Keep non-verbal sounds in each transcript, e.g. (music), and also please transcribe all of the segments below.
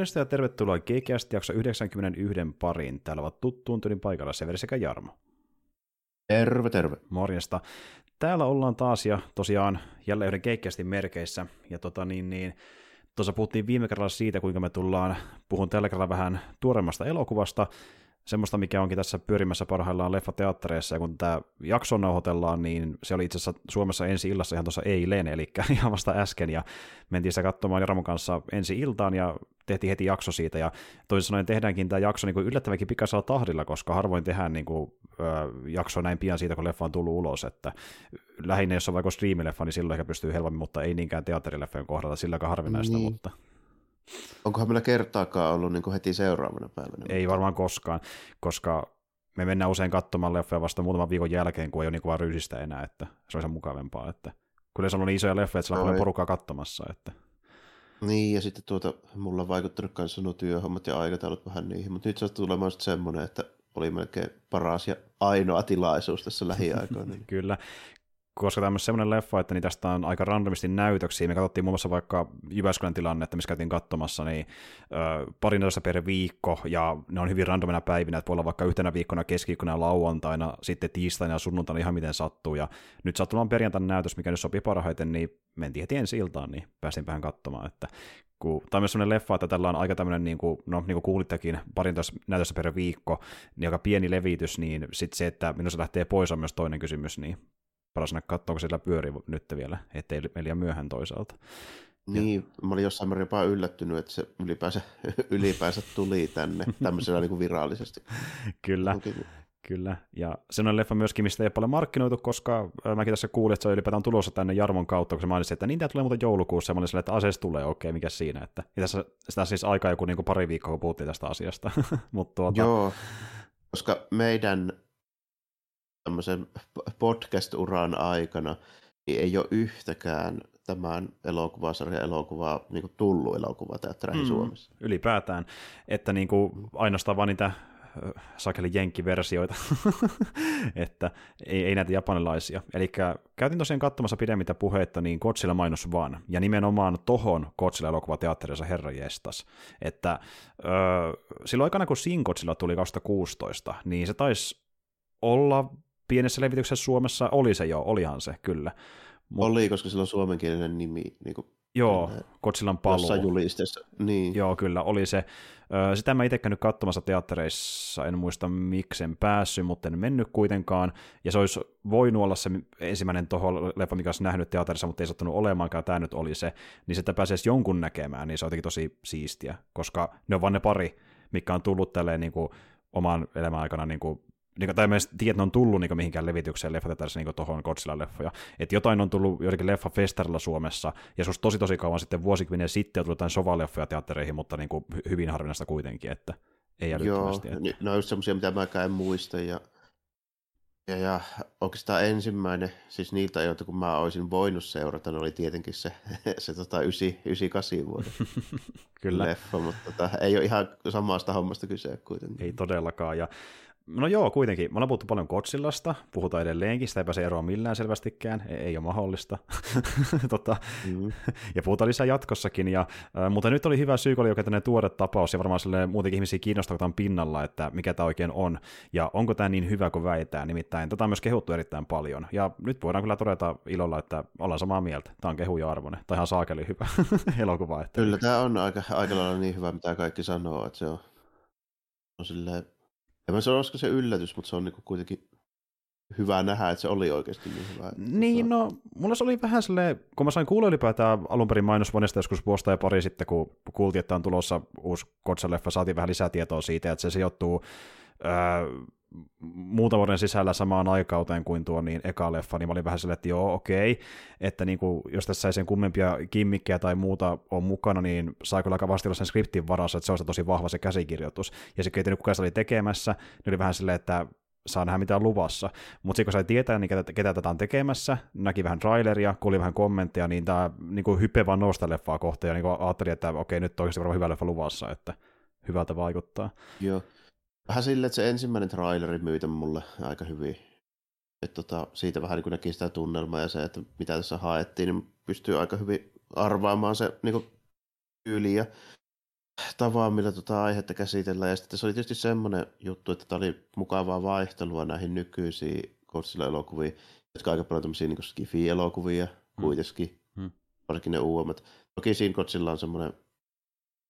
Morjesta ja tervetuloa GCast jakso 91 pariin. Täällä ovat tuttuun tyylin paikalla Severi sekä Jarmo. Terve, terve. Morjesta. Täällä ollaan taas ja tosiaan jälleen yhden Geekcastin merkeissä. Ja tota niin, niin tuossa puhuttiin viime kerralla siitä, kuinka me tullaan, puhun tällä kerralla vähän tuoremmasta elokuvasta, semmoista, mikä onkin tässä pyörimässä parhaillaan leffateattereissa, ja kun tämä jakso nauhoitellaan, niin se oli itse asiassa Suomessa ensi illassa ihan tuossa eilen, eli (laughs) ihan vasta äsken, ja mentiin sitä katsomaan Jarmon kanssa ensi iltaan, ja tehtiin heti jakso siitä, ja toisin sanoen tehdäänkin tämä jakso niin kuin yllättävänkin pikaisella tahdilla, koska harvoin tehdään niin kuin, ö, jakso näin pian siitä, kun leffa on tullut ulos, että lähinnä jos on vaikka striimileffa, niin silloin ehkä pystyy helpommin, mutta ei niinkään teatterileffojen kohdalla, silläkään harvinaista, niin. mutta... Onkohan meillä kertaakaan ollut niin heti seuraavana päivänä? Ei varmaan koskaan, koska me mennään usein katsomaan leffoja vasta muutaman viikon jälkeen, kun ei ole niin vaan ryysistä enää, että se on mukavempaa. Että, kun se on niin isoja leffoja, että siellä on paljon porukkaa katsomassa. Että. Niin, ja sitten tuota, mulla on vaikuttanut myös nuo työhommat ja aikataulut vähän niihin, mutta nyt se on tulemaan sitten semmoinen, että oli melkein paras ja ainoa tilaisuus tässä lähiaikoina. (laughs) Kyllä, koska tämmöinen semmoinen leffa, että tästä on aika randomisti näytöksiä. Me katsottiin muun muassa vaikka Jyväskylän tilannetta, missä käytiin katsomassa, niin ö, parin per viikko, ja ne on hyvin randomina päivinä, että voi olla vaikka yhtenä viikkona, keskiviikkona lauantaina, sitten tiistaina ja sunnuntaina ihan miten sattuu, ja nyt sattuu perjantaina näytös, mikä nyt sopii parhaiten, niin mentiin heti ensi iltaan, niin pääsin vähän katsomaan, että kun, tai myös sellainen leffa, että tällä on aika tämmöinen, niin kuin, no niin kuin kuulittekin, parin näytössä per viikko, niin aika pieni levitys, niin sitten se, että minun se lähtee pois on myös toinen kysymys, niin paras nähdä katsoa, kun sillä pyörii nyt vielä, ettei liian myöhään toisaalta. Niin, ja... mä olin jossain määrin jopa yllättynyt, että se ylipäänsä, (laughs) ylipäänsä tuli tänne (laughs) tämmöisellä niin kuin virallisesti. Kyllä. Onkin. Kyllä, ja se on leffa myöskin, mistä ei ole paljon markkinoitu, koska mäkin tässä kuulin, että se on ylipäätään tulossa tänne Jarmon kautta, kun se mainitsi, että niin tämä tulee muuten joulukuussa, ja mä olin että asees tulee, okei, okay, mikä siinä, että ja tässä sitä siis aika joku niin kuin pari viikkoa, kun puhuttiin tästä asiasta. (laughs) Mut tuota... Joo, koska meidän tämmöisen podcast-uran aikana, niin ei ole yhtäkään tämän elokuvasarjan elokuvaa niin kuin tullut elokuvateattereihin mm, Suomessa. Ylipäätään, että niin kuin ainoastaan vaan niitä sakeli jenkkiversioita, (laughs) että ei, ei näitä japanilaisia. Eli käytin tosiaan katsomassa pidemmittä puhetta, niin Godzilla mainos vaan, ja nimenomaan tohon Godzilla elokuvateatterissa herra jestas. Että öö, silloin aikana, kun Sin Godzilla tuli 2016, niin se taisi olla pienessä levityksessä Suomessa oli se jo, olihan se, kyllä. Mut... Oli, koska sillä on suomenkielinen nimi. Niin kuin, joo, Godzillan paluu. julisteessa, niin. Joo, kyllä, oli se. Sitä mä itse käynyt katsomassa teattereissa, en muista miksen päässyt, mutta en mennyt kuitenkaan. Ja se olisi voinut olla se ensimmäinen toho leffa, mikä olisi nähnyt teatterissa, mutta ei sattunut olemaankaan, tämä nyt oli se. Niin sitä pääsisi jonkun näkemään, niin se on jotenkin tosi siistiä, koska ne on vain ne pari, mikä on tullut tälleen niin kuin oman elämän aikana niin kuin niin, tai mä en tiedä, että ne on tullut niin mihinkään levitykseen leffateatterissa niin tuohon Godzilla-leffoja. Että jotain on tullut joidenkin leffafestarilla Suomessa, ja se tosi tosi kauan sitten, vuosikymmenen sitten, on tullut jotain sovaleffoja teattereihin, mutta niin kuin hyvin harvinaista kuitenkin, että ei älyttömästi. Joo, että... ne on just semmoisia, mitä mä en muista, ja, ja, ja oikeastaan ensimmäinen, siis niiltä ajoilta, kun mä olisin voinut seurata, ne oli tietenkin se, (laughs) se tota 98 vuoden (laughs) Kyllä. leffa, mutta tota, ei ole ihan samasta hommasta kyse kuitenkin. Ei todellakaan, ja No joo, kuitenkin. Me ollaan puhuttu paljon Godzillasta, puhutaan edelleenkin, sitä ei pääse eroon millään selvästikään, ei, ei ole mahdollista. (laughs) tota, mm. (laughs) Ja puhutaan lisää jatkossakin, ja, äh, mutta nyt oli hyvä syy, kun oli oikein tuore tapaus, ja varmaan muutenkin ihmisiä kiinnostaa tämän pinnalla, että mikä tämä oikein on, ja onko tämä niin hyvä kuin väitään, nimittäin tätä on myös kehuttu erittäin paljon, ja nyt voidaan kyllä todeta ilolla, että ollaan samaa mieltä, tämä on kehuja arvoinen, tai ihan saakeli hyvä (laughs) elokuva. Että... Kyllä tämä on aika, aika lailla niin hyvä, mitä kaikki sanoo, että se on, on silleen en mä sano, olisiko se yllätys, mutta se on niinku kuitenkin hyvä nähdä, että se oli oikeasti niin hyvä. Niin, tota- no, mulla se oli vähän silleen, kun mä sain kuulla ylipäätään alun perin mainosvanesta joskus vuosta ja pari sitten, kun kuultiin, että on tulossa uusi Kotsa-leffa, saatiin vähän lisää tietoa siitä, että se sijoittuu äh, muutaman sisällä samaan aikauteen kuin tuo niin eka leffa, niin mä olin vähän silleen, että joo, okei, että niin kuin, jos tässä ei sen kummempia kimmikkejä tai muuta on mukana, niin saa kyllä aika vastilla sen skriptin varassa, että se on tosi vahva se käsikirjoitus. Ja se, ketä kuka se oli tekemässä, niin oli vähän silleen, että saa nähdä mitä on luvassa. Mutta sitten kun sai tietää, niin ketä, ketä tätä on tekemässä, näki vähän traileria, kuuli vähän kommentteja, niin tämä niin hype vaan nousta leffaa kohta, ja niin ajattelin, että okei, nyt on oikeasti varmaan hyvä leffa luvassa, että hyvältä vaikuttaa. Joo. Vähän silleen, että se ensimmäinen traileri myytä mulle aika hyvin. Et tota, siitä vähän niin näki sitä tunnelmaa ja se, että mitä tässä haettiin, niin pystyy aika hyvin arvaamaan se niin yli ja tavaa, millä tota aihetta käsitellään. Ja sitten se oli tietysti semmoinen juttu, että tämä oli mukavaa vaihtelua näihin nykyisiin Godzilla-elokuviin, jotka aika paljon tämmöisiä niin skifi-elokuvia hmm. kuitenkin, hmm. varsinkin ne uudemmat. Toki siinä Godzilla on semmoinen,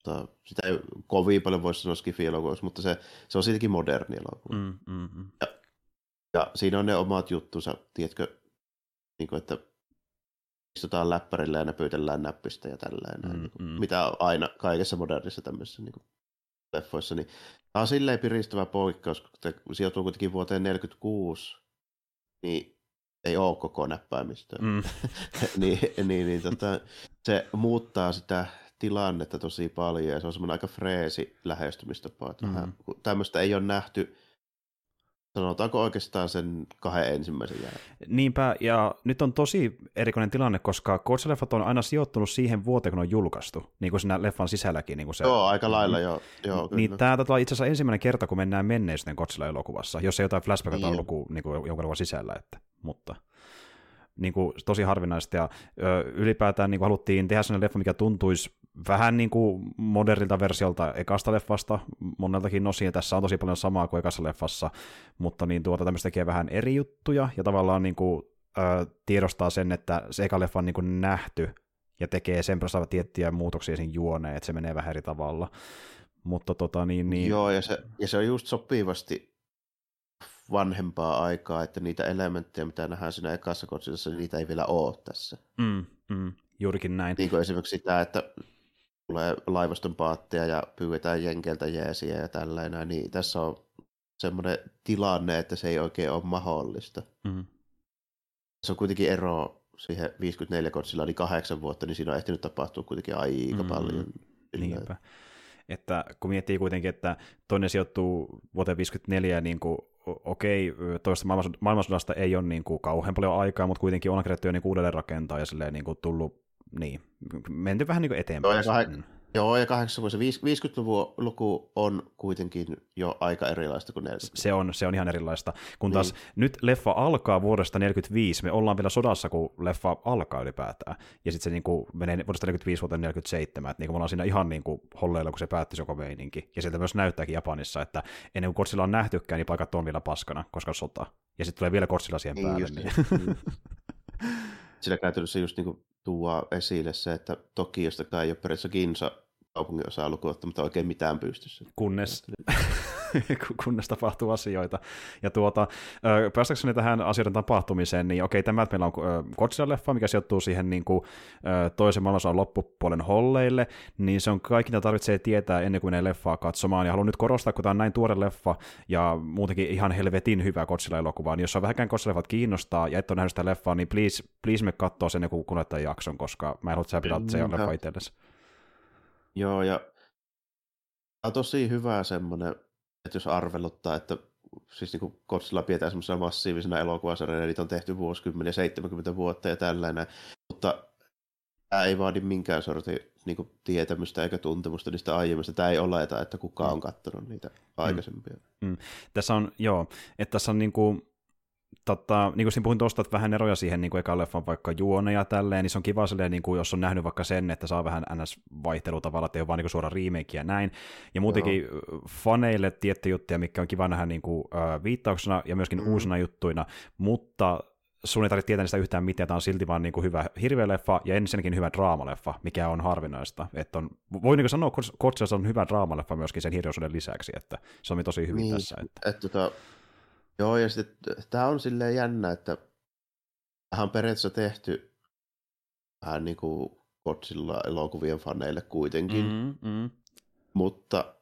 tota, sitä ei kovin paljon voisi sanoa skifi mutta se, se on siltikin moderni elokuva. Hmm, hmm, hmm. Ja, ja siinä on ne omat juttunsa, tiedätkö, niin kuin, että istutaan läppärillä ja näpytellään näppistä ja tällainen, mm, niin kuin, mm. mitä on aina kaikessa modernissa tämmöisessä niin kuin, leffoissa, niin tämä on silleen piristävä poikkeus, kun se sijoituu kuitenkin vuoteen 1946, niin ei ole koko näppäimistä. Mm. (laughs) niin, niin, niin tota, se muuttaa sitä tilannetta tosi paljon ja se on semmoinen aika freesi lähestymistapa. Että mm. tämmöistä ei ole nähty Sanotaanko oikeastaan sen kahden ensimmäisen jälkeen? Niinpä, ja nyt on tosi erikoinen tilanne, koska Godzilla-leffat on aina sijoittunut siihen vuoteen, kun on julkaistu, niin kuin siinä leffan sisälläkin. Niin kuin se, joo, aika lailla, mm. joo. joo niin tämä on itse asiassa ensimmäinen kerta, kun mennään menneisyyden Godzilla-elokuvassa, jos ei jotain flashback-taulukua niin. niin jonkun sisällä, että, mutta niin kuin, tosi harvinaista, ja ö, ylipäätään niin kuin haluttiin tehdä sellainen leffa, mikä tuntuisi vähän niin kuin modernilta versiolta ekasta leffasta, moneltakin osin, ja tässä on tosi paljon samaa kuin ekassa leffassa, mutta niin tuota tämmöistä tekee vähän eri juttuja, ja tavallaan niin kuin, ö, tiedostaa sen, että se eka leffa on niin kuin nähty, ja tekee sen perässä tiettyjä muutoksia siinä juoneen, että se menee vähän eri tavalla. Mutta tota niin, niin... Joo, ja se, ja se on just sopivasti vanhempaa aikaa, että niitä elementtejä, mitä nähdään siinä ekassa kotsissa, niitä ei vielä ole tässä. Mm, mm, juurikin näin. Niin kuin esimerkiksi sitä, että tulee laivaston paatteja ja pyydetään jenkeltä jeesiä ja tällainen, niin tässä on semmoinen tilanne, että se ei oikein ole mahdollista. Mm. Se on kuitenkin ero siihen 54 kotsilla, niin kahdeksan vuotta, niin siinä on ehtinyt tapahtua kuitenkin aika mm. paljon. Niinpä. Että kun miettii kuitenkin, että toinen sijoittuu vuoteen 54, niin kuin, okei, toista maailmansodasta ei ole niin kuin kauhean paljon aikaa, mutta kuitenkin on kerätty jo niin uudelleen rakentaa ja silleen, niin kuin tullut niin, menty vähän niin eteenpäin. Joo, ja, kah- mm. joo, ja 50-luvun luku on kuitenkin jo aika erilaista kuin 40 Se on, se on ihan erilaista. Kun taas niin. nyt leffa alkaa vuodesta 45, me ollaan vielä sodassa, kun leffa alkaa ylipäätään. Ja sitten se niin kuin menee vuodesta 45 vuoteen 47, että niin kuin me ollaan siinä ihan niin kuin holleilla, kun se päättyi se meininki. Ja sieltä myös näyttääkin Japanissa, että ennen kuin Godzilla on nähtykään, niin paikat on vielä paskana, koska sota. Ja sitten tulee vielä Godzilla siihen niin, päälle. Niin. (laughs) Sillä käytännössä just niin tuo esille se, että Tokiosta ei ole periaatteessa Ginsa kaupungin osaa lukuun mutta oikein mitään pystyssä. Kunnes, (laughs) kunnes tapahtuu asioita. Ja tuota, päästäkseni tähän asioiden tapahtumiseen, niin okei, tämä meillä on Godzilla-leffa, mikä sijoittuu siihen niin kuin, toisen maailmansodan loppupuolen holleille, niin se on kaikki, mitä tarvitsee tietää ennen kuin ne leffaa katsomaan. Ja haluan nyt korostaa, kun tämä on näin tuore leffa ja muutenkin ihan helvetin hyvä Godzilla-elokuva, niin jos on vähänkään Godzilla-leffat kiinnostaa ja et ole nähnyt sitä leffaa, niin please, please me katsoa sen joku kunnioittajan jakson, koska mä en halua, että sä se leffa itsellesi. Joo, ja on tosi hyvä semmoinen, että jos arveluttaa, että siis niin Godzilla pidetään semmoisena massiivisena elokuvasarjana, niitä on tehty vuosikymmeniä, 70 vuotta ja tällainen, mutta tämä ei vaadi minkään sortin niin kuin, tietämystä eikä tuntemusta niistä aiemmista. Tämä ei oleta, että kukaan mm. on katsonut niitä mm. aikaisempia. Mm. Mm. Tässä on, joo, että tässä on niin kuin, tota, niin kuin siinä puhuin tuosta, että vähän eroja siihen niin kuin ekan leffan vaikka juone ja tälleen, niin se on kiva silleen, niin kuin, jos on nähnyt vaikka sen, että saa vähän ns-vaihtelua tavalla, että ei ole vaan niin kuin suora remake ja näin. Ja muutenkin Joo. faneille tietty juttuja, mikä on kiva nähdä niin kuin, äh, viittauksena ja myöskin mm. uusina juttuina, mutta sun ei tarvitse tietää niistä yhtään mitään, tämä on silti vaan niin kuin hyvä hirveä leffa ja ensinnäkin hyvä draamaleffa, mikä on harvinaista. Että on, voi niin sanoa, että on hyvä draamaleffa myöskin sen hirveysyyden lisäksi, että se on tosi hyvin niin, tässä. Että... Et, tota, Joo, ja sitten tämä on silleen jännä, että tähän on periaatteessa tehty vähän niin kuin Godzilla-elokuvien faneille kuitenkin, mm, mm. mutta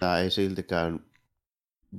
tämä ei siltikään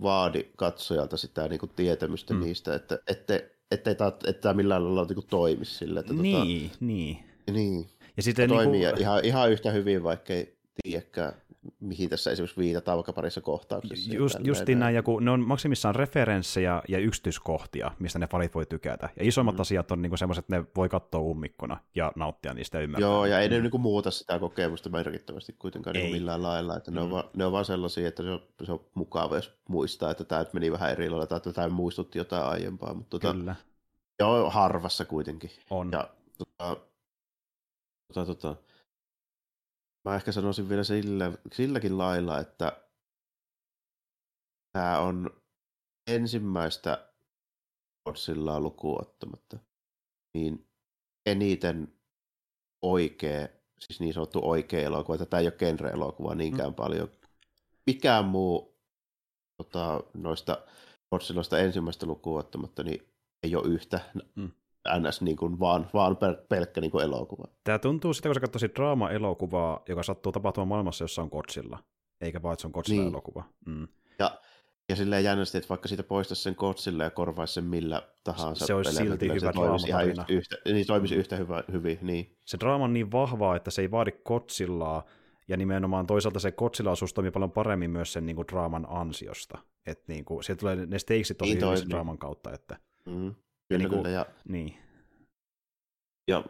vaadi katsojalta sitä niin kuin tietämystä Mm. niistä, että ettei, ettei tämä, että tämä millään lailla niin kuin toimisi sille. Että Niin, niin. Tota, niin. Ja sitten toimii niinku, ihan, ihan yhtä hyvin, vaikka ei tiedäkään, mihin tässä esimerkiksi viitataan vaikka parissa kohtauksessa. Just, justiin näin. ja kun ne on maksimissaan referenssejä ja yksityiskohtia, mistä ne falit voi tykätä. Ja isommat mm. asiat on niinku semmoiset, että ne voi katsoa ummikkona ja nauttia niistä ja ymmärtää. Joo, ja ei ne Mm. niinku muuta sitä kokemusta merkittävästi kuitenkaan Ei. niinku millään lailla. Että ne, Mm. on vaan, ne on vaan sellaisia, että se on, se on mukava, jos muistaa, että tämä meni vähän eri lailla, tai että tämä muistutti jotain aiempaa. Mutta tota, Kyllä, joo, harvassa kuitenkin. on. Ja tota, tota, tota, mä ehkä sanoisin vielä sillä, silläkin lailla, että tämä on ensimmäistä Godzillaa lukuun ottamatta, niin eniten oikea, siis niin sanottu oikea elokuva, että tämä ei ole genre-elokuva niinkään mm. paljon. Mikään muu tota, noista Godzillasta ensimmäistä lukuun ottamatta, niin ei ole yhtä Mm. Ns. Niin kuin vaan, vaan pel- pelkkä niin kuin elokuva. Tämä tuntuu sitä, kun sä katsoisit draama-elokuvaa, joka sattuu tapahtumaan maailmassa, jossa on Godzilla, eikä vaan, että se on Godzilla-elokuva. Mm. Ja, ja silleen jännästi, että vaikka siitä poistaisi sen Godzilla ja korvaisi sen millä tahansa Se olisi silti elementillä, hyvä se toimisi ihan draamatarina. yhtä, niin toimisi yhtä hyvä, hyvin, niin. Se draama on niin vahvaa, että se ei vaadi Godzillaa, ja nimenomaan toisaalta se Godzilla-osuus toimii paljon paremmin myös sen niin kuin, draaman ansiosta. Että niin kuin, tulee ne stakesit tosi Niin hyvin draaman kautta. Että, Mm. Kyllä, niinku- kyllä. Ja, niin. ja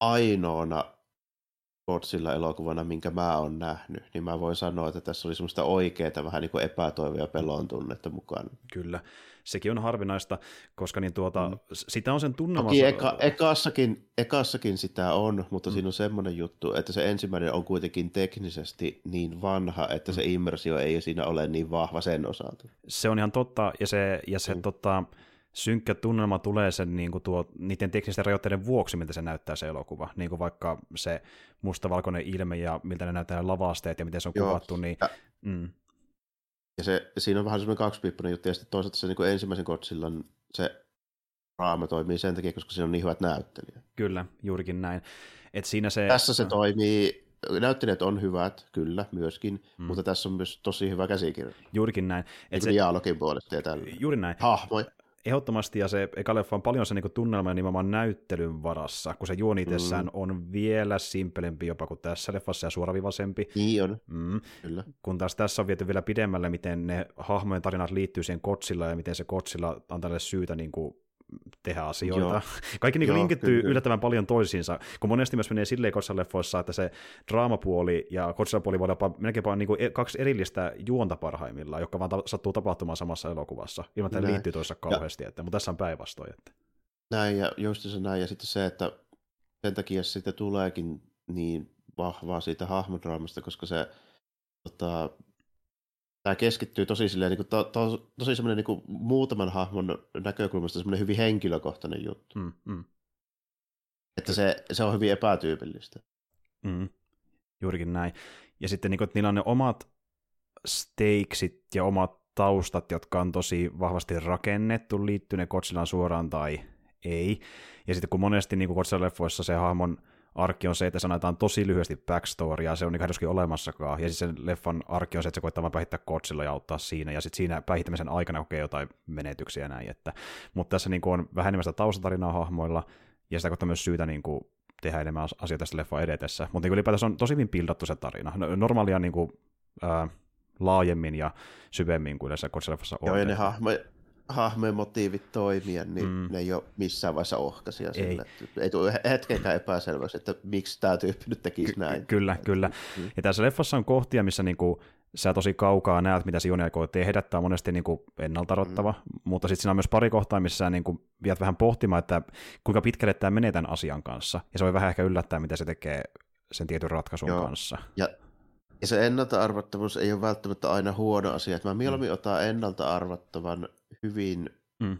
ainoana Godzilla-elokuvana, minkä mä oon nähnyt, niin mä voin sanoa, että tässä oli semmoista oikeaa vähän niin kuin epätoivoa ja pelon tunnetta mukana. Kyllä, sekin on harvinaista, koska niin tuota, Mm. sitä on sen tunnelma... Toki eka, ekassakin, ekassakin sitä on, mutta Mm. mm. siinä on semmoinen juttu, että se ensimmäinen on kuitenkin teknisesti niin vanha, että se immersio ei siinä ole niin vahva sen osalta. Se on ihan totta, ja se, ja se Mm. tota, synkkä tunnelma tulee sen niin kuin tuo, niiden teknisten rajoitteiden vuoksi, miltä se näyttää se elokuva. Niin kuin vaikka se mustavalkoinen ilme ja miltä ne näyttää lavasteet ja miten se on Joo. kuvattu, niin Ja- mm, Ja se, siinä on vähän semmoinen kaksipiippunen juttu, ja sitten toisaalta se niin kuin ensimmäisen Godzillan se raama toimii sen takia, koska siinä on niin hyvät näyttelijät. kyllä, juurikin näin. Et siinä se, Tässä se toimii, näyttelijät on hyvät, kyllä, myöskin, Mm. mm. mutta tässä on myös tosi hyvä käsikirja. Juurikin näin. Et Et se, dialogin puolesta ja tällä. juuri näin. Hahmoja. Ehdottomasti, ja se eka leffa on paljon se niin tunnelma ja nimenomaan näyttelyn varassa, kun se juoni itsessään Mm. on vielä simpelempi jopa kuin tässä leffassa ja suoravivaisempi. Niin on, Mm. kyllä. kun taas tässä on viety vielä pidemmälle, miten ne hahmojen tarinat liittyy siihen Godzilla ja miten se Godzilla antaa syytä niin kuin, tehdä asioita. Joo. (laughs) Kaikki niin Joo, linkittyy kyllä. yllättävän paljon toisiinsa, kun monesti myös menee silleen Godzilla-leffoissa, että se draamapuoli ja Godzilla-puoli voi olla jopa melkeinpä niin kuin e- kaksi erillistä juonta parhaimmillaan, jotka vaan ta- sattuu tapahtumaan samassa elokuvassa, ilman että liittyy toisessa kauheasti, että, mutta tässä on päinvastoin. Että. Näin ja just se näin. Ja sitten se, että sen takia siitä tuleekin niin vahvaa siitä hahmodraamasta, koska se tota, tämä keskittyy tosi silleen, niin kuin, to, to, tosi semmoinen niin kuin, muutaman hahmon näkökulmasta semmoinen hyvin henkilökohtainen juttu. Mm, mm, Että se, se on hyvin epätyypillistä. mm. Juurikin näin. Ja sitten niin kuin, että niillä on ne omat stakesit ja omat taustat, jotka on tosi vahvasti rakennettu, liittyy ne Godzillaan suoraan tai ei. Ja sitten kun monesti niin Godzilla-leffoissa se hahmon arkki on se, että sanotaan tosi lyhyesti backstorya, se on niin olemassakaan, ja sitten sen leffan arkki on se, että se koittaa vaan päihittää Godzilla ja auttaa siinä, ja sitten siinä päihittämisen aikana kokee jotain menetyksiä ja näin, että, mutta tässä niin kuin on vähän enemmän sitä taustatarinaa hahmoilla, ja sitä kautta myös syytä niin kuin tehdä enemmän as- asioita tästä leffa edetessä, mutta niin ylipäätänsä on tosi hyvin pildattu se tarina, No, normaalia niin kuin, ää, laajemmin ja syvemmin kuin yleensä Godzilla-leffassa on. Joo, ja ne että- hahmo, hahmojen motiivit toimia, niin Mm. ne ei ole missään vaiheessa ohkaisia. Ei. Sille. Ei tule hetkenkään epäselväksi, että miksi tämä tyyppi nyt tekisi Ky- näin. Kyllä, kyllä. Mm. Ja tässä leffassa on kohtia, missä niinku, sä tosi kaukaa näet, mitä Sioni aikoo tehdä. Tämä on monesti niinku ennaltarottava, mm. mutta sitten siinä on myös pari kohtaa, missä sä niinku viet vähän pohtimaan, että kuinka pitkälle tämä menee tämän asian kanssa. Ja se voi vähän ehkä yllättää, mitä se tekee sen tietyn ratkaisun Joo. kanssa. Ja, ja se ennalta arvattavuus ei ole välttämättä aina huono asia. Mä mieluummin otan ennalta arvattavan hyvin Mm.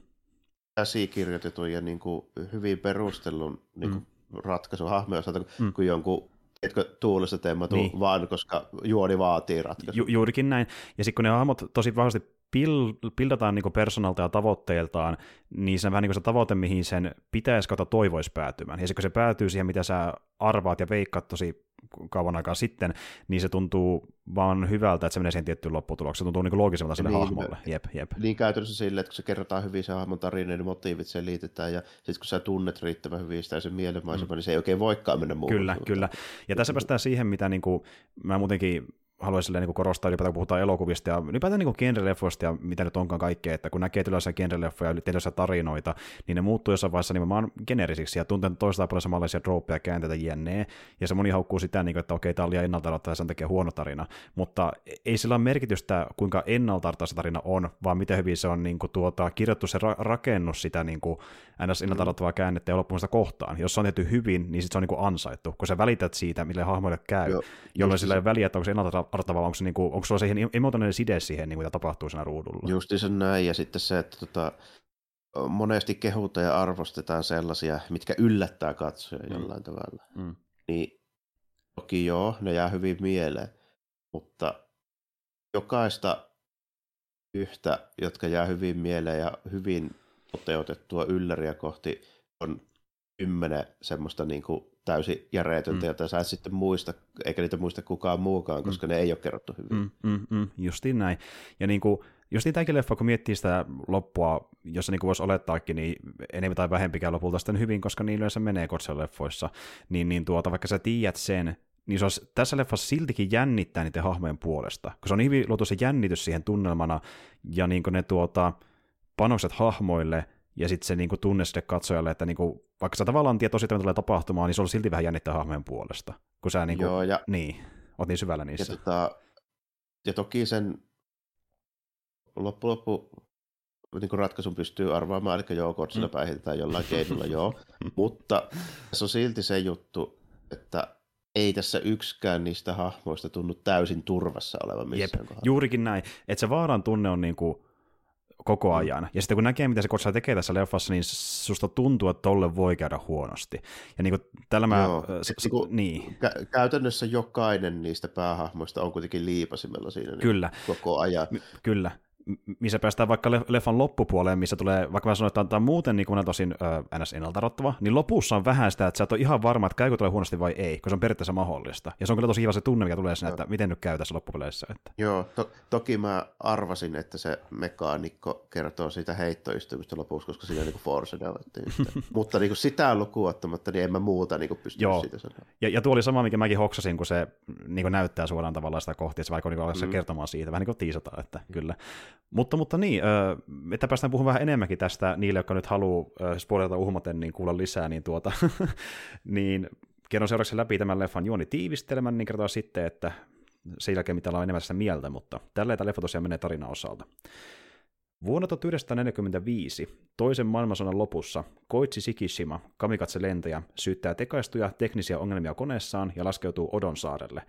käsikirjoitetun ja niin kuin hyvin perustellun niin kuin ratkaisun hahmojen osalta, Mm. kuin jonkun tiedätkö, tuulesta temmatun Niin. vaan, koska juoni vaatii ratkaisun. Ju- juurikin näin. Ja sitten kun ne hahmot tosi vahvasti pil- pildataan niin persoonalta ja tavoitteiltaan, niin se on vähän niin kuin se tavoite, mihin sen pitäisi kautta toivoisi päätymään. Ja sitten kun se päätyy siihen, mitä sä arvaat ja veikkaat tosi kauan aikaa sitten, niin se tuntuu vaan hyvältä, että se menee siihen tiettyyn lopputulokseen. Se tuntuu niin loogisemmalta sille niin, hahmolle. Jep, jep. Niin käytännössä silleen, että kun se kerrotaan hyvin se hahmon tarina, niin motiivit se liitetään, ja sitten kun sä tunnet riittävän hyvin sitä sen mielenmaisema, mm. niin se ei oikein voikaan mennä muuhun. Kyllä, kyllä. Ja tässä päästään siihen, mitä niin kuin, mä muutenkin haluaisin niin korostaa ylipäätään, kun puhutaan elokuvista ja ylipäätään niin genreleffoista ja mitä nyt onkaan kaikkea, että kun näkee tällaisia genreleffoja ja tietynlaisia tarinoita, niin ne muuttuu jossain vaiheessa nimenomaan generisiksi ja tuntee toistaan paljon samanlaisia dropeja, käänteitä, jne. Ja se moni haukkuu sitä, niin kuin, että okei, tämä on liian ennalta ja sen takia huono tarina, mutta ei sillä ole merkitystä, kuinka ennalta se tarina on, vaan miten hyvin se on niin kuin, tuota, kirjoittu se ra- rakennus sitä niin kuin, ns. ennalta mm. käännettä ja loppumista kohtaan. Jos se on tehty hyvin, niin sit se on niin kuin ansaittu, kun sä välität siitä, mille hahmoille käy, Joo, jolloin sillä ei väliä, että onko se ennalta artava, onko, se, niin kuin, onko sulla siihen emotionaalinen side siihen, niin kuin, mitä tapahtuu siinä ruudulla. Justi se näin, ja sitten se, että tota, monesti kehutaan ja arvostetaan sellaisia, mitkä yllättää katsoja mm. jollain tavalla. Mm. Niin toki joo, ne jää hyvin mieleen, mutta jokaista yhtä, jotka jää hyvin mieleen ja hyvin toteutettua ylläriä kohti on kymmenen semmoista niin kuin täysin järeetöntä, mm. jota sä et sitten muista, eikä niitä muista kukaan muukaan, koska mm. ne ei ole kerrottu hyvin. Mm, mm, mm, justiin näin. Ja niin kuin, justiin tämäkin leffa, kun miettii sitä loppua, jossa niin kuin voisi olettaakin, niin enemmän tai vähempikään lopulta sitten hyvin, koska niin yleensä menee leffoissa, niin, niin tuota, vaikka sä tiedät sen, niin se olisi tässä leffassa siltikin jännittää niiden hahmojen puolesta, kun se on hyvin luotu se jännitys siihen tunnelmana, ja niin kuin ne tuota, panokset hahmoille, ja sitten se niinku tunne sille katsojalle, että niinku, vaikka sä tavallaan tiedät tosiaan, tulee tapahtumaan, niin se on silti vähän jännittää hahmojen puolesta, kun sä niinku, Joo, ja, niin, oot niin syvällä niissä. Ja, tota, ja toki sen loppu, loppu niin kuin ratkaisun pystyy arvaamaan, eli joo, kotsilla mm. päihitetään jollain (laughs) keinolla, joo, mutta se on silti se juttu, että ei tässä yksikään niistä hahmoista tunnu täysin turvassa olevan missään Jep, kohdalla. juurikin näin, että se vaaran tunne on niin kuin koko mm. ajan. Ja sitten kun näkee, mitä se Godzilla tekee tässä leffassa, niin susta tuntuu, että tolle voi käydä huonosti. Ja niin kuin tällä mä... Joo, se, se, niin, niin. Kä- käytännössä jokainen niistä päähahmoista on kuitenkin liipasimella siinä niin Kyllä. Koko ajan. Kyllä missä päästään vaikka leffan loppupuoleen, missä tulee, vaikka mä sanoin, että tämä on muuten niin kuin tosin äh, ns. ennaltarottava, niin lopussa on vähän sitä, että sä et ole ihan varma, että käykö tulee huonosti vai ei, koska se on periaatteessa mahdollista. Ja se on kyllä tosi hyvä se tunne, mikä tulee sinne, että miten nyt käy tässä loppupeleissä. Että. Joo, to- toki mä arvasin, että se mekaanikko kertoo siitä heittoistymistä lopussa, koska siinä on niin Force (laughs) Mutta niin kuin sitä lukuun ottamatta, niin en mä muuta niin pysty Joo. siitä sanomaan. Ja, ja tuo oli sama, mikä mäkin hoksasin, kun se niin kuin näyttää suoraan tavallaan sitä kohti, että se vaikka niin mm. kertomaan siitä, vähän niin kuin tiisataan, että kyllä. Mutta, mutta niin, että päästään puhumaan vähän enemmänkin tästä niille, jotka nyt haluaa spoilata uhmaten niin kuulla lisää, niin, tuota, (laughs) niin kerron seuraavaksi läpi tämän leffan juoni tiivistelmän, niin kertoo sitten, että sen jälkeen mitä ollaan enemmän sitä mieltä, mutta tällä tämä leffa tosiaan menee tarinan osalta. Vuonna 1945, toisen maailmansodan lopussa, Koitsi Sikishima, kamikatse-lentäjä, syyttää tekaistuja teknisiä ongelmia koneessaan ja laskeutuu Odon saarelle.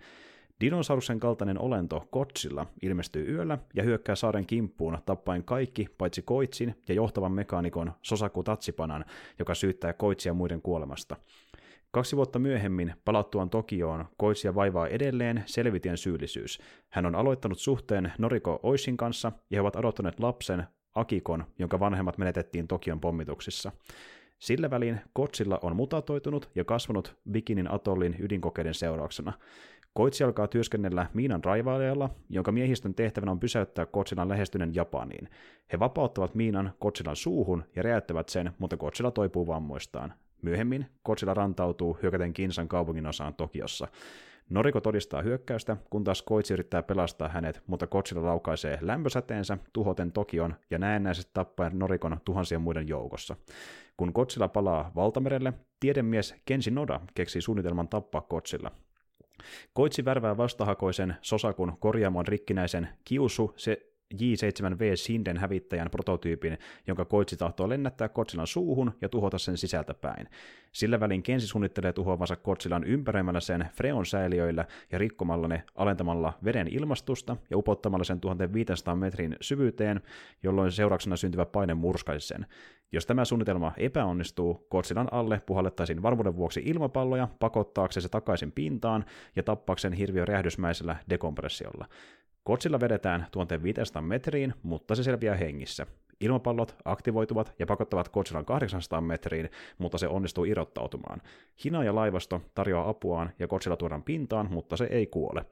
Dinosaurusen kaltainen olento Kotsilla ilmestyy yöllä ja hyökkää saaren kimppuun tappaen kaikki paitsi Koitsin ja johtavan mekaanikon Sosaku Tatsipanan, joka syyttää Koitsia muiden kuolemasta. Kaksi vuotta myöhemmin palattuaan Tokioon Koitsia vaivaa edelleen selvitien syyllisyys. Hän on aloittanut suhteen Noriko Oishin kanssa ja he ovat adottaneet lapsen Akikon, jonka vanhemmat menetettiin Tokion pommituksissa. Sillä välin Kotsilla on mutatoitunut ja kasvanut Bikinin atollin ydinkokeiden seurauksena. Koitsi alkaa työskennellä miinan raivailijalla, jonka miehistön tehtävänä on pysäyttää Kotsilan lähestyneen Japaniin. He vapauttavat miinan Kotsilan suuhun ja räjäyttävät sen, mutta Kotsila toipuu vammoistaan. Myöhemmin Kotsila rantautuu hyökäten Kinsan kaupungin osaan Tokiossa. Noriko todistaa hyökkäystä, kun taas Koitsi yrittää pelastaa hänet, mutta Kotsila laukaisee lämpösäteensä tuhoten Tokion ja näennäisesti tappaen Norikon tuhansien muiden joukossa. Kun Kotsila palaa valtamerelle, tiedemies Kenshi Noda keksii suunnitelman tappaa Kotsilla. Koitsi värvää vastahakoisen Sosakun korjaamon rikkinäisen Kiusu se J7V Sinden hävittäjän prototyypin, jonka Koitsi tahtoo lennättää Kotsilan suuhun ja tuhota sen sisältä päin. Sillä välin Kensi suunnittelee tuhoavansa Kotsilan ympäröimällä sen freon säiliöillä ja rikkomalla ne alentamalla veden ilmastusta ja upottamalla sen 1500 metrin syvyyteen, jolloin seurauksena syntyvä paine murskaisi sen. Jos tämä suunnitelma epäonnistuu, Kotsilan alle puhallettaisiin varmuuden vuoksi ilmapalloja pakottaakseen se takaisin pintaan ja tappaakseen hirviö räjähdysmäisellä dekompressiolla. Kotsilla vedetään 1500 metriin, mutta se selviää hengissä. Ilmapallot aktivoituvat ja pakottavat Godzillan 800 metriin, mutta se onnistuu irrottautumaan. Hina ja laivasto tarjoaa apuaan ja Godzilla tuodaan pintaan, mutta se ei kuole.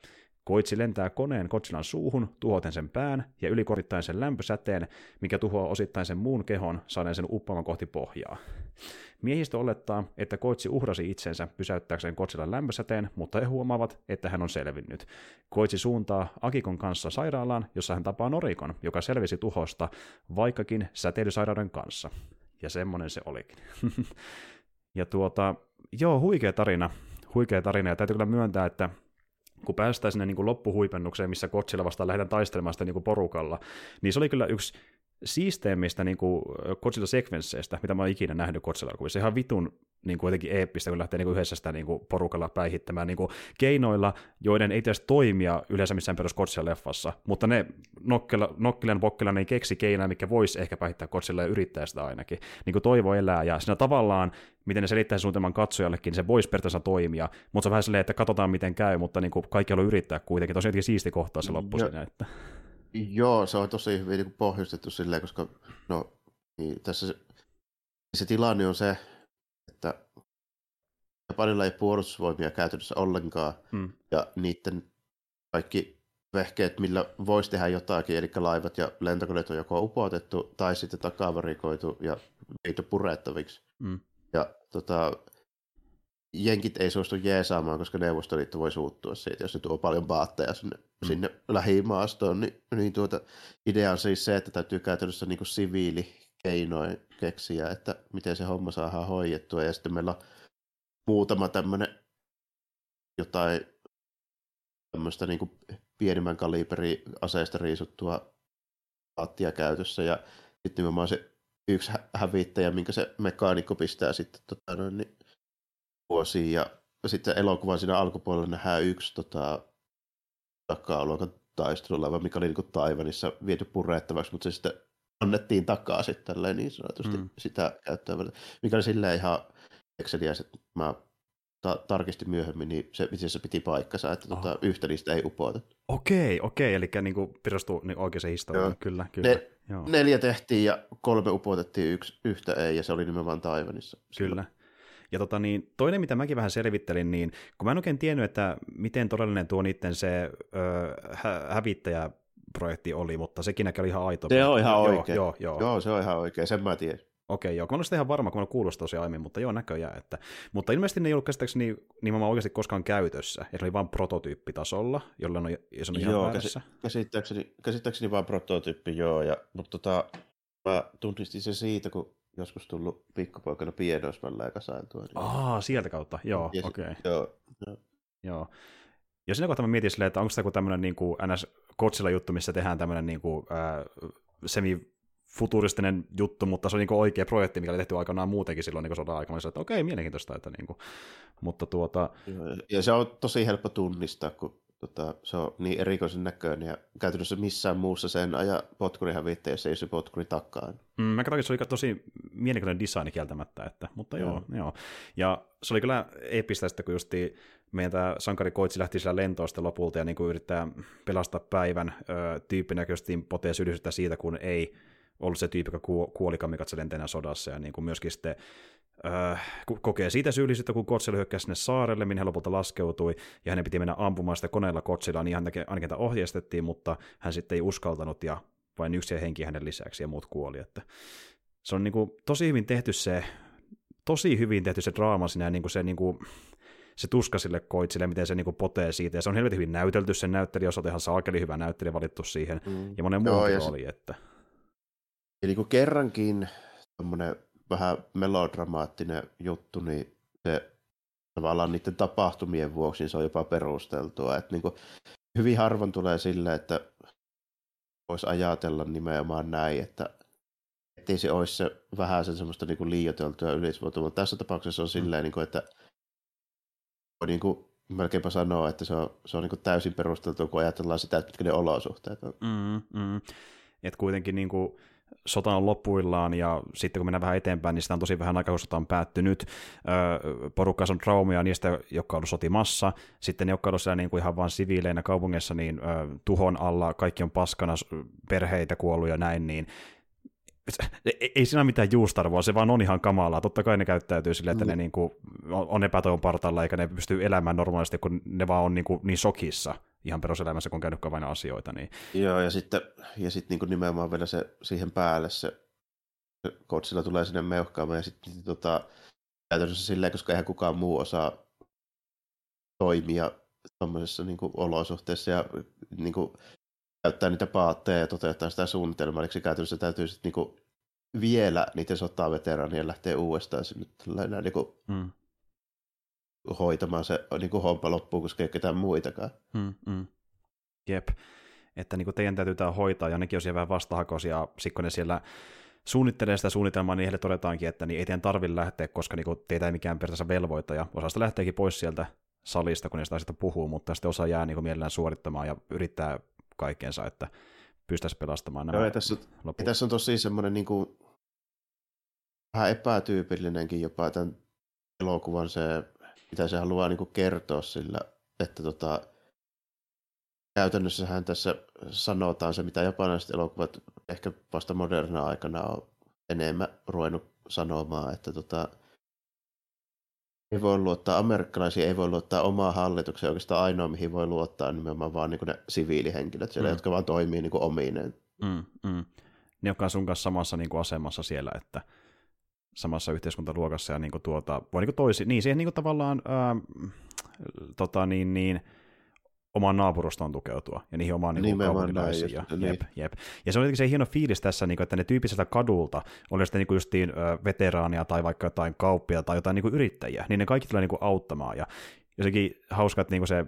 Koitsi lentää koneen Godzillan suuhun, tuhoten sen pään ja ylikorittaen sen lämpösäteen, mikä tuhoaa osittain sen muun kehon, saaden sen uppoamaan kohti pohjaa. Miehistö olettaa, että Koitsi uhrasi itsensä pysäyttääkseen Godzillan lämpösäteen, mutta he huomaavat, että hän on selvinnyt. Koitsi suuntaa Akikon kanssa sairaalaan, jossa hän tapaa Norikon, joka selvisi tuhosta, vaikkakin säteilysairauden kanssa. Ja semmonen se olikin. (laughs) ja tuota, joo, huikea tarina. Huikea tarina, ja täytyy kyllä myöntää, että kun päästään sinne niin kuin loppuhuipennukseen, missä Godzilla vastaan lähdetään taistelemaan sitä niin kuin porukalla, niin se oli kyllä yksi siisteimmistä niin kuin Godzilla-sekvensseistä, mitä mä oon ikinä nähnyt Godzilla-elokuvissa. Ihan vitun niin kuin jotenkin eeppistä, kun lähtee niin kuin yhdessä sitä niin kuin porukalla päihittämään niin kuin keinoilla, joiden ei tietysti toimia yleensä missään perus Godzilla-leffassa, mutta ne nokkela, nokkilan bokkela ne keksi keinoja, mikä voisi ehkä päihittää Godzilla ja yrittää sitä ainakin. Niin kuin toivo elää, ja siinä tavallaan, miten ne selittää suunnitelman katsojallekin, niin se voisi periaatteessa toimia, mutta se on vähän silleen, että katsotaan miten käy, mutta niin kuin kaikki haluaa yrittää kuitenkin. Tosiaan siisti kohtaa se loppu siinä, että... Joo, se on tosi hyvin niin pohjustettu silleen, koska no, niin tässä se, se tilanne on se, että Japanilla ei puolustusvoimia käytännössä ollenkaan, Hmm. ja niiden kaikki vehkeet, millä voisi tehdä jotakin, eli laivat ja lentokoneet on joko upotettu tai sitten takavarikoitu ja viety purettaviksi. Mm. Ja tota, jenkit ei suostu jeesaamaan, koska Neuvostoliitto voi suuttua siitä, jos se tuo paljon baatteja sinne, mm. sinne lähimaastoon. Niin, niin tuota, idea on siis se, että täytyy käytännössä niin kuin siviilikeinoin keksiä, että miten se homma saadaan hoidettua. Ja sitten meillä on muutama tämmöinen jotain tämmöistä niin kuin pienimmän kaliberi aseesta riisuttua paattia käytössä. Ja sitten nimenomaan se yksi hävittäjä, minkä se mekaanikko pistää sitten tota, noin, niin vuosiin ja sitten elokuvan siinä alkupuolella nähdään yksi tota, taka-luokan taistelulaiva, mikä oli niin Taivanissa viety purettavaksi, mutta se sitten annettiin takaa sitten tälleen niin sanotusti mm. sitä käyttöä, mikä oli silleen ihan ekseliäs, että mä ta- tarkistin myöhemmin, niin se, miten se piti paikkansa, että oh. tota, yhtä niistä ei upotettu. Okei, okei, eli niin perustuu niin oikeaan historiaan, kyllä, kyllä. Ne, Joo. Neljä tehtiin ja kolme upotettiin, yksi, yhtä ei, ja se oli nimenomaan Taivanissa. Kyllä. Ja tota, niin, toinen, mitä mäkin vähän selvittelin, niin kun mä en oikein tiennyt, että miten todellinen tuo niiden se ö, hä- hävittäjäprojekti oli, mutta sekin näkee ihan aito. Se on ihan oikein. Joo, joo, joo. joo, se on ihan oikein, sen mä tiedän. Okei, joo, kun mä olen ihan varma, kun mä kuulostaa tosiaan aiemmin, mutta joo, näköjään. Että... Mutta ilmeisesti ne ei ollut käsittääkseni nimenomaan oikeasti koskaan käytössä, että oli vain prototyyppitasolla, jolla on, se on ihan Joo, käsi, käsittääkseni, käsittääkseni vain prototyyppi, joo, ja, mutta tota, mä tunnistin sen siitä, kun joskus tullut pikkupoikana pienoismällä kasailtua. Niin... Aa, sieltä kautta, joo, okei. Okay. Joo, joo. joo. Ja siinä kohtaa mä mietin silleen, että onko joku tämmöinen niin kuin NS Kotsilla juttu, missä tehdään tämmöinen niin kuin, äh, semi futuristinen juttu, mutta se on niin oikea projekti, mikä oli tehty aikanaan muutenkin silloin niin sodan aikana. Että okei, mielenkiintoista. Että niin kuin, mutta tuota... Ja se on tosi helppo tunnistaa, kun tota, se on niin erikoisen näköinen ja käytännössä missään muussa sen aja potkurihävittäjässä ei se potkuri takaa. Mm, mä katsoin, että se oli tosi mielenkiintoinen design kieltämättä, että, mutta joo, joo. joo. Ja se oli kyllä epistä sitten, kun justi meidän tämä sankari Koitsi lähti sillä lentoosta lopulta ja niin kuin yrittää pelastaa päivän, öö, tyyppi näköisesti potee siitä, kun ei ollut se tyyppi, joka kuoli kamikatse lenteenä sodassa, ja niin kuin myöskin sitten äh, kokee siitä syyllisyyttä, kun Godzilla hyökkäsi sinne saarelle, minne hän lopulta laskeutui, ja hänen piti mennä ampumaan sitä koneella Godzillaa, niin hän ainakin ohjeistettiin, mutta hän sitten ei uskaltanut, ja vain yksi henki hänen lisäksi, ja muut kuoli. Että se on niin kuin, tosi hyvin tehty se, tosi hyvin tehty se draama siinä, niin kuin se, niin kuin, se tuska sille koitsille, miten se niin kuin potee siitä, ja se on helvetin hyvin näytelty, sen näyttelijä on ihan saakeli hyvä näyttelijä valittu siihen, mm. ja monen muun oli, että... Ja niin kuin kerrankin tämmöinen vähän melodramaattinen juttu, niin se tavallaan niiden tapahtumien vuoksi niin se on jopa perusteltua. Että niin kuin hyvin harvoin tulee sille, että voisi ajatella nimenomaan näin, että ettei se olisi se vähän sen semmoista niin kuin liioiteltua ylisvuotua, mutta tässä tapauksessa on silleen, mm. niin kuin, että voi niin kuin melkeinpä sanoa, että se on, se on niin kuin täysin perusteltua, kun ajatellaan sitä, että mitkä ne olosuhteet on. Mm, mm. Että kuitenkin niin kuin, sota on loppuillaan ja sitten kun mennään vähän eteenpäin, niin sitä on tosi vähän aikaa, kun sota on päättynyt. porukka on traumia niistä, jotka on ollut sotimassa. Sitten ne, jotka on ollut siellä niin kuin ihan vain siviileinä kaupungissa, niin tuhon alla, kaikki on paskana, perheitä kuollut ja näin, niin ei, ei siinä mitään juustarvoa, se vaan on ihan kamalaa. Totta kai ne käyttäytyy silleen, että mm. ne niinku on epätoivon partalla, eikä ne pysty elämään normaalisti, kun ne vaan on niinku niin sokissa ihan peruselämässä, kun on käynyt vain asioita. Niin... Joo, ja sitten, ja sitten niin nimenomaan vielä se siihen päälle se, se kotsilla tulee sinne meuhkaamaan, ja sitten tota, käytännössä silleen, koska eihän kukaan muu osaa toimia tuommoisessa niin olosuhteessa ja niin kuin, käyttää niitä paatteja ja toteuttaa sitä suunnitelmaa, eli käytännössä täytyy sitten niin kuin, vielä niiden sotaveteraanien lähteä uudestaan sinne tällainen niin kuin, hmm. Hoitamaan se niin kuin homma loppuun, koska ei ketään muitakaan. Hmm, hmm. Jep, että niin kuin teidän täytyy tämä hoitaa, ja nekin on siellä vähän vastahakoisia, sitten ne siellä suunnittelee sitä suunnitelmaa, niin heille todetaankin, että niin ei teidän tarvitse lähteä, koska niin teitä ei mikään periaatteessa velvoita, ja osasta lähteekin pois sieltä salista, kun niistä asioista puhuu, mutta sitten osa jää niin kuin mielellään suorittamaan ja yrittää kaikkeensa, että pystyisi pelastamaan nämä Joo, ja tässä, ja tässä on tosi semmoinen niin kuin, vähän epätyypillinenkin jopa tämän elokuvan se, mitä se haluaa niin kuin kertoa sillä, että tota, käytännössähän tässä sanotaan se, mitä japanilaiset elokuvat ehkä vasta moderna aikana on enemmän ruvennut sanomaan, että tota, ei voi luottaa amerikkalaisia, ei voi luottaa omaa hallitukseen. Oikeastaan ainoa, mihin voi luottaa, on nimenomaan vaan niin ne siviilihenkilöt siellä, mm. jotka vaan toimii niin omineen. Mm, mm. Ne, jotka on sun kanssa samassa niin kuin asemassa siellä, että samassa yhteiskuntaluokassa ja niin kuin tuota, voi niin kuin toisi, niin siihen niin kuin tavallaan ää, tota, niin, niin, omaan naapurustoon tukeutua ja niihin omaan niin kaupunkilaisiin. Ja, niin. jep, jep. ja se on jotenkin se hieno fiilis tässä, niin kuin, että ne tyyppiseltä kadulta, oli sitten niin justiin veteraania tai vaikka jotain kauppia tai jotain niin kuin yrittäjiä, niin ne kaikki tulee niin kuin auttamaan. Ja jotenkin hauska, että niin kuin se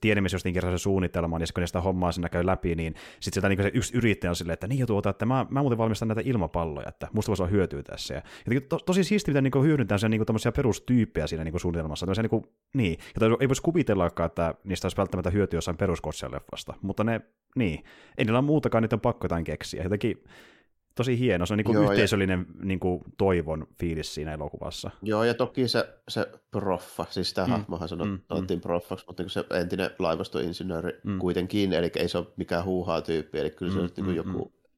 tiedämme justiin kerran se suunnitelman, ja kun ne sitä hommaa sinne käy läpi, niin sitten sieltä niin se yksi yrittäjä on silleen, että niin jo tuota, että mä, mä muuten valmistan näitä ilmapalloja, että musta voisi olla hyötyä tässä. Ja, ja to, tosi siisti, miten niin hyödyntää sen niin tämmöisiä perustyyppejä siinä niin suunnitelmassa. Tämmöisiä, niin, kuin, niin, ja ei voisi kuvitellakaan, että niistä olisi välttämättä hyötyä jossain peruskotsia mutta ne, niin, ei niillä ole muutakaan, niitä on pakko jotain keksiä. Jotenkin tosi hieno, se on niin Joo, yhteisöllinen ja... niin kuin, toivon fiilis siinä elokuvassa. Joo, ja toki se, se proffa, siis tämä mm. hahmohan sanottiin mm. proffaksi, mutta niin se entinen laivastoinsinööri mm. kuitenkin, eli ei se ole mikään huuhaa tyyppi, eli kyllä se mm, on niin mm, joku mm.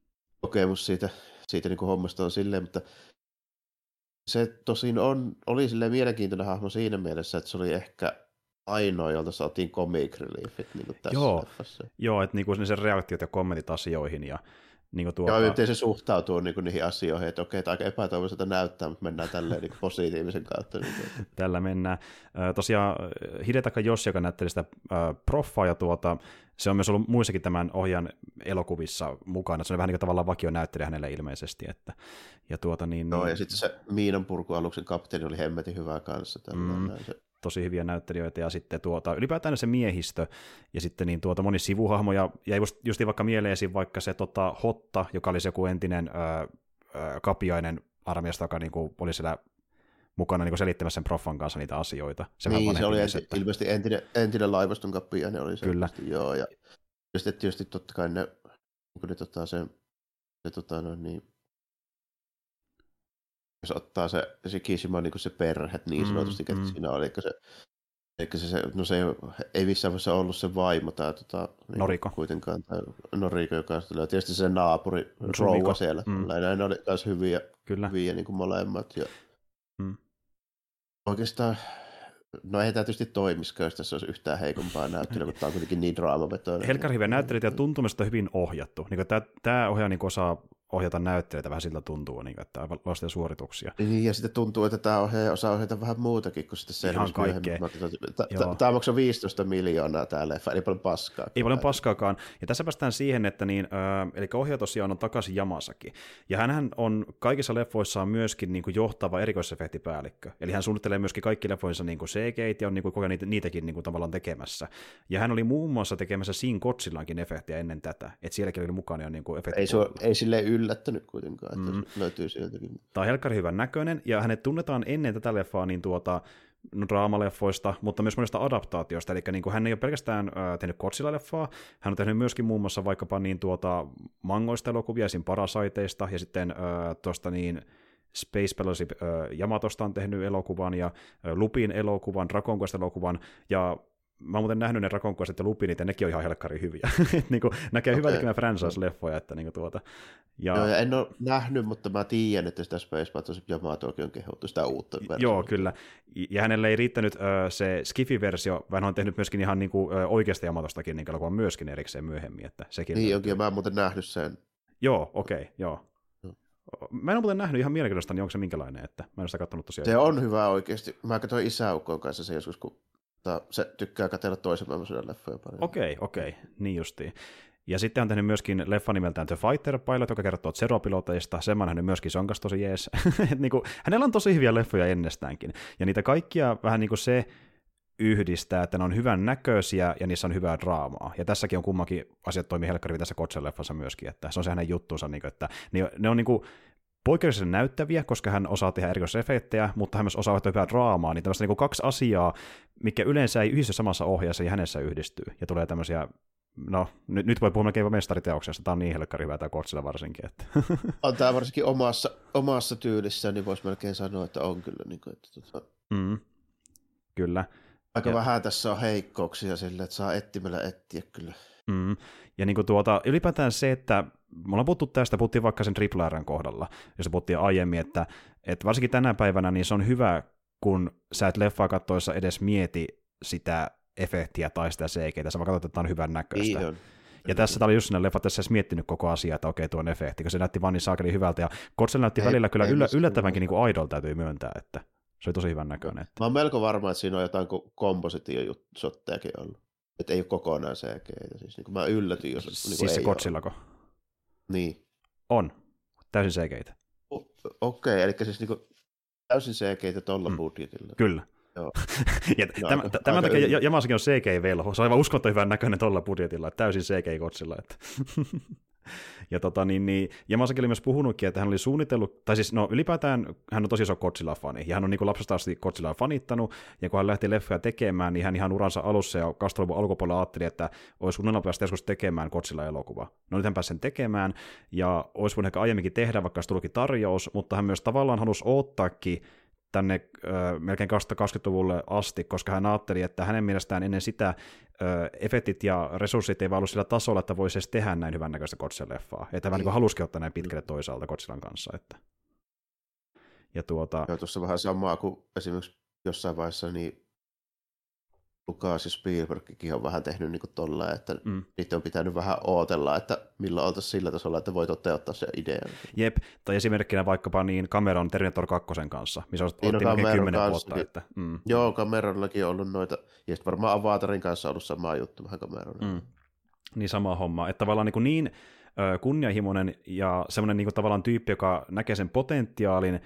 kokemus siitä, siitä niin kuin hommasta on silleen, mutta se tosin on, oli silleen mielenkiintoinen hahmo siinä mielessä, että se oli ehkä ainoa, jolta saatiin comic reliefit niin tässä Joo, leffassa. Joo että niin kuin se reaktiot ja kommentit asioihin ja niin tuota... Joo, miten se suhtautuu niin kuin niihin asioihin, että okei, tämä aika epätoivoiselta näyttää, mutta mennään tälleen niin positiivisen kautta. Niin. (laughs) Tällä mennään. Tosiaan Hidetaka Joshi, joka näytteli sitä proffaa, ja tuota, se on myös ollut muissakin tämän ohjan elokuvissa mukana. Se on vähän niin kuin tavallaan vakionäyttelijä hänelle ilmeisesti. Että, ja tuota, niin, niin... ja sitten se Miinan purkualuksen kapteeni oli hemmetin hyvä kanssa. Mm. Se tosi hyviä näyttelijöitä, ja sitten tuota, ylipäätään se miehistö, ja sitten niin tuota, moni sivuhahmoja, ja just, just vaikka mieleesi vaikka se tota, Hotta, joka oli se joku entinen ö, ö, kapiainen armiasta, joka niin kuin, oli siellä mukana niin selittämässä sen proffan kanssa niitä asioita. Se niin, se oli mies, että... ilmeisesti entinen, entinen laivaston kapiainen oli se. Kyllä. Joo, ja sitten tietysti totta kai ne, niin ne tota, se, se tota, no, niin, jos ottaa se, se Kishima niin se perhe niin mm, sanotusti, mm, mm. siinä oli, se, eli se, se, no se ei, ei missään vaiheessa ollut se vaimo tai tota, niin Noriko. kuitenkaan, tai Noriko, joka tulee tietysti se naapuri, rouva siellä, mm. näin oli myös hyviä, Kyllä. hyviä niin kuin molemmat, ja mm. oikeastaan No ei tämä tietysti toimisi, jos tässä olisi yhtään heikompaa näyttelyä, mutta tämä on kuitenkin niin draamavetoinen. Helkar hyvä näyttelijät ja tuntumista hyvin ohjattu. Niin tämä, tämä ohjaa niin osaa ohjata näyttelijöitä, vähän siltä tuntuu, niin, että lasten suorituksia. Niin, ja sitten tuntuu, että tämä ohjaaja osaa ohjata vähän muutakin kuin sitten selvisi kaikkea. Tämä maksaa 15 miljoonaa tämä leffa, ei paljon paskaa. Ei paljon paskaakaan. Ja tässä päästään siihen, että niin, äh, eli ohjaaja tosiaan on takaisin Jamasakin. Ja hän on kaikissa leffoissaan myöskin niin kuin johtava erikoisefektipäällikkö. Eli hän suunnittelee myöskin kaikki leffoissa niin CG ja on niin kuin, koko niitä, niitäkin niin kuin, tavallaan tekemässä. Ja hän oli muun muassa tekemässä Sin Kotsillaankin efektiä ennen tätä. Että sielläkin oli mukana jo niin kuin efekti. Ei, se, ei sille yllättänyt kuitenkaan, että mm. löytyy sieltäkin. Tämä on helkkari hyvän näköinen, ja hänet tunnetaan ennen tätä leffaa niin tuota, draamaleffoista, mutta myös monesta adaptaatiosta, eli niin kuin hän ei ole pelkästään äh, tehnyt Godzilla-leffaa, hän on tehnyt myöskin muun muassa vaikkapa niin tuota mangoista elokuvia, esim. Parasaiteista, ja sitten äh, tuosta niin Space Battleship äh, Yamatosta on tehnyt elokuvan, ja äh, Lupin elokuvan, Dragon Quest elokuvan, ja mä oon muuten nähnyt ne Rakonkuoset ja Lupinit, ja nekin on ihan helkkari hyviä. (laughs) niin kuin, näkee okay. hyvää tekemään franchise-leffoja. Että, niin kuin tuota. Ja... Joo, ja en ole nähnyt, mutta mä tiedän, että sitä Space Battles Yamatokin on kehottu sitä uutta versiota. Joo, kyllä. Ja hänelle ei riittänyt ö, se Skifi-versio, vaan hän on tehnyt myöskin ihan niin kuin, ö, oikeasta Yamatostakin niin elokuvan myöskin erikseen myöhemmin. Että sekin niin onkin, ja mä oon muuten nähnyt sen. Joo, okei, okay, joo. Mä en ole muuten nähnyt ihan mielenkiintoista, niin onko se minkälainen, että mä en ole sitä katsonut tosiaan. Se on hyvä oikeasti. Mä katsoin isäukkoon kanssa se joskus, kun se tykkää katsella toisen maailmansodan leffoja paljon. Okei, okay, okei, okay. niin justiin. Ja sitten on tehnyt myöskin leffa nimeltään The Fighter Pilot, joka kertoo Zero-piloteista. Sen mä nähnyt myöskin, se on tosi jees. (laughs) niin kuin, hänellä on tosi hyviä leffoja ennestäänkin. Ja niitä kaikkia vähän niin kuin se yhdistää, että ne on hyvän näköisiä ja niissä on hyvää draamaa. Ja tässäkin on kummakin asiat toimii helkkari tässä Kotsen-leffassa myöskin, että se on se hänen juttuunsa, niin kuin, että ne on niin kuin poikkeuksellisen näyttäviä, koska hän osaa tehdä erikoisefektejä, mutta hän myös osaa tehdä hyvää draamaa, niin tämmöistä niin kaksi asiaa, mikä yleensä ei yhdessä samassa ohjaassa ja hänessä yhdistyy. Ja tulee tämmöisiä no, nyt, nyt voi puhua melkein mestariteoksesta, tämä on niin helkkari hyvä tämä Godzilla varsinkin. Että. (laughs) on tämä varsinkin omassa, omassa tyylissään, niin voisi melkein sanoa, että on kyllä. Niin kuin, että, tuota... mm, kyllä. Aika ja... vähän tässä on heikkouksia sille, että saa etsimällä etsiä kyllä. Mm. Ja niin kuin tuota, ylipäätään se, että me ollaan puhuttu tästä, puhuttiin vaikka sen Triple Rn kohdalla, jossa puhuttiin aiemmin, että, että varsinkin tänä päivänä niin se on hyvä, kun sä et leffaa kattoissa edes mieti sitä efektiä tai sitä CGtä, sä vaan katsot, että tämä on hyvän näköistä. Niin Ja tässä tämä oli just leffa, että tässä miettinyt koko asiaa, että okei, tuo on efekti, kun se näytti vaan niin saakeli hyvältä, ja Kotsel näytti ei, välillä kyllä yllä, yllättävänkin niin kuin idol täytyy myöntää, että se oli tosi hyvän näköinen. Että... Mä oon melko varma, että siinä on jotain kompositiojuttujakin ollut. Että ei ole kokonaan CG. Siis niin mä yllätyin, jos niin Siis se Godzillako? Niin. On. Täysin CG. Okei, okay, eli siis niin kuin täysin CG tuolla mm. budjetilla. Kyllä. Joo. (laughs) ja no, tämän, aika, tämän takia yli. Jamasikin on CG-velho. Se on aivan uskomaton hyvän näköinen tuolla budjetilla, täysin CG-kotsilla. Että. (laughs) (laughs) ja tota, niin, niin, Jamasaki oli myös puhunutkin, että hän oli suunnitellut, tai siis no ylipäätään hän on tosi iso Godzilla-fani, ja hän on niin lapsesta asti Godzillaa fanittanut, ja kun hän lähti leffoja tekemään, niin hän ihan uransa alussa ja 20 alkupuolella ajatteli, että olisi unelma päästä joskus tekemään Godzilla-elokuva. No nyt hän pääsi sen tekemään, ja olisi voinut ehkä aiemminkin tehdä, vaikka olisi tarjous, mutta hän myös tavallaan halusi odottaakin tänne ö, melkein 2020-luvulle asti, koska hän ajatteli, että hänen mielestään ennen sitä ö, efektit ja resurssit ei vaan ollut sillä tasolla, että voisi edes tehdä näin hyvän näköistä Godzilla-leffaa. Että hän niin. niin halusikin ottaa näin pitkälle toisaalta Godzillan kanssa. Että. Ja tuota... Joo, tuossa vähän samaa kuin esimerkiksi jossain vaiheessa niin Lukas ja Spielbergkin on vähän tehnyt niin tolla, että mm. niitä on pitänyt vähän ootella, että milloin oltaisiin sillä tasolla, että voi toteuttaa se idea. Jep, tai esimerkkinä vaikkapa niin Cameron Terminator 2 kanssa, missä niin, no, melkein kymmenen vuotta. Että, mm. Joo, Cameronakin on ollut noita, ja sitten varmaan Avatarin kanssa on ollut sama juttu vähän Cameron. Mm. Niin sama homma, että tavallaan niin, niin kunnianhimoinen ja semmoinen niin tavallaan tyyppi, joka näkee sen potentiaalin,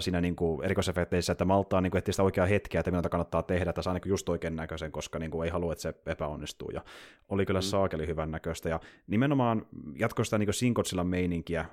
siinä niin kuin erikoisefekteissä, että maltaa niin kuin etsiä sitä oikeaa hetkeä, että miltä kannattaa tehdä, että saa niin kuin just oikein näköisen, koska niin kuin ei halua, että se epäonnistuu. Ja oli kyllä mm. saakeli hyvän näköistä. Ja nimenomaan jatkoi sitä niin Sinkotsilla meininkiä,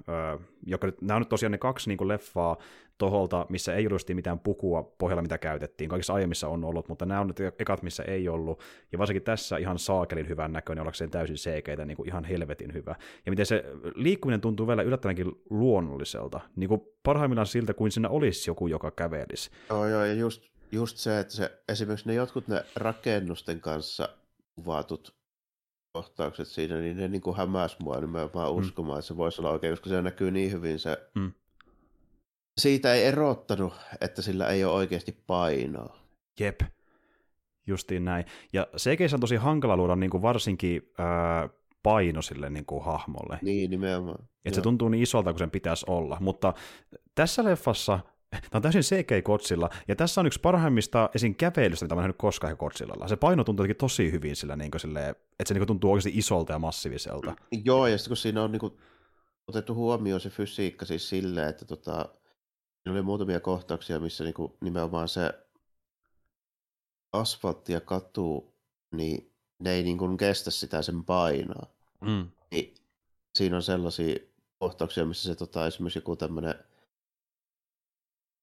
joka nämä on nyt tosiaan ne kaksi niin kuin leffaa toholta, missä ei ollut mitään pukua pohjalla, mitä käytettiin. Kaikissa aiemmissa on ollut, mutta nämä on nyt ekat, missä ei ollut. Ja varsinkin tässä ihan saakelin hyvän näköinen, ollakseen täysin seikeitä, niin kuin ihan helvetin hyvä. Ja miten se liikkuminen tuntuu vielä yllättävänkin luonnolliselta. Niin kuin parhaimmillaan siltä, kuin siinä olisi joku, joka kävelisi. Joo, joo, ja just, just se, että se, esimerkiksi ne jotkut ne rakennusten kanssa kuvatut kohtaukset siinä, niin ne niin kuin hämäs mua nimenomaan mm. uskomaan, että se voisi olla oikein, koska se näkyy niin hyvin se mm siitä ei erottanut, että sillä ei ole oikeasti painoa. Jep, justiin näin. Ja CGS on tosi hankala luoda niin kuin varsinkin ää, paino sille niin kuin hahmolle. Niin, nimenomaan. Että se tuntuu niin isolta kuin sen pitäisi olla. Mutta tässä leffassa Tämä on täysin CG-kotsilla, ja tässä on yksi parhaimmista esim. kävelystä, mitä mä nähnyt koskaan kotsillalla. Se paino tuntuu tosi hyvin sillä, niin kuin silleen, että se niin kuin tuntuu oikeasti isolta ja massiiviselta. Joo, ja sitten kun siinä on niin kuin, otettu huomioon se fysiikka siis silleen, että tota, Siinä oli muutamia kohtauksia, missä niinku nimenomaan se asfaltti ja katu, niin ne ei niinku kestä sitä sen painoa. Mm. Niin siinä on sellaisia kohtauksia, missä se tota, esimerkiksi joku tämmöinen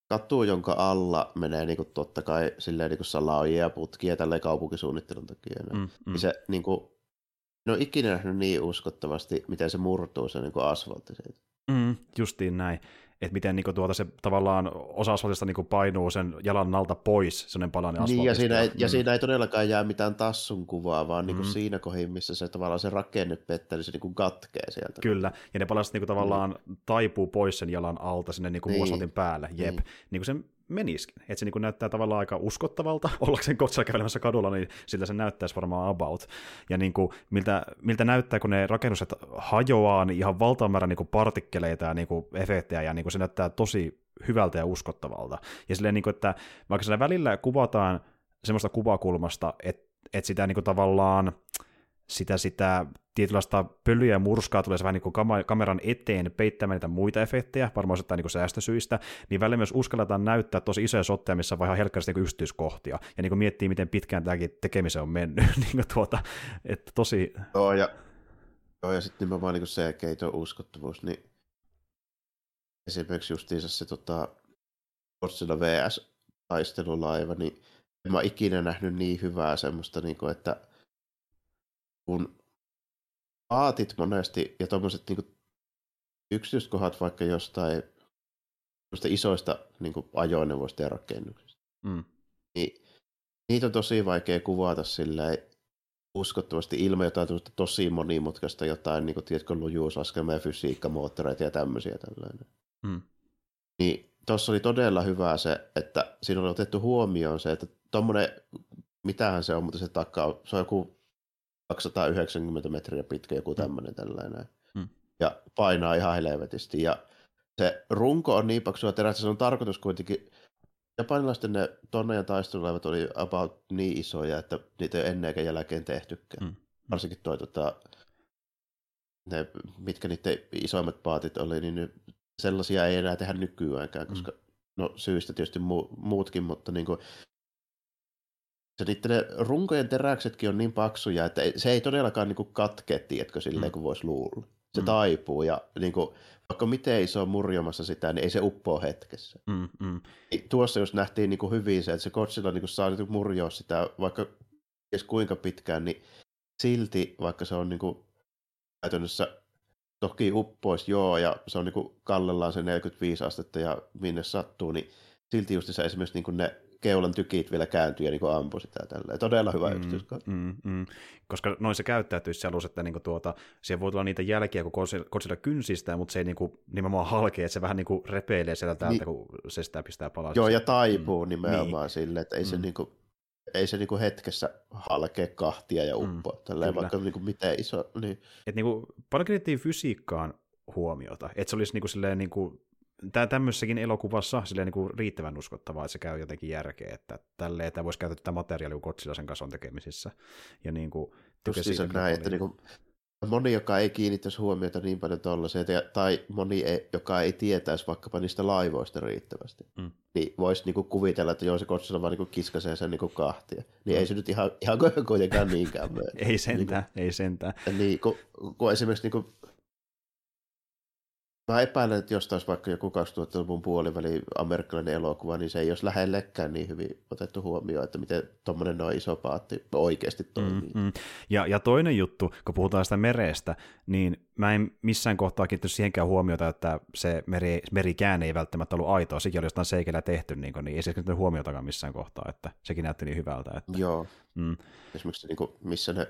katu, jonka alla menee niinku totta kai silleen niinku salaojia ja putkia tälleen kaupunkisuunnittelun takia. Mm, mm. Niin se niinku, ne on ikinä nähnyt niin uskottavasti, miten se murtuu se niinku asfaltti siitä. Mm, justiin näin. Että miten niin kuin, tuota, se tavallaan osa asfaltista niin kuin, painuu sen jalan alta pois, sellainen palanen asfaltista. Niin, ja siinä, ei, mm. ja siinä ei todellakaan jää mitään tassun kuvaa, vaan niin kuin Mm. siinä kohdin, missä se tavallaan se rakenne pettää, niin se niin kuin katkee sieltä. Kyllä, ja ne palaset niin kuin, tavallaan taipuu pois sen jalan alta sinne niin kuin, Niin. päälle, jep, Niin. niin kuin se meniskin. Että se niin kuin, näyttää tavallaan aika uskottavalta, (laughs) ollakseen Godzilla kävelemässä kadulla, niin siltä se näyttäisi varmaan about. Ja niin kuin, miltä, miltä näyttää, kun ne rakennukset hajoaa, niin ihan valtavan määrän niin partikkeleita ja niin kuin efektejä, ja niin kuin se näyttää tosi hyvältä ja uskottavalta. Ja silleen, niin kuin, että vaikka siellä välillä kuvataan semmoista kuvakulmasta, että, että sitä niin kuin, tavallaan sitä, sitä tietynlaista pölyä ja murskaa tulee se vähän niin kuin kameran eteen peittämään niitä muita efektejä, varmaan osittain niin säästösyistä, niin välillä myös uskalletaan näyttää tosi isoja sotteja, missä on vähän helkkaristi niin yksityiskohtia, ja niin kuin miettii, miten pitkään tämäkin tekemiseen on mennyt, (laughs) niin kuin tuota, että tosi, Joo, ja, joo, ja sitten nimenomaan niin se keiton uskottavuus, niin esimerkiksi justiinsa se tota, Godzilla VS-taistelulaiva, niin en mä ikinä nähnyt niin hyvää semmoista, niin kuin, että kun aatit monesti ja tuommoiset niin yksityiskohdat vaikka jostain isoista niin kuin ajoneuvoista ja rakennuksista, mm, niin niitä on tosi vaikea kuvata silleen uskottavasti ilman jotain tosi monimutkaista jotain, niin kuin, tiedätkö, lujuusaskelmia, fysiikkamoottoreita ja tämmöisiä tällainen. mm, Niin tuossa oli todella hyvä se, että siinä oli otettu huomioon se, että tuommoinen, mitähän se on, mutta se takaa, se on joku 290 metriä pitkä, joku tämmöinen tällainen. Mm. Ja painaa ihan helvetisti. Ja se runko on niin paksua terästä, se on tarkoitus kuitenkin, japanilaisten ne tonnajan taistelulaivat oli about niin isoja, että niitä ei ole ennen eikä jälkeen tehtykään. Mm. Varsinkin toi, tota, ne, mitkä niiden isoimmat paatit oli, niin ne, sellaisia ei enää tehdä nykyäänkään, koska no syystä tietysti mu, muutkin, mutta niin kuin, se niiden ne runkojen teräksetkin on niin paksuja, että se ei todellakaan niin katkee, tiedätkö, silleen Mm. kuin voisi luulla. Se Mm. taipuu ja niin kuin, vaikka miten iso murjomassa sitä, niin ei se uppoa hetkessä. mm, mm, Niin Tuossa just nähtiin niin kuin hyvin se, että se Godzilla niin kuin saa niin murjoa sitä vaikka ties kuinka pitkään, niin silti, vaikka se on niin kuin käytännössä toki uppois, joo, ja se on niin kuin kallellaan se 45 astetta ja minne sattuu, niin silti just se esimerkiksi niin kuin ne keulan tykit vielä kääntyy ja niin kuin ampui sitä tälleen. Todella hyvä mm. yksityiskohta. mm, mm, koska noin se käyttäytyisi se alus, että niinku tuota, siellä voi tulla niitä jälkiä, kun Godzilla- kynsistää, mutta se ei niinku, nimenomaan halkee, että se vähän niinku repeilee sieltä täältä, Niin. kun se sitä pistää palasiksi. Joo, ja taipuu mm. nimenomaan Niin. niin. sille, että ei se, Mm. niin kuin, ei se niin kuin hetkessä halkee kahtia ja Mm, uppoa. Tälleen, kyllä. vaikka niin kuin miten iso, niin Et niinku, paljon fysiikkaan huomiota, että se olisi niinku silleen niinku, tää tämmöisessäkin elokuvassa silleen niinku riittävän uskottavaa, että se käy jotenkin järkeä, että tälleen, että voisi käyttää tätä materiaalia, kun Godzilla sen kanssa on tekemisissä. Ja niinku, tykkäsin Justiinsa siitä näin, että paljon. niinku, moni, joka ei kiinnittäisi huomiota niin paljon tuollaiseen, tai moni, ei, joka ei tietäisi vaikkapa niistä laivoista riittävästi, Mm. niin voisi niinku kuvitella, että joo, se Godzilla vaan niinku kiskasee sen niinku kahtia. Niin Mm. ei se nyt ihan, ihan (laughs) kuitenkaan niinkään mene. Ei sentään, ei sentään. Niin, kun, kun esimerkiksi niinku, mä epäilen, että jos taas vaikka joku 2000-luvun puoliväli amerikkalainen elokuva, niin se ei olisi lähellekään niin hyvin otettu huomioon, että miten tuommoinen noin iso paatti oikeasti toimii. Mm, mm. Ja, ja toinen juttu, kun puhutaan sitä merestä, niin mä en missään kohtaa kiinnittänyt siihenkään huomiota, että se meri, merikään ei välttämättä ollut aitoa. Sekin oli jostain seikellä tehty, niin, kuin, niin ei se huomiotakaan missään kohtaa, että sekin näytti niin hyvältä. Että, Joo. mm, esimerkiksi niin kuin, missä ne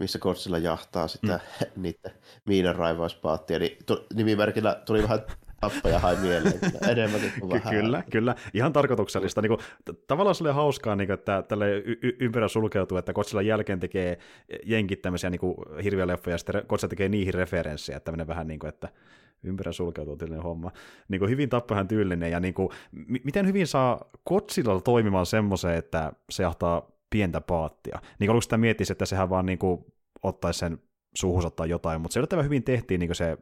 missä Godzilla jahtaa sitä mm. (laughs) niiden miinanraivauspaattia, niin tu, nimimerkillä tuli vähän tappaja hai mieleen enemmänkin kuin vähän. Kyllä, kyllä. Ihan tarkoituksellista. Niin kuin, tavallaan se oli hauskaa, niin kuin, että tälle y- y- ympärä sulkeutuu, että Godzilla jälkeen tekee jenkit tämmöisiä niin hirviä leffoja, ja sitten Godzilla tekee niihin referenssejä, että tämmöinen vähän niin kuin, että ympärä sulkeutuu tyylinen homma. Niin kuin, hyvin tappahan tyylinen, ja niin kuin, m- miten hyvin saa Godzilla toimimaan semmoiseen, että se jahtaa pientä paattia. Niin aluksi sitä miettisi, että sehän vaan niin kuin, ottaisi sen suuhunsa tai jotain, mutta se yllättävän hyvin tehtiin niin se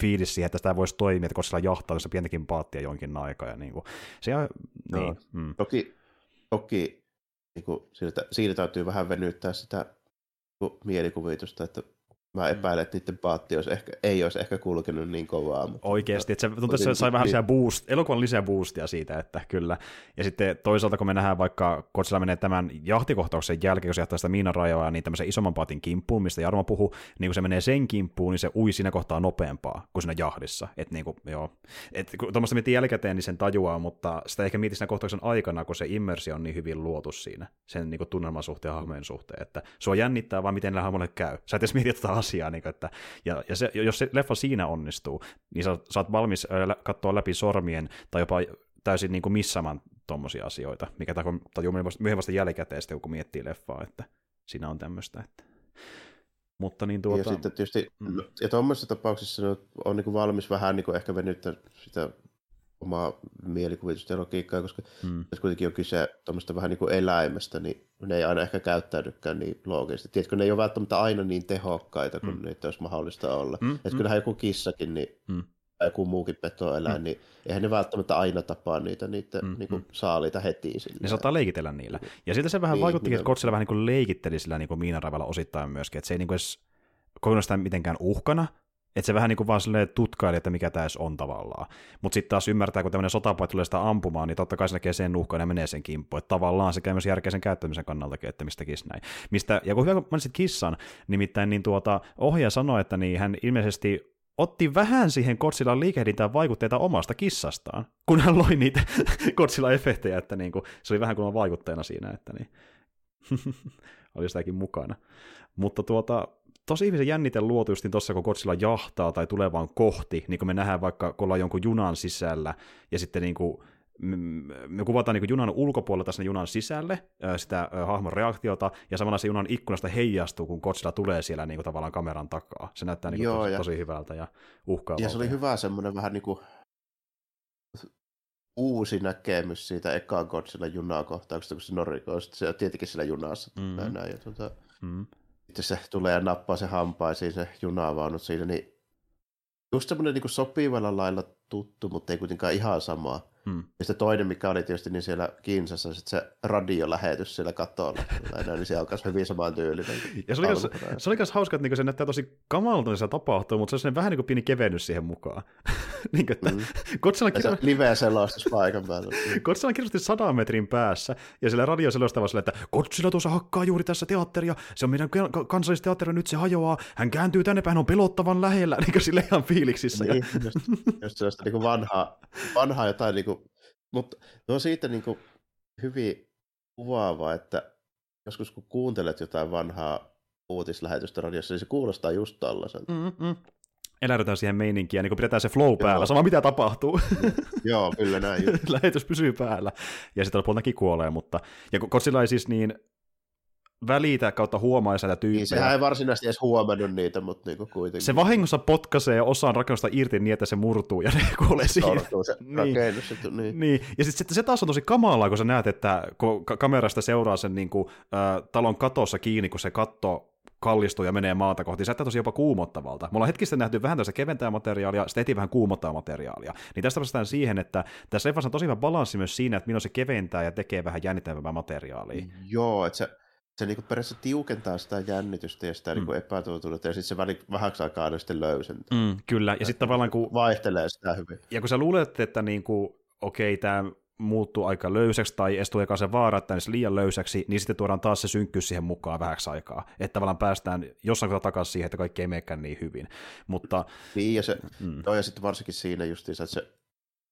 fiilis siihen, että sitä voisi toimia, että koska sillä jahtaa se pientäkin paattia jonkin aikaa. Ja niin kuin, se ihan, niin, Joo. mm, Toki, toki niin kuin, siitä, siitä täytyy vähän venyttää sitä niin kuin mielikuvitusta, että Mä epäilen, että niiden paatti olisi ehkä, ei olisi ehkä kulkenut niin kovaa. Mutta... Oikeasti, että se tuntuu, että se sai vähän lisää boost, elokuvan lisää boostia siitä, että kyllä. Ja sitten toisaalta, kun me nähdään vaikka Kotsilla menee tämän jahtikohtauksen jälkeen, kun se jahtaa sitä miinarajoa, niin tämmöisen isomman paatin kimppuun, mistä Jarmo puhuu, niin kun se menee sen kimppuun, niin se ui siinä kohtaa nopeampaa kuin siinä jahdissa. Että niin kuin, joo. Et, kun tuommoista miettii jälkikäteen, niin sen tajuaa, mutta sitä ehkä mieti siinä kohtauksen aikana, kun se immersio on niin hyvin luotu siinä, sen niin kuin tunnelman suhteen ja hahmojen suhteen, että sua jännittää vaan, miten näillä hahmoille käy. Sä et edes mieti tätä asiaa, niin kuin, että, ja, ja se, jos se leffa siinä onnistuu, niin sä, sä oot valmis katsoa läpi sormien tai jopa täysin niin kuin missaamaan tuommoisia asioita, mikä tajuu myöhemmin vasta jälkikäteen sitten, kun miettii leffaa, että siinä on tämmöistä. Että... Mutta niin tuota... Ja sitten tietysti, mm. ja tuommoisessa tapauksessa on niin kuin valmis vähän niin kuin ehkä venyttää sitä omaa mielikuvitusta ja logiikkaa, koska mm. jos kuitenkin on kyse tuommoista vähän niin kuin eläimestä, niin ne ei aina ehkä käyttäydykään niin loogisesti. Tiedätkö, ne ei ole välttämättä aina niin tehokkaita kuin mm. niitä olisi mahdollista olla. Mm. Että mm. kyllähän joku kissakin, niin mm. joku muukin petoeläin, mm. niin eihän ne välttämättä aina tapaa niitä, niitä mm. niin kuin saaliita heti. Sillä. Ne saattaa leikitellä niillä. Ja sitten se vähän niin, vaikuttikin, että Godzilla vähän niin kuin leikitteli sillä niin miinaravalla osittain myöskin, että se ei niin kuin edes kokonaan mitenkään uhkana, että se vähän niin kuin vaan silleen tutkaili, että mikä tämä on tavallaan. Mutta sitten taas ymmärtää, kun tämmöinen sotapoja tulee sitä ampumaan, niin totta kai se näkee sen uhkaan ja menee sen kimppuun. Että tavallaan se käy myös järkeisen käyttämisen kannalta, että mistä kiss näin. Mistä, ja kun hyvä kun mainitsit kissan, nimittäin niin tuota, ohjaaja sanoi, että niin hän ilmeisesti otti vähän siihen Godzillan liikehdintään vaikutteita omasta kissastaan, kun hän loi niitä (laughs) Godzilla-efektejä, että niin kuin, se oli vähän kuin vaikutteena siinä, että niin. (laughs) oli sitäkin mukana. Mutta tuota, tosi ihmisen jännite luotu just tuossa, kun Godzilla jahtaa tai tulee vaan kohti, niin kuin me nähdään vaikka, kun ollaan jonkun junan sisällä, ja sitten niin kuin, me kuvataan niin junan ulkopuolelta sinne junan sisälle sitä hahmon reaktiota, ja samalla se junan ikkunasta heijastuu, kun Godzilla tulee siellä niin kuin, tavallaan kameran takaa. Se näyttää niin kuin, Joo, tosi, ja... tosi hyvältä ja uhkaavalta. Ja se oli hyvä semmoinen vähän niin kuin uusi näkemys siitä ekaan Godzilla junaa kohtauksesta, kun se norikoi, se on tietenkin siellä junassa. Mm-hmm. Näin, ja tuota, mm-hmm sitten se tulee ja nappaa se hampaisiin se junavaunut siinä, niin just semmoinen niin sopivalla lailla tuttu, mutta ei kuitenkaan ihan sama. Hmm. Ja sitten toinen, mikä oli tietysti niin siellä Kinsassa, se radiolähetys siellä katolla. niin se alkaa hyvin samaan tyylinen. Ja se oli, myös, se oli myös hauska, että niinku se näyttää tosi kamalta, se tapahtuu, mutta se on vähän niin kuin pieni kevennys siihen mukaan. (laughs) niin kuin, että mm. Godzilla kirjo... live selostus paikan päällä. (laughs) Godzilla kirjoitti sadan metrin päässä, ja sillä radio selostava sille, että Godzilla tuossa hakkaa juuri tässä teatteria, se on meidän kansallisteatteri, nyt se hajoaa, hän kääntyy tänne päin, on pelottavan lähellä, (laughs) niin kuin sille ihan fiiliksissä. Niin, ja... just, just sellaista niin vanhaa, vanhaa jotain niin mutta no siitä niin kuin hyvin kuvaava, että joskus kun kuuntelet jotain vanhaa uutislähetystä radiossa, niin se kuulostaa just tällaiselta. Mm-hmm. Eläydytään siihen meininkiin, niin kun pidetään se flow päällä, Joo. sama mitä tapahtuu. Joo, kyllä näin. (laughs) Lähetys pysyy päällä, ja sitten lopultakin kuolee, mutta, ja kun ei siis niin, välitä kautta huomaa näitä tyyppejä. Niin, sehän ei varsinaisesti edes huomannut niitä, mutta niinku kuitenkin. Se vahingossa potkaisee osaan rakennusta irti niin, että se murtuu ja (laughs) ne kuolee siihen. se niin. rakennus. Niin. niin. Ja sitten sit se taas on tosi kamalaa, kun sä näet, että kun kamerasta seuraa sen niin kuin, äh, talon katossa kiinni, kun se katto kallistuu ja menee maata kohti. Se tosi jopa kuumottavalta. Mulla on hetkistä nähty vähän tästä keventää materiaalia, sitten heti vähän kuumottaa materiaalia. Niin tästä päästään siihen, että tässä leffassa on tosi hyvä balanssi myös siinä, että milloin se keventää ja tekee vähän jännittävämpää materiaalia. Joo, että se se niin periaatteessa tiukentaa sitä jännitystä ja sitä mm. niin epätoivuutta, ja sitten se väli, vähäksi aikaa aina sitten löysentää. Mm, kyllä, ja sitten tavallaan kun... Vaihtelee sitä hyvin. Ja kun sä luulet, että niin kuin, okei, tämä muuttuu aika löysäksi tai edes tulee se vaara, että se liian löysäksi, niin sitten tuodaan taas se synkkyys siihen mukaan vähäksi aikaa. Että tavallaan päästään jossain kohtaa takaisin siihen, että kaikki ei menekään niin hyvin. Mutta, niin, ja, se, mm. ja sitten varsinkin siinä justiinsa, että se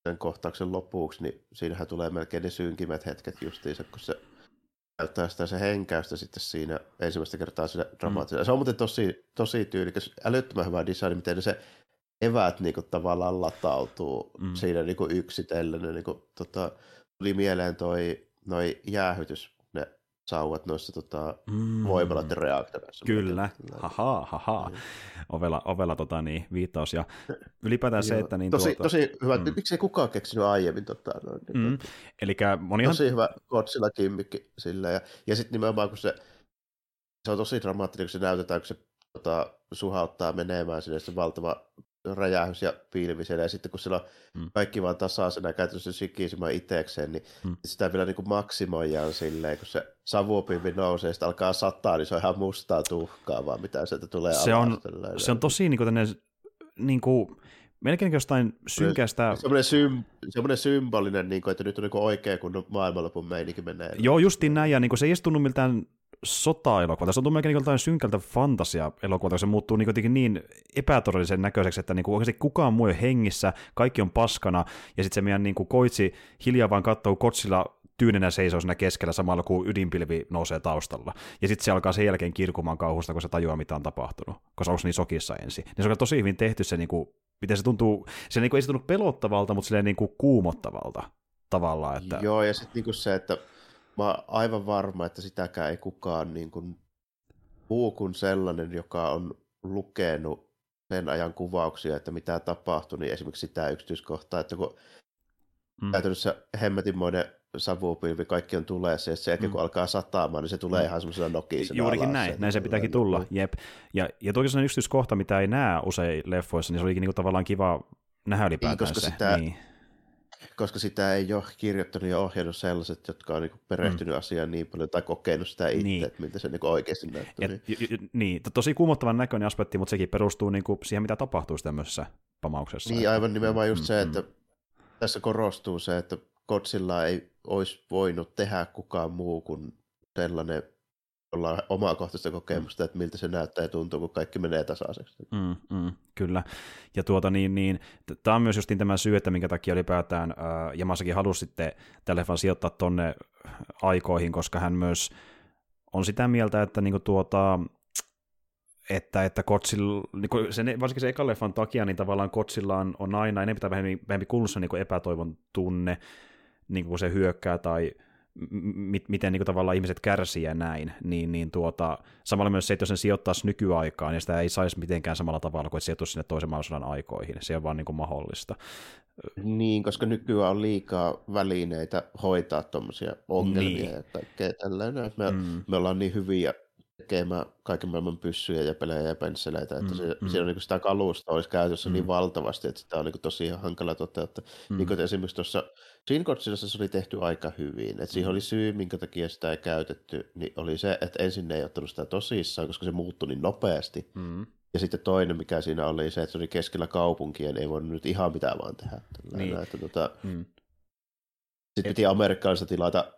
sen kohtauksen lopuksi, niin siinähän tulee melkein ne synkimmät hetket justiinsa, kun se näyttää sitä se henkäystä sitten siinä ensimmäistä kertaa siinä dramaattisessa. Mm. Se on muuten tosi, tosi tyylikäs, älyttömän hyvä design, miten se eväät niin kuin, tavallaan latautuu mm. siinä niin kuin yksitellen. Niin kuin, tota, tuli mieleen toi noi jäähytys sauvat noissa tota, mm. voimalaiden reaktoreissa. Kyllä, haha, haha. Mm. Ovella, ovella tota, niin, viittaus. Ja ylipäätään se, että... Niin, tosi, tuota, tosi hyvä, mm. miksi ei kukaan keksinyt aiemmin? Tota, noin, niin, mm. Elikkä monihan... Tosi hyvä Godzilla kimmikki sillä. Ja, ja sitten nimenomaan, kun se, se on tosi dramaattinen, kun se näytetään, kun se tota, suhauttaa menemään sinne se valtava räjähys ja pilvisellä, ja sitten kun sillä on Mm. kaikki vaan tasaisena käytännössä Shikishima itsekseen, niin Mm. sitä vielä niin kuin maksimoidaan silleen, kun se savupilvi nousee, sitten alkaa sataa, niin se on ihan mustaa tuhkaa vaan, mitä sieltä tulee Se alas on- tällainen. Se on tosi niin kuin, tänne, niin kuin, melkein jostain synkästä... Semmoinen, sym, semmoinen symbolinen, niin kuin, että nyt on niin kuin oikea kunnon maailmanlopun meininki menee. Joo, justiin näin, ja niin kuin, se ei tunnu miltään sota-elokuvalta, se tuntuu melkein niin jotain synkältä fantasia-elokuvalta, kun se muuttuu niin, jotenkin niin epätodellisen näköiseksi, että niin kuin, oikeasti kukaan muu ei ole hengissä, kaikki on paskana, ja sitten se meidän niin kuin, koitsi hiljaa vaan katsoo kotsilla tyynenä seisoo siinä keskellä samalla, kun ydinpilvi nousee taustalla. Ja sitten se alkaa sen jälkeen kirkumaan kauhusta, kun se tajuaa, mitä on tapahtunut, koska onko niin sokissa ensin. Niin se on tosi hyvin tehty se, niin kuin, miten se tuntuu, se niin kuin, ei se tunnu pelottavalta, mutta silleen niin kuin kuumottavalta tavallaan. Että, Joo, ja sitten niinku se, että mä oon aivan varma, että sitäkään ei kukaan niin kuin, muu kuin sellainen, joka on lukenut sen ajan kuvauksia, että mitä tapahtui, niin esimerkiksi sitä yksityiskohtaa, että kun Mm. käytännössä hemmetinmoinen savupilvi, kaikki on tuleessa, ja jälkeen Mm. kun alkaa sataamaan, niin se tulee Mm. ihan semmoisena nokisena Juurikin alas näin, näin se pitääkin tulla, jep. Ja, ja toki se on yksityiskohta, mitä ei näe usein leffoissa, niin se olikin niinku tavallaan kiva nähdä ylipäätään koska se. sitä- Niin. Koska sitä ei ole kirjoittanut ja ohjannut sellaiset, jotka on niin perehtynyt mm. asiaan niin paljon tai kokenut sitä itse, Niin. että miltä se niin oikeasti näyttää. Ja, Niin. j, j, niin, to- tosi kuumottavan näköinen aspekti, mutta sekin perustuu niinku siihen, mitä tapahtuu tämmöisessä pamauksessa. Niin, aivan nimenomaan just mm, se, mm. että tässä korostuu se, että Godzilla ei olisi voinut tehdä kukaan muu kuin sellainen, jolla on omakohtaista kokemusta, että miltä se näyttää ja tuntuu, kun kaikki menee tasaiseksi. Mm, mm, kyllä. Ja tuota niin, niin tämä on myös justiin tämä syy, että minkä takia ylipäätään ää, Yamasakin halusi sitten tämän leffan sijoittaa tonne aikoihin, koska hän myös on sitä mieltä, että niinku tuota, että, että Kotsilla, niin kuin sen, varsinkin se ekan leffan takia, niin tavallaan Kotsilla on, on aina enemmän tai vähemmän, vähemmän kunnossa niin epätoivon tunne, niin kuin kun se hyökkää tai m- miten niin kuin tavallaan ihmiset kärsii ja näin, niin, niin tuota, samalla myös se, että jos sen sijoittaisi nykyaikaan, niin sitä ei saisi mitenkään samalla tavalla kuin että sijoittuisi sinne toisen maailmansodan aikoihin. Se on vaan niin kuin mahdollista. Niin, koska nykyään on liikaa välineitä hoitaa tuommoisia ongelmia Niin. ja kaikkea tällainen. Me. Mm, me ollaan niin hyviä tekemään kaiken maailman pyssyjä ja pelejä ja pensseleitä, että Mm, se, mm. siellä on niin sitä kalusta olisi käytössä Mm. niin valtavasti, että sitä on niin tosi hankala toteuttaa. mm, Niin kuin esimerkiksi tuossa Shin se oli tehty aika hyvin. Et siihen Mm. oli syy, minkä takia sitä ei käytetty, niin oli se, että ensin ne ei ottanut sitä tosissaan, koska se muuttui niin nopeasti. mm, Ja sitten toinen, mikä siinä oli, se, että se oli keskellä kaupunkia, niin ei voinut nyt ihan mitään vaan tehdä. Tällainen, Niin. Että tota, mm. sitten piti amerikkalaisista tilata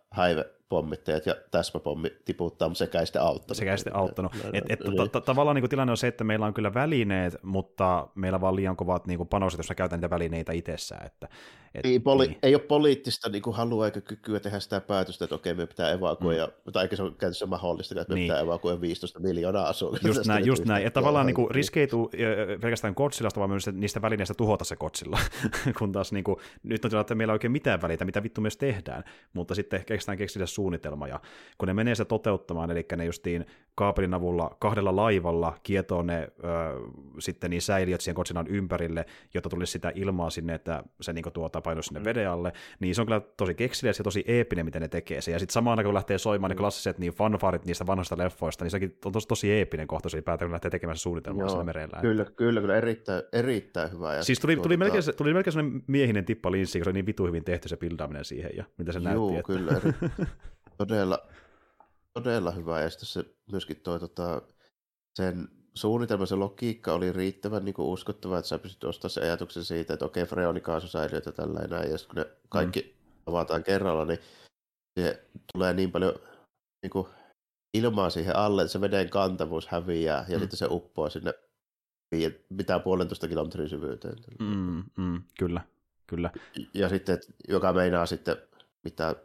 häivepommittajat ja täsmäpommi tiputtaa, mutta sekä ei sitten auttanut. sekä ei sitten auttanut. Et, et, Niin. ta, ta, tavallaan niin kuin tilanne on se, että meillä on kyllä välineet, mutta meillä on vaan liian kovat niin panokset, jos me käytetään niitä välineitä itsessään. Että, et, Niin, poli- Ei ole poliittista niin kuin halua eikä kykyä tehdä sitä päätöstä, että okei, me pitää evakuoida, mm. tai eikä se ole käytössä mahdollista, että me Niin. pitää evakuoida 15 miljoonaa asukasta. Just näin, just näin. Että tavallaan niin kuin, riski ei tule ö, pelkästään Godzillasta, vaan myös niistä välineistä tuhota se Godzilla. (laughs) Kun taas niin kuin, nyt on tilanne, että meillä ei oikein mitään väliä, mitä vittu myös tehdään, mutta sitten keksitään keksitä suunnitelma. Ja kun ne menee se toteuttamaan, eli ne justiin kaapelin avulla kahdella laivalla kietoo ne ö, sitten niin säiliöt siihen Godzillan ympärille, jotta tulisi sitä ilmaa sinne, että se niin tuota painoisi sinne veden alle, niin se on kyllä tosi kekseliäs ja tosi eeppinen, miten ne tekee se. Ja sitten samaan aikaan, kun lähtee soimaan ne klassiset niin fanfarit niistä vanhoista leffoista, niin sekin on tosi, tosi eeppinen kohtaus ylipäätään, kun lähtee tekemään se suunnitelmaa Joo, siellä merellä. Kyllä, kyllä, kyllä, erittäin, erittäin hyvä. Ja Siis tuli, tuli, melkein, se- tuli melkein sellainen miehinen tippa linssi, kun se oli niin vitu hyvin tehty se bildaaminen siihen ja mitä se Juu, näytti. Että... kyllä, eri, (laughs) todella, todella hyvä. Sitten se myöskin toi, tota, sen suunnitelma, se logiikka oli riittävän niin uskottava, että sä pystyt ostamaan sen ajatuksen siitä, että okei, freonikaasusäiliöitä ja tällä enää, ja kun ne kaikki mm. avataan kerralla, niin se tulee niin paljon niin kuin, ilmaa siihen alle, että se veden kantavuus häviää, ja Mm. mm. sitten se uppoaa sinne mitä puolentoista kilometrin syvyyteen. Mm, mm, kyllä, kyllä. Ja sitten, joka meinaa sitten mitä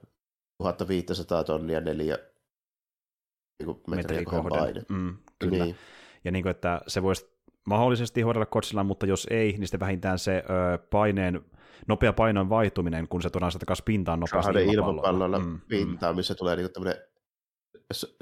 1500 tonnia neljä niin kuin metriä Metri kohden kohden. Mm, kyllä. Niin. Ja niin kuin, että se voisi mahdollisesti hoidella Godzillan, mutta jos ei, niin sitten vähintään se ö, paineen, nopea painoin vaihtuminen, kun se tuodaan sieltä pintaan nopeasti ilmapallolla. ilmapallolla Mm, mm, pintaan, missä tulee niin tämmöinen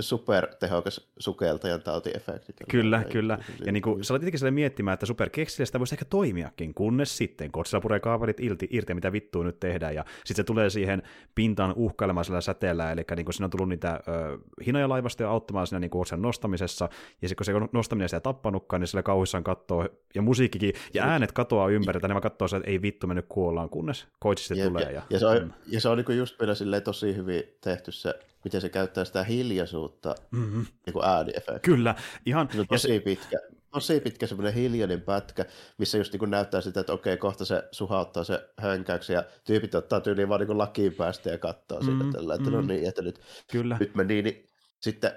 supertehokas sukeltajan tautiefekti. Kyllä, kyllä. Ja niin kuin, sä olet tietenkin miettimään, että super sitä voisi ehkä toimiakin, kunnes sitten Godzilla puree kaavarit irti, irti, mitä vittua nyt tehdään, ja sitten se tulee siihen pintaan uhkailemaan sillä säteellä, eli niin kuin siinä on tullut niitä ö, hinoja laivasta ja auttamaan siinä niin kuin nostamisessa, ja sitten kun se nostaminen sitä tappanutkaan, niin sillä kauhuissaan katsoo, ja musiikkikin, ja äänet katoaa ympäri, että ne katsoo, että ei vittu mennyt kuollaan, kunnes Koitsi sitten tulee. Ja, ja, ja, se on, mm. ja se on niin kuin just vielä tosi hyvin tehty se miten se käyttää sitä hiljaisuutta mm-hmm. niin ääniefekti. Kyllä, ihan. Se on tosi pitkä, tosi pitkä semmoinen hiljainen pätkä, missä just niin näyttää sitä, että okei, kohta se suhauttaa se hönkäyksi ja tyypit ottaa tyyliin vaan niin lakiin päästä ja katsoo mm, sitä tällä, että mm. no niin, että nyt, Kyllä. nyt meni, niin sitten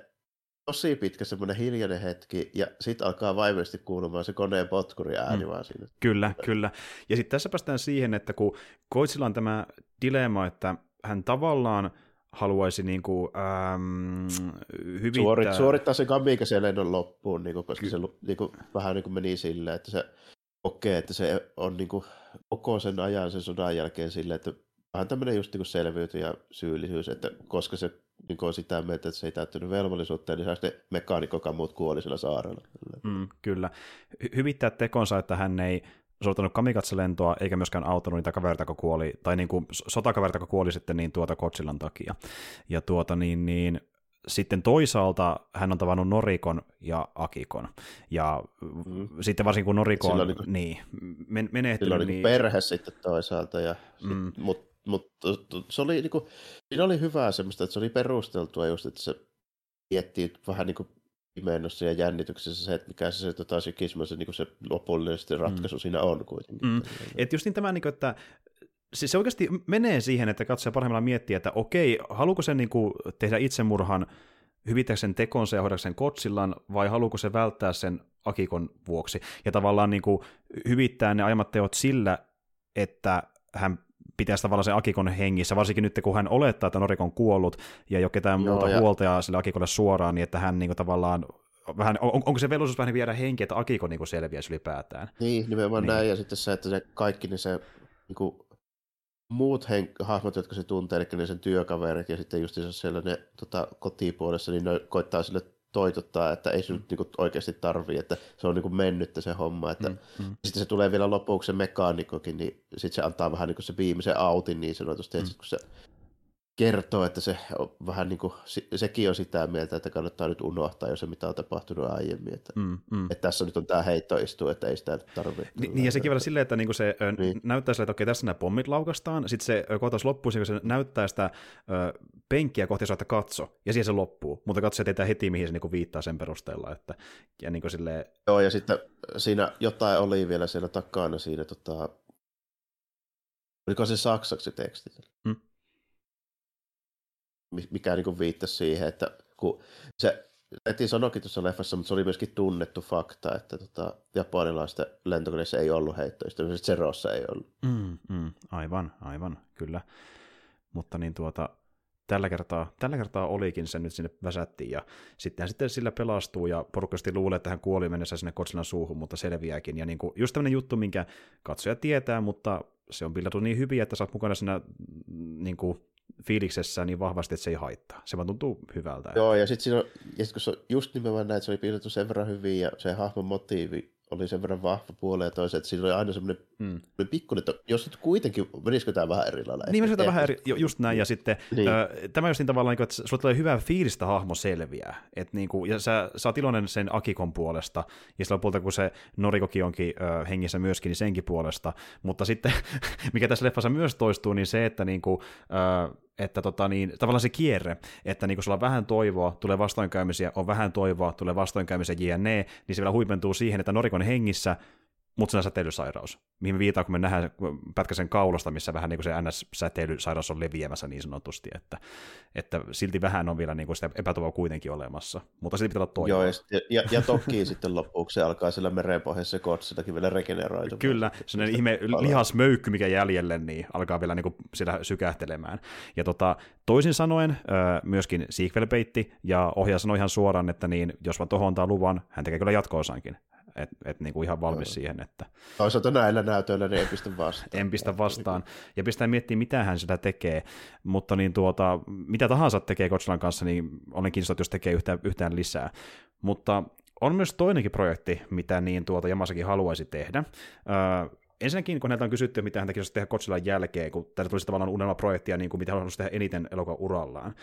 tosi pitkä semmoinen hiljainen hetki, ja sitten alkaa vaimeisesti kuulumaan se koneen potkuri ääni mm. vaan siinä. Kyllä, kyllä. Ja sitten tässä päästään siihen, että kun Koitsilla on tämä dilemma, että hän tavallaan haluaisi niin kuin, ähm, hyvittää... Suorit, suorittaa se kamikasen lennon loppuun, niin kuin, koska Ky- se niin kuin, vähän niin kuin meni silleen, että se kokee, että se on niin kuin, koko sen ajan sen sodan jälkeen silleen, että vähän tämmöinen just niin selviyty ja syyllisyys, että koska se niin on sitä mieltä, että se ei täyttänyt velvollisuutta, niin saa mekaanikko, muut kuoli sillä saarella. Mm, kyllä. Hyvittää tekonsa, että hän ei suorittanut kamikatselentoa, eikä myöskään auttanut niitä kaverita, kun kuoli, tai niin kuin sotakaverita, kun kuoli sitten niin tuota Kotsillan takia. Ja tuota niin, niin sitten toisaalta hän on tavannut Norikon ja Akikon. Ja mm. sitten varsinkin kun Noriko on niin, niin, men- menehtynyt... Sillä on niin, niin perhe sitten toisaalta, ja mm. mutta mut, se oli, niin kuin, siinä oli hyvää semmoista, että se oli perusteltua just, että se miettii vähän niin kuin pimennossa ja jännityksessä se, että mikä se, se, tota, se, se, niin se lopullinen ratkaisu mm. siinä on kuitenkin. Mm. Et just niin tämä, niin kuin, että siis se oikeasti menee siihen, että katsoja parhaimmillaan miettii, että okei, haluuko se niin kuin, tehdä itsemurhan hyvitäkseen tekonsa ja hoidakseen kotsillan, vai haluuko se välttää sen Akikon vuoksi, ja tavallaan niin kuin, hyvittää ne aiemmat teot sillä, että hän pitäisi tavallaan se Akikon hengissä, varsinkin nyt kun hän olettaa, että Norikon on kuollut ja ei ole ketään Joo, muuta ja... huoltajaa sille Akikolle suoraan, niin että hän niin kuin, tavallaan vähän, on, onko se velvollisuus vähän viedä henki, että Akiko niin selviäisi ylipäätään? Niin, nimenomaan niin. näin, ja sitten se, että se kaikki niin se niin kuin, muut hen- hahmot, jotka se tuntee, eli ne sen työkaverit, ja sitten just siellä ne tota, kotipuolessa, niin ne koittaa sille toitottaa, että ei se nyt niinku oikeasti tarvii, että se on niinku mennyttä se homma. Että mm, mm. Sitten se tulee vielä lopuksi se mekaanikkokin, niin sitten se antaa vähän niinku se viimeisen autin niin sanotusti, mm. että kun se kertoo, että se on vähän niin kuin, sekin on sitä mieltä, että kannattaa nyt unohtaa jo se, mitä on tapahtunut aiemmin. Että, mm, mm. että tässä nyt on tämä heittoistu, että ei sitä tarvitse. Ni, niin ja sekin vielä silleen, että niinku se niin. näyttää sille, että okei, tässä nämä pommit laukastaan, sitten se kohtaus loppuu, kun se näyttää sitä ö, penkkiä kohti, että katso, ja siihen se loppuu, mutta katso, että heti, mihin se niinku viittaa sen perusteella. Että, ja niinku silleen... Joo, ja sitten siinä jotain oli vielä siellä takana siinä, tota, oliko se saksaksi teksti? Mm mikä niin viittasi siihen, että kun se Eti sanoikin tuossa leffassa, mutta se oli myöskin tunnettu fakta, että tota, japanilaisten lentokoneissa ei ollut heittoista, myös Zerossa ei ollut. Mm, mm, aivan, aivan, kyllä. Mutta niin tuota, tällä kertaa, tällä kertaa olikin se nyt sinne väsättiin, ja sitten sitten sillä pelastuu, ja porukasti luulee, että hän kuoli mennessä sinne Kotsilan suuhun, mutta selviääkin. Ja niin kuin, just tämmöinen juttu, minkä katsoja tietää, mutta se on pillattu niin hyvin, että sä oot mukana siinä mm, niin kuin, fiiliksessä niin vahvasti, että se ei haittaa. Se vaan tuntuu hyvältä. Joo, ja sitten sit kun se on just nimenomaan näin, että se oli piirretty sen verran hyvin ja se hahmon motiivi oli sen verran vahva puoleen ja toiseen, että siinä oli aina semmoinen hmm. pikkuinen, että jos nyt kuitenkin, menisikö tämä vähän eri lailla? Niin, menisikö tämä vähän eri, just näin, ja sitten niin. ö, tämä just niin tavallaan, niin että sulla tulee hyvä fiilistä hahmo selviää, että niin kuin, ja sä, sä oot iloinen sen Akikon puolesta, ja sillä puolta, kun se Norikoki onkin ö, hengissä myöskin, niin senkin puolesta, mutta sitten, (laughs) mikä tässä leffassa myös toistuu, niin se, että niin kuin, ö, että tota niin, tavallaan se kierre, että niin kun sulla on vähän toivoa, tulee vastoinkäymisiä, on vähän toivoa, tulee vastoinkäymisiä jne, niin se vielä huipentuu siihen, että Norikon hengissä mutta se on säteilysairaus, mihin me viitaan, kun me nähdään pätkäsen kaulasta, missä vähän niin kuin se NS-säteilysairaus on leviämässä niin sanotusti, että, että silti vähän on vielä niin kuin sitä epätoivoa kuitenkin olemassa, mutta silti pitää olla toivoa. Joo, ja, ja, ja toki (laughs) sitten lopuksi se alkaa sillä merenpohjassa kotsillakin vielä regeneroitua. Kyllä, sellainen ihme lihasmöykky, mikä jäljelle, niin alkaa vielä niin kuin sitä sykähtelemään. Ja tota, toisin sanoen myöskin sequel ja ohjaaja sanoi ihan suoraan, että niin, jos vaan tohon luvan, hän tekee kyllä jatko-osankin että et niinku ihan valmis no. siihen, että... Toisaalta näillä näytöillä niin ei pistä vastaan. (laughs) en pistä vastaan, ja pistää miettiä, mitä hän sitä tekee, mutta niin tuota, mitä tahansa tekee Godzillan kanssa, niin olen kiinnostunut, jos tekee yhtään, yhtään lisää. Mutta on myös toinenkin projekti, mitä niin tuota Jamasakin haluaisi tehdä. Öö, ensinnäkin, kun näitä on kysytty, mitä hän tekisi tehdä Godzillan jälkeen, kun tästä tulisi tavallaan unelmaprojektia, niin kuin mitä hän haluaisi tehdä eniten elokuvan urallaan,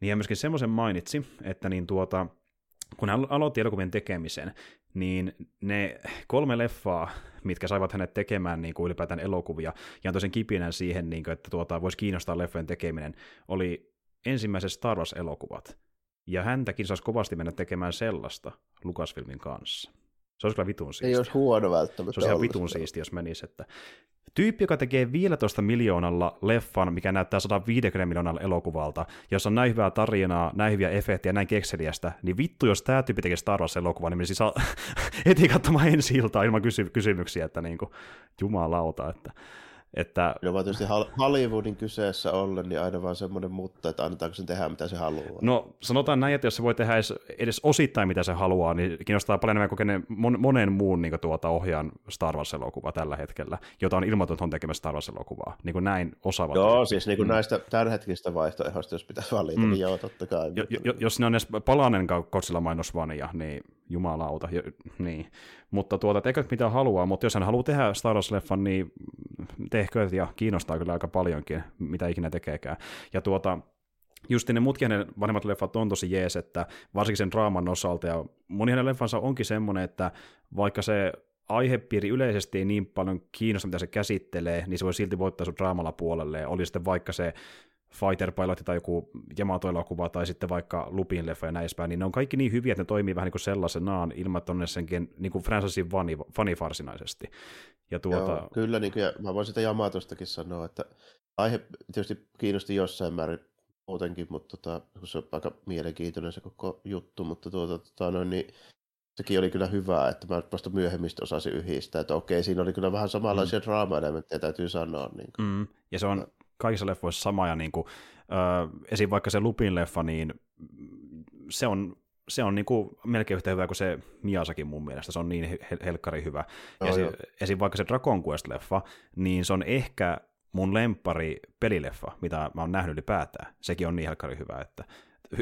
niin hän myöskin semmoisen mainitsi, että niin tuota, kun hän aloitti elokuvien tekemisen, niin ne kolme leffaa, mitkä saivat hänet tekemään niin kuin ylipäätään elokuvia, ja antoi sen kipinän siihen, niin kuin, että tuota, voisi kiinnostaa leffojen tekeminen, oli ensimmäiset Star Wars-elokuvat. Ja häntäkin saisi kovasti mennä tekemään sellaista Lucasfilmin kanssa. Se olisi kyllä vitun siistiä. Ei olisi huono välttämättä. Se olisi ihan vitun siistiä, jos menisi. Että tyyppi, joka tekee 15 miljoonalla leffan, mikä näyttää 150 miljoonalla elokuvalta, jossa on näin hyvää tarinaa, näin hyviä efektejä, näin kekseliästä, niin vittu, jos tämä tyyppi tekee Star Wars-elokuvaa, niin menisi (laughs) heti katsomaan ensi iltaa ilman kysy- kysymyksiä, että niin kuin, jumalauta, että että... No vaan tietysti Hollywoodin kyseessä ollen, niin aina vaan semmoinen mutta, että annetaanko sen tehdä mitä se haluaa. No sanotaan näin, että jos se voi tehdä edes, edes osittain mitä se haluaa, niin kiinnostaa paljon enemmän kokeen monen muun niin tuota, ohjaan Star Wars-elokuva tällä hetkellä, jota on ilmoitettu, että on tekemässä Star Wars-elokuvaa. Niin kuin näin osaavat. Joo, siis niin kuin mm. näistä tämänhetkistä vaihtoehdoista, jos pitäisi valita, mm. niin joo, totta kai. Jo, jo, jos ne on edes palanen Godzilla mainosvania, niin jumalauta, jo, niin. Mutta tuota, tekö mitä haluaa, mutta jos hän haluaa tehdä Star Wars-leffan, niin tehkö ja kiinnostaa kyllä aika paljonkin, mitä ikinä tekeekään. Ja tuota, just ne muutkin hänen vanhemmat leffat on tosi jees, että varsinkin sen draaman osalta, ja moni hänen leffansa onkin semmoinen, että vaikka se aihepiiri yleisesti ei niin paljon kiinnosta, mitä se käsittelee, niin se voi silti voittaa sun draamalla puolelle, oli sitten vaikka se Fighter Pilot tai joku Yamato-elokuva tai sitten vaikka Lupin leffa ja näin edespäin, niin ne on kaikki niin hyviä, että ne toimii vähän niin kuin sellaisenaan ilman, että on senkin niin kuin franchisein fani, fani varsinaisesti. Ja tuota... Joo, kyllä, niin kuin, ja mä voin sitä Yamatostakin sanoa, että aihe tietysti kiinnosti jossain määrin muutenkin, mutta tota, se on aika mielenkiintoinen se koko juttu, mutta tuota, tuota, noin, niin sekin oli kyllä hyvä, että mä vasta myöhemmin osasin yhdistää, että okei, siinä oli kyllä vähän samanlaisia mm. draama-elementtejä, täytyy sanoa. Niin kuin. Mm. Ja se on kaikissa leffoissa sama, ja niin kuin, äh, esim. vaikka se Lupin leffa, niin se on se on niin kuin melkein yhtä hyvä kuin se Miasakin mun mielestä, se on niin hel- helkkari hyvä. Oh, esim, esim. vaikka se Dragon Quest-leffa, niin se on ehkä mun lempari pelileffa, mitä mä oon nähnyt ylipäätään. Sekin on niin helkkari hyvä, että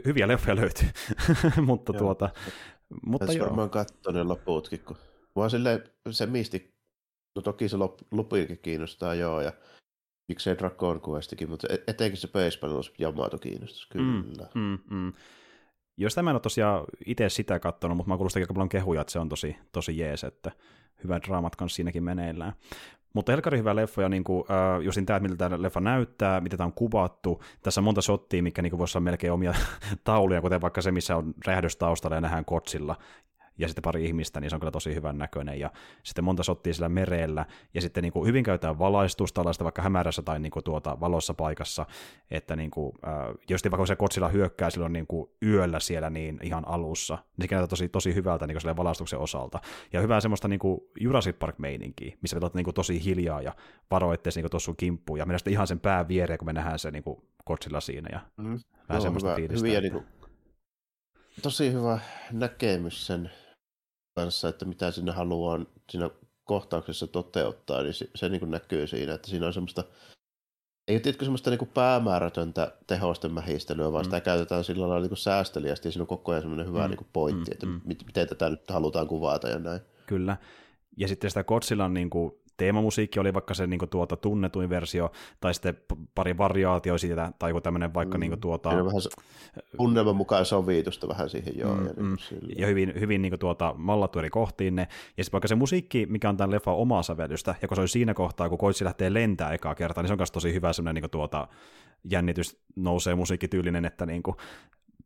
hyviä leffoja löytyy, (laughs) mutta joo. tuota, mutta Tässä joo. varmaan katsoa ne loputkin, kun vaan silleen, se misti, no toki se loppuinkin kiinnostaa joo, ja miksei Dragon Questikin, mutta e- etenkin se Battles Yamato kiinnostus, kyllä. Mm, mm, mm. Jos tämä en ole tosiaan itse sitä katsonut, mutta mä kuulostan aika paljon kehuja, että se on tosi, tosi jees, että hyvät draamat kanssa siinäkin meneillään. Mutta helkari hyvä leffa, ja niin kuin, äh, just tämä, miltä tämä leffa näyttää, mitä tämä on kuvattu. Tässä on monta shottia, mikä niin voisi olla melkein omia (laughs) tauluja, kuten vaikka se, missä on räjähdys taustalla ja nähdään kotsilla ja sitten pari ihmistä, niin se on kyllä tosi hyvän näköinen, ja sitten monta sottia sillä merellä, ja sitten niin kuin hyvin käytetään valaistusta tällaista vaikka hämärässä tai niin kuin tuota valossa paikassa, että niin kuin, äh, jos vaikka se kotsilla hyökkää silloin niin kuin yöllä siellä niin ihan alussa, niin se näyttää tosi, tosi hyvältä niin kuin valaistuksen osalta, ja hyvää semmoista niin kuin Jurassic Park-meininkiä, missä olet niin kuin tosi hiljaa ja varoitte niin tuossa sun kimppuun, ja mennään sitten ihan sen pää viereen, kun me nähdään se niin kuin kotsilla siinä, ja mm. vähän Joo, semmoista hyvä, fiilistä. Hyviä, niin kuin, tosi hyvä näkemys sen kanssa, että mitä sinne haluaa siinä kohtauksessa toteuttaa, niin se, se niin kuin näkyy siinä, että siinä on semmoista, ei tiedätkö semmoista niin kuin päämäärätöntä tehosten mähistelyä, vaan mm. sitä käytetään sillä lailla niin säästeliästi, ja siinä on koko ajan semmoinen hyvä mm. niin kuin pointti, mm. että mm. miten tätä nyt halutaan kuvata ja näin. Kyllä, ja sitten sitä Godzillan niin kuin teemamusiikki oli vaikka se niinku tuota, tunnetuin versio, tai sitten pari variaatio siitä, tai joku tämmöinen vaikka mm. niinku tuota... Ja vähän tunnelman mukaan sovitusta vähän siihen joo. Mm, ja, niin mm. ja hyvin, hyvin niinku tuota, mallattu eri kohtiin ne. Ja sitten vaikka se musiikki, mikä on tämän leffan omaa sävellystä, ja kun se oli siinä kohtaa, kun koitsi lähtee lentää ekaa kertaa, niin se on myös tosi hyvä semmoinen niinku tuota, jännitys nousee musiikkityylinen, että niinku,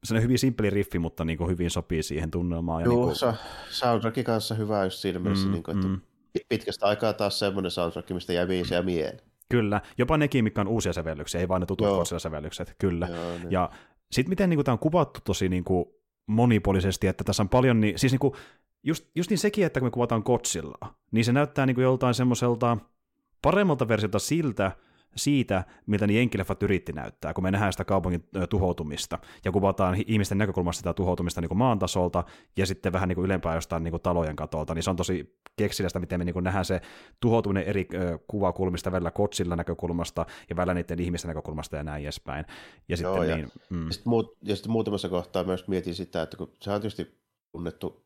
se on hyvin simppeli riffi, mutta niin kuin hyvin sopii siihen tunnelmaan. Joo, ja niin kuin... soundtrackin kanssa hyvä just siinä mielessä, mm, niin kuin, että mm pitkästä aikaa taas semmoinen soundtrack, mistä jää biisejä mieleen. Kyllä, jopa nekin, mikä on uusia sävellyksiä, ei vain ne tutut sävellykset, kyllä. Joo, niin. Ja sitten miten niin kuin, tämä on kuvattu tosi niin kuin, monipuolisesti, että tässä on paljon, niin, siis niin kuin, just, just niin sekin, että kun me kuvataan Godzilla, niin se näyttää niin kuin joltain semmoiselta paremmalta versiolta siltä, siitä, miltä ne jenkkileffat yritti näyttää, kun me nähdään sitä kaupungin tuhoutumista, ja kuvataan ihmisten näkökulmasta sitä tuhoutumista niin kuin maan tasolta, ja sitten vähän niin kuin ylempää jostain niin kuin talojen katolta, niin se on tosi keksilästä, miten me niin kuin nähdään se tuhoutuminen eri kuvakulmista, välillä kotsilla näkökulmasta, ja välillä niiden ihmisten näkökulmasta, ja näin edespäin. Ja sitten, Joo, ja, niin, mm. ja, sitten muut, ja sitten muutamassa kohtaa myös mietin sitä, että kun se on tietysti tunnettu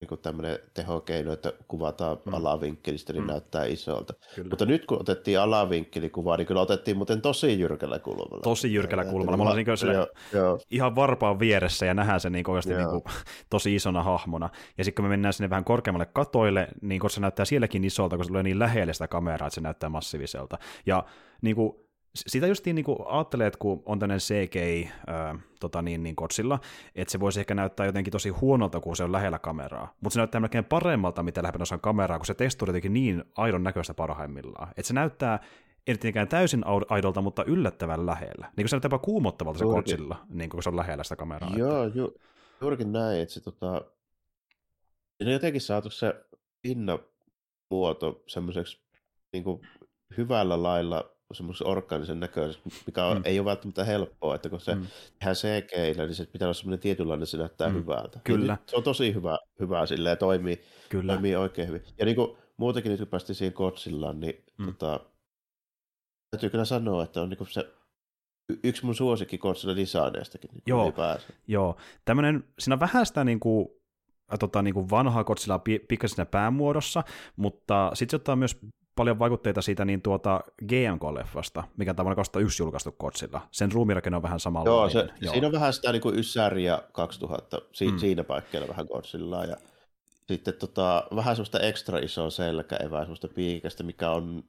niin tämmöinen tehokeino, että kuvataan mm. alavinkkelistä, niin mm. näyttää isolta. Kyllä. Mutta nyt kun otettiin alavinkkelikuva, niin kyllä otettiin muuten tosi jyrkällä kulmalla. Tosi jyrkällä kulmalla. Me ollaan niin jo, jo. ihan varpaan vieressä ja nähdään se niin oikeasti niin kuin, tosi isona hahmona. Ja sitten kun me mennään sinne vähän korkeammalle katoille, niin kun se näyttää sielläkin isolta, kun se tulee niin lähelle sitä kameraa, että se näyttää massiiviselta. Ja niin kuin, sitä justiin niin ajattelee, että kun on tämmöinen CGI ää, tota niin, niin kotsilla, että se voisi ehkä näyttää jotenkin tosi huonolta, kun se on lähellä kameraa. Mutta se näyttää melkein paremmalta, mitä lähempänä on kameraa, kun se tekstuuri jotenkin niin aidon näköistä parhaimmillaan. Että se näyttää ei tietenkään täysin aidolta, mutta yllättävän lähellä. Niin kuin se näyttää jopa kuumottavalta se kotsilla, niin kun se on lähellä sitä kameraa. Joo, ju, juurikin näin, että se tota... Siinä on jotenkin saatu se muoto semmoiseksi niin hyvällä lailla semmoisen orgaanisen näköisen, mikä on, mm. ei ole välttämättä helppoa, että kun se mm. tehdään cg niin se pitää olla semmoinen tietynlainen, se näyttää mm. hyvältä. Kyllä. se on tosi hyvä, hyvä silleen, toimii, Kyllä. toimii oikein hyvin. Ja niin kuin muutenkin nyt kun päästiin siihen Godzillaan, niin mm. tota, täytyy kyllä sanoa, että on niin kuin se yksi mun suosikki Godzilla designeestakin. Niin joo, joo. Tämmönen, siinä on vähän sitä niin kuin, tota, niin kuin vanhaa Godzillaa pikkasen päämuodossa, mutta sitten se ottaa myös paljon vaikutteita siitä niin tuota GMK-leffasta, mikä vuonna 2001 julkaistu Kotsilla. Sen ruumirakenne on vähän samalla. Joo, se, Joo. siinä on vähän sitä niin kuin Ysäriä 2000, si, mm. siinä paikkeilla vähän Godzillaa, ja sitten tota, vähän semmoista ekstra isoa selkäevää, semmoista piikästä, mikä on,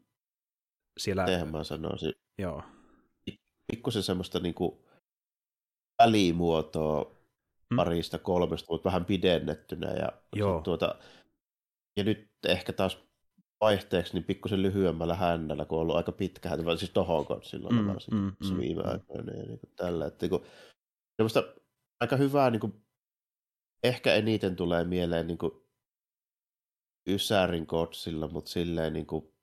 siellä... tehän mä sanoisin, Joo. pikkusen semmoista niin kuin välimuotoa mm. parista kolmesta, mutta vähän pidennettynä, ja, Joo. Tuota, ja nyt ehkä taas vaihteeksi niin pikkusen lyhyemmällä hännällä, kun on ollut aika pitkä häntä, siis tohon silloin mm, varsinkin mm, mm, viime mm. aikoina ja niin kuin tällä. Että niin kuin, aika hyvää, niin kuin, ehkä eniten tulee mieleen niin kuin, Ysärin kotsilla, mutta silleen niin kuin,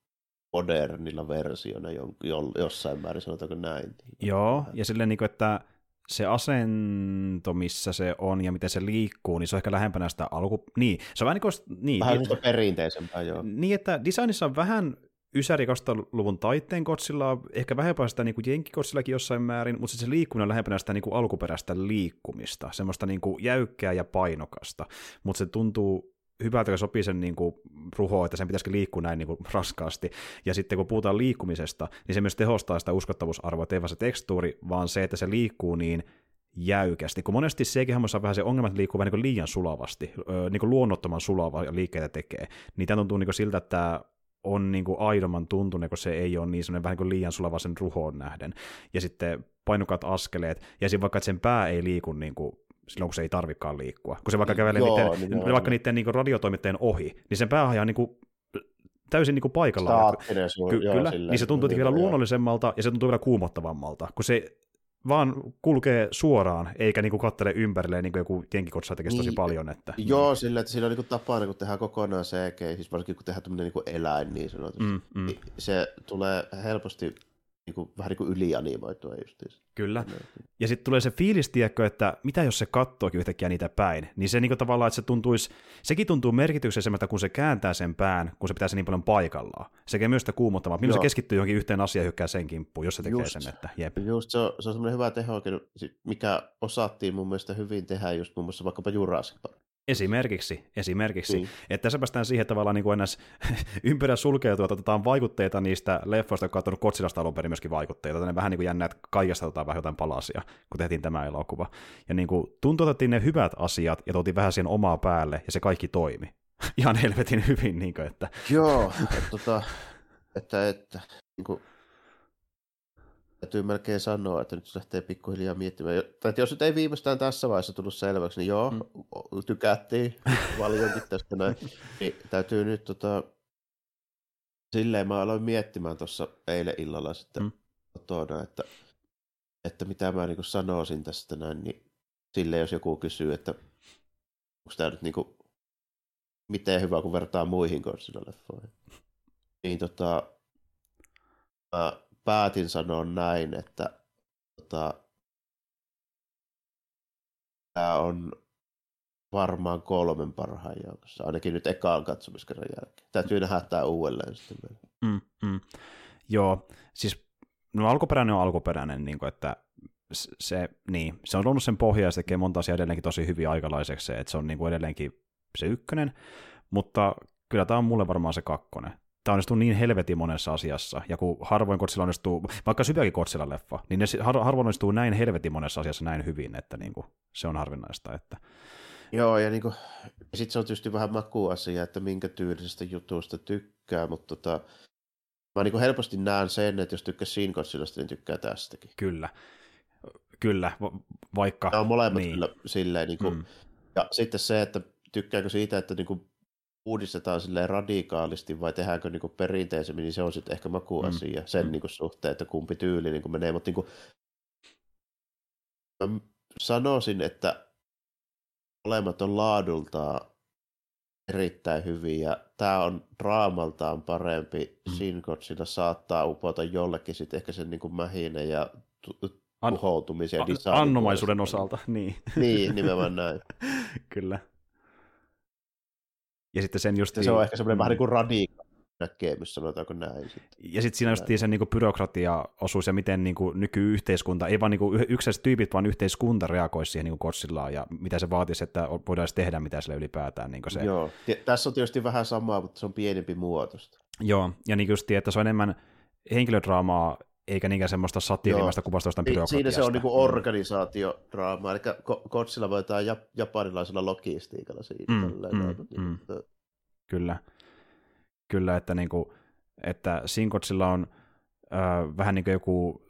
modernilla versiona jo, jo, jossain määrin, sanotaanko näin. Joo, ja silleen, niin kuin, että se asento, missä se on ja miten se liikkuu, niin se on ehkä lähempänä sitä alku... Niin, se on vähän niin kuin... Niin, vähän niin, perinteisempää, joo. Niin, että designissa on vähän Ysäri 2000-luvun taitteen kotsilla, ehkä vähempää sitä niin kuin jenkkikotsillakin jossain määrin, mutta se liikkuminen on lähempänä sitä niin kuin alkuperäistä liikkumista, semmoista niin kuin jäykkää ja painokasta, mutta se tuntuu hyvältä, kun sopii sen niin kuin, ruhoa, että sen pitäisi liikkua näin niin kuin, raskaasti. Ja sitten kun puhutaan liikkumisesta, niin se myös tehostaa sitä uskottavuusarvoa, ei vaan se tekstuuri, vaan se, että se liikkuu niin jäykästi. Kun monesti sekin on vähän se ongelma, että liikkuu vähän niin liian sulavasti, niin kuin luonnottoman sulava liikkeitä tekee. Niin tämä tuntuu niin kuin siltä, että tämä on niin kuin aidomman tuntunut, kun se ei ole niin semmoinen vähän niin kuin liian sulava sen ruhoon nähden. Ja sitten painokat askeleet, ja sitten vaikka että sen pää ei liiku niin kuin silloin, kun se ei tarvikaan liikkua. Kun se vaikka kävelee Joo, niiden, niin vaikka niiden niin radiotoimittajien ohi, niin sen pää on ihan niin kuin täysin niin kuin paikallaan. Ky- joo, kyllä, silleen, niin se tuntuu vielä luonnollisemmalta ja se tuntuu vielä kuumottavammalta, kun se vaan kulkee suoraan, eikä niinku kattele ympärilleen, niin kuin joku jenkikotsa tekisi niin, tosi paljon. Että, joo, niin. sillä, että siinä on niinku tapana, kun tehdään kokonaan CG, siis varsinkin kun tehdään tämmöinen niinku eläin niin sanotusti, mm, mm. Niin se tulee helposti niin kuin, vähän niin kuin ylianimoitua justiinsa. Kyllä. Ja sitten tulee se fiilis, tiedätkö, että mitä jos se kattookin yhtäkkiä niitä päin, niin se niin kuin tavallaan, että se tuntuisi, sekin tuntuu merkityksellisemmältä, kun se kääntää sen pään, kun se pitää sen niin paljon paikallaan. Se tekee myös sitä kuumottavaa. Milloin se keskittyy johonkin yhteen asiaan ja hykkää sen kimppuun, jos se tekee just, sen, että jep. Just, se on, se on semmoinen hyvä teho, mikä osattiin mun mielestä hyvin tehdä just muun muassa vaikkapa Jurassic Park. Esimerkiksi, esimerkiksi. Niin. Että tässä päästään siihen tavallaan niin kuin ennäs (laughs) ympärä sulkeutua, että otetaan vaikutteita niistä leffoista, jotka on ottanut Kotsilasta alun perin myöskin vaikutteita. Ne vähän niin kuin jännä, että kaikesta otetaan vähän jotain palasia, kun tehtiin tämä elokuva. Ja niin kuin tuntuu, otettiin ne hyvät asiat ja tuotiin vähän siihen omaa päälle, ja se kaikki toimi. (laughs) Ihan helvetin hyvin, niin kuin, että... Joo, että, tota, että, että niin kuin täytyy melkein sanoa, että nyt se lähtee pikkuhiljaa miettimään. Tai jos nyt ei viimeistään tässä vaiheessa tullut selväksi, niin joo, mm. tykättiin (laughs) paljonkin tästä näin. Niin täytyy nyt tota, silleen mä aloin miettimään tuossa eilen illalla sitten mm. kotona, että, että mitä mä niin sanoisin tästä näin, niin silleen jos joku kysyy, että onko tämä nyt niin kuin, miten hyvä, kun vertaa muihin Godzilla-leffoihin. Niin tota, mä päätin sanoa näin, että tota, tämä on varmaan kolmen parhaan joukossa, ainakin nyt ekaan katsomiskerran jälkeen. Täytyy nähdä tämä uudelleen sitten vielä. Mm, mm. Joo, siis no alkuperäinen on alkuperäinen, niin kuin, että se, niin, se on ollut sen pohja ja se tekee monta asiaa edelleenkin tosi hyvin aikalaiseksi, että se on niin kuin edelleenkin se ykkönen, mutta kyllä tämä on mulle varmaan se kakkonen. Tämä onnistuu niin helvetin monessa asiassa, ja kun harvoin Kotsilla onnistuu, vaikka syväkin Kotsilla leffa, niin ne har- harvoin onnistuu näin helvetin monessa asiassa näin hyvin, että niin kuin, se on harvinaista. Että... Joo, ja niin kuin, sitten se on tietysti vähän makuasia, että minkä tyylisestä jutusta tykkää, mutta tota, mä niin kuin helposti näen sen, että jos tykkää Sin Godzillasta, niin tykkää tästäkin. Kyllä, kyllä, vaikka... Nämä on molemmat niin. kyllä silleen, niin kuin, mm. ja sitten se, että tykkääkö siitä, että niin kuin uudistetaan silleen radikaalisti vai tehdäänkö niin perinteisemmin, niin se on sitten ehkä makuasia mm. sen mm. Niin suhteen, että kumpi tyyli niin menee, mutta niin mä sanoisin, että molemmat on laadultaan erittäin hyviä. Tämä on draamaltaan parempi. Mm. Sin Godzilla saattaa upota jollekin sitten ehkä sen niin kuin mähinen ja tuhoutumisen ja Annomaisuuden osalta, (laughs) niin. Niin, nimenomaan näin. (laughs) Kyllä. Ja sitten sen just... Se on ehkä semmoinen mm. vähän niin kuin radikaali näkemys, sanotaanko näin. Sitten. Ja sitten siinä just sen niin byrokratia-osuus ja miten niin kuin nykyyhteiskunta, ei vaan niin kuin yksittäiset tyypit, vaan yhteiskunta reagoisi siihen niin Godzillaan ja mitä se vaatisi, että voidaan tehdä mitä sille ylipäätään. Niin se... Joo, tässä on tietysti vähän samaa, mutta se on pienempi muotoista. Joo, ja niin just, että se on enemmän henkilödraamaa eikä niinkään semmoista satiirimaista kuvasta jostain byrokratiasta. Siinä se on niinku mm. organisaatiodraama, eli Godzilla voitetaan japanilaisella logistiikalla siitä. Mm, mm, mm. Kyllä. Kyllä, että, niinku, että Sinkotsilla on äh, vähän niin kuin joku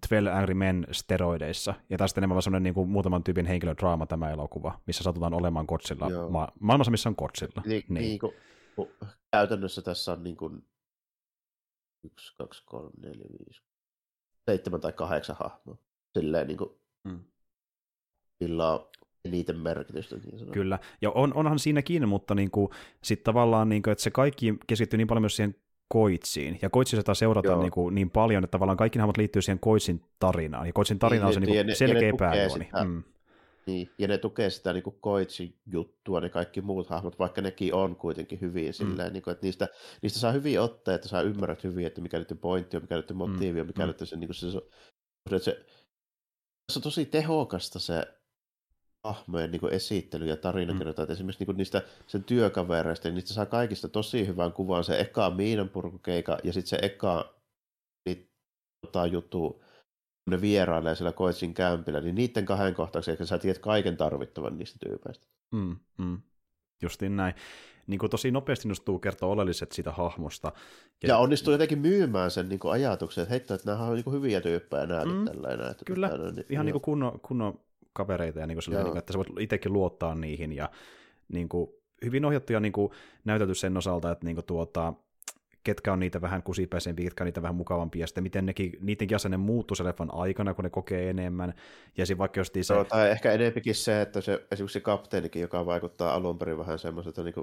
12 Angry Men steroideissa, ja tästä enemmän semmoinen niin kuin muutaman tyypin henkilödraama tämä elokuva, missä satutaan olemaan Godzilla, ma- maailmassa missä on Godzilla. Niin, niin. niin kuin, käytännössä tässä on niin kuin 1, 2, 3, 4, 5, seitsemän tai kahdeksan hahmoa. Silleen niin kuin, mm. sillä on eniten merkitystä. Niin Kyllä, ja on, onhan siinä kiinni, mutta niin kuin, sit tavallaan, niin kuin, että se kaikki keskittyy niin paljon myös siihen koitsiin, ja koitsissa seurataan niin, kuin, niin paljon, että tavallaan kaikki hahmot liittyy siihen koitsin tarinaan, ja koitsin tarina niin, on se niin, niin selkeä pääjuoni. Mm. Niin, ja ne tukee sitä niin koitsin juttua, ne kaikki muut hahmot, vaikka nekin on kuitenkin hyvin mm. silleen, niin kuin, että niistä, niistä saa hyvin ottaa, että saa ymmärrät hyvin, että mikä nyt pointti on, mikä nyt motiivi on, mikä mm. nyt se, niin kuin se, se, se, se, se on tosi tehokasta se hahmojen niin esittely ja tarinakirjoita, mm. esimerkiksi niin niistä sen työkavereista, niin niistä saa kaikista tosi hyvän kuvan, se eka miinanpurkukeika ja sitten se eka niin, tota, juttu, ne vierailee siellä Koitsin kämpillä, niin niiden kahden kohtauksen sä tiedät kaiken tarvittavan niistä tyypeistä. Mm, mm. Justiin näin. Niin kuin tosi nopeasti onnistuu kertoa oleelliset siitä hahmosta. Ja, ja onnistuu jotenkin myymään sen niin kuin ajatuksen, että heittää, että nämä on niin kuin hyviä tyyppejä näet mm, tällä Että Kyllä, tällä, niin, ihan niin kuin kunnon, kunnon kavereita, ja niin kuin sellainen, niin kuin, että sä voit itsekin luottaa niihin, ja niin kuin, hyvin ohjattu ja niin kuin, näytelty sen osalta, että niin kuin, tuota, ketkä on niitä vähän kusipäisempiä, ketkä on niitä vähän mukavampia, ja sitten miten nekin, niidenkin asenne muuttuu se leffan aikana, kun ne kokee enemmän, ja sitten vaikka just se... No, tai ehkä enempikin se, että se, esimerkiksi se kapteenikin, joka vaikuttaa alun perin vähän semmoiselta niin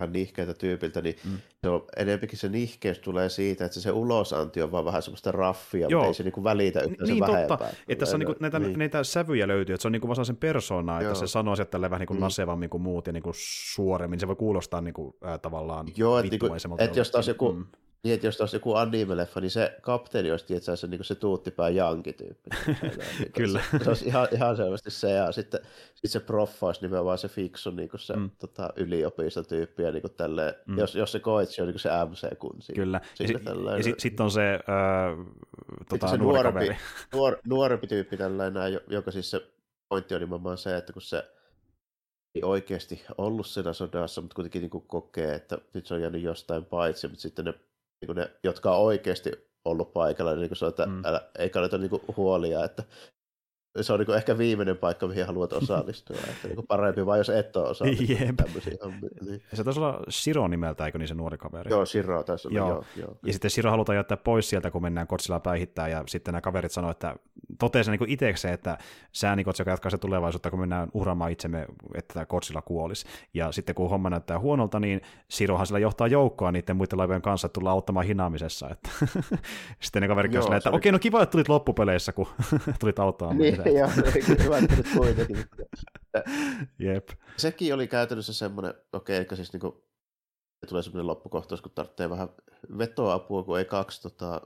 vähän nihkeitä tyypiltä, niin mm. se on, enempikin se nihkeys tulee siitä, että se, ulosanti on vaan vähän semmoista raffia, Joo. mutta ei se niinku välitä yhtään niin, totta, että tässä on niinku näitä, niin. näitä sävyjä löytyy, että se on niinku vaan sen persoonaa, että se sanoo sieltä vähän niinku mm. nasevammin kuin muut ja niinku suoremmin, se voi kuulostaa niinku, äh, tavallaan Joo, että, niinku, että jos taas joku, mm niin, että jos olisi joku anime-leffa, niin se kapteeni olisi tietysti se, niin se tuuttipää janki-tyyppi. (laughs) Niin Kyllä. Se, se olisi ihan, ihan selvästi se, ja sitten, sitten se proffa olisi nimenomaan se fiksu niin kuin se mm. tota, yliopistotyyppi, ja niin kuin tälleen, mm. jos, jos se koitsi on niin kuin se MC-kun. Kyllä, ja, si- ja sitten sit on se, äh, tota, se nuorempi, nuor, nuorempi tyyppi tällainen, joka siis se pointti on nimenomaan se, että kun se ei oikeasti ollut siinä sodassa, mutta kuitenkin niin kuin kokee, että nyt se on jäänyt jostain paitsi, mutta sitten ne niin ne, jotka on oikeasti ollut paikalla, niin kuin se on, että mm. älä, ei kannata niin huolia, että se on niin ehkä viimeinen paikka, mihin haluat osallistua. että niin parempi vaan, jos et ole osallistunut Jep. tämmöisiin Niin. Se taisi olla Siro nimeltä, eikö niin se nuori kaveri? Joo, Siro tässä oli, Joo. joo. joo. Ja sitten Siro halutaan jättää pois sieltä, kun mennään Kotsilla päihittää, ja sitten nämä kaverit sanoo, että toteaa niin itsekseen, että sä niin joka jatkaa se tulevaisuutta, kun mennään uhraamaan itsemme, että tämä Kotsilla kuolisi. Ja sitten kun homma näyttää huonolta, niin Sirohan sillä johtaa joukkoa niiden muiden laivojen kanssa, että tullaan auttamaan hinaamisessa. Että (laughs) sitten ne kaverit Joo, sanoo, että okei, no kiva, että tulit loppupeleissä, kun (laughs) tulit auttamaan Niin. Joo, hyvä, että nyt kuitenkin. Jep. Sekin oli käytännössä semmoinen, okei, eli siis niinku, tulee semmoinen loppukohtaus, kun tarvitsee vähän vetoapua, kun ei kaksi tota,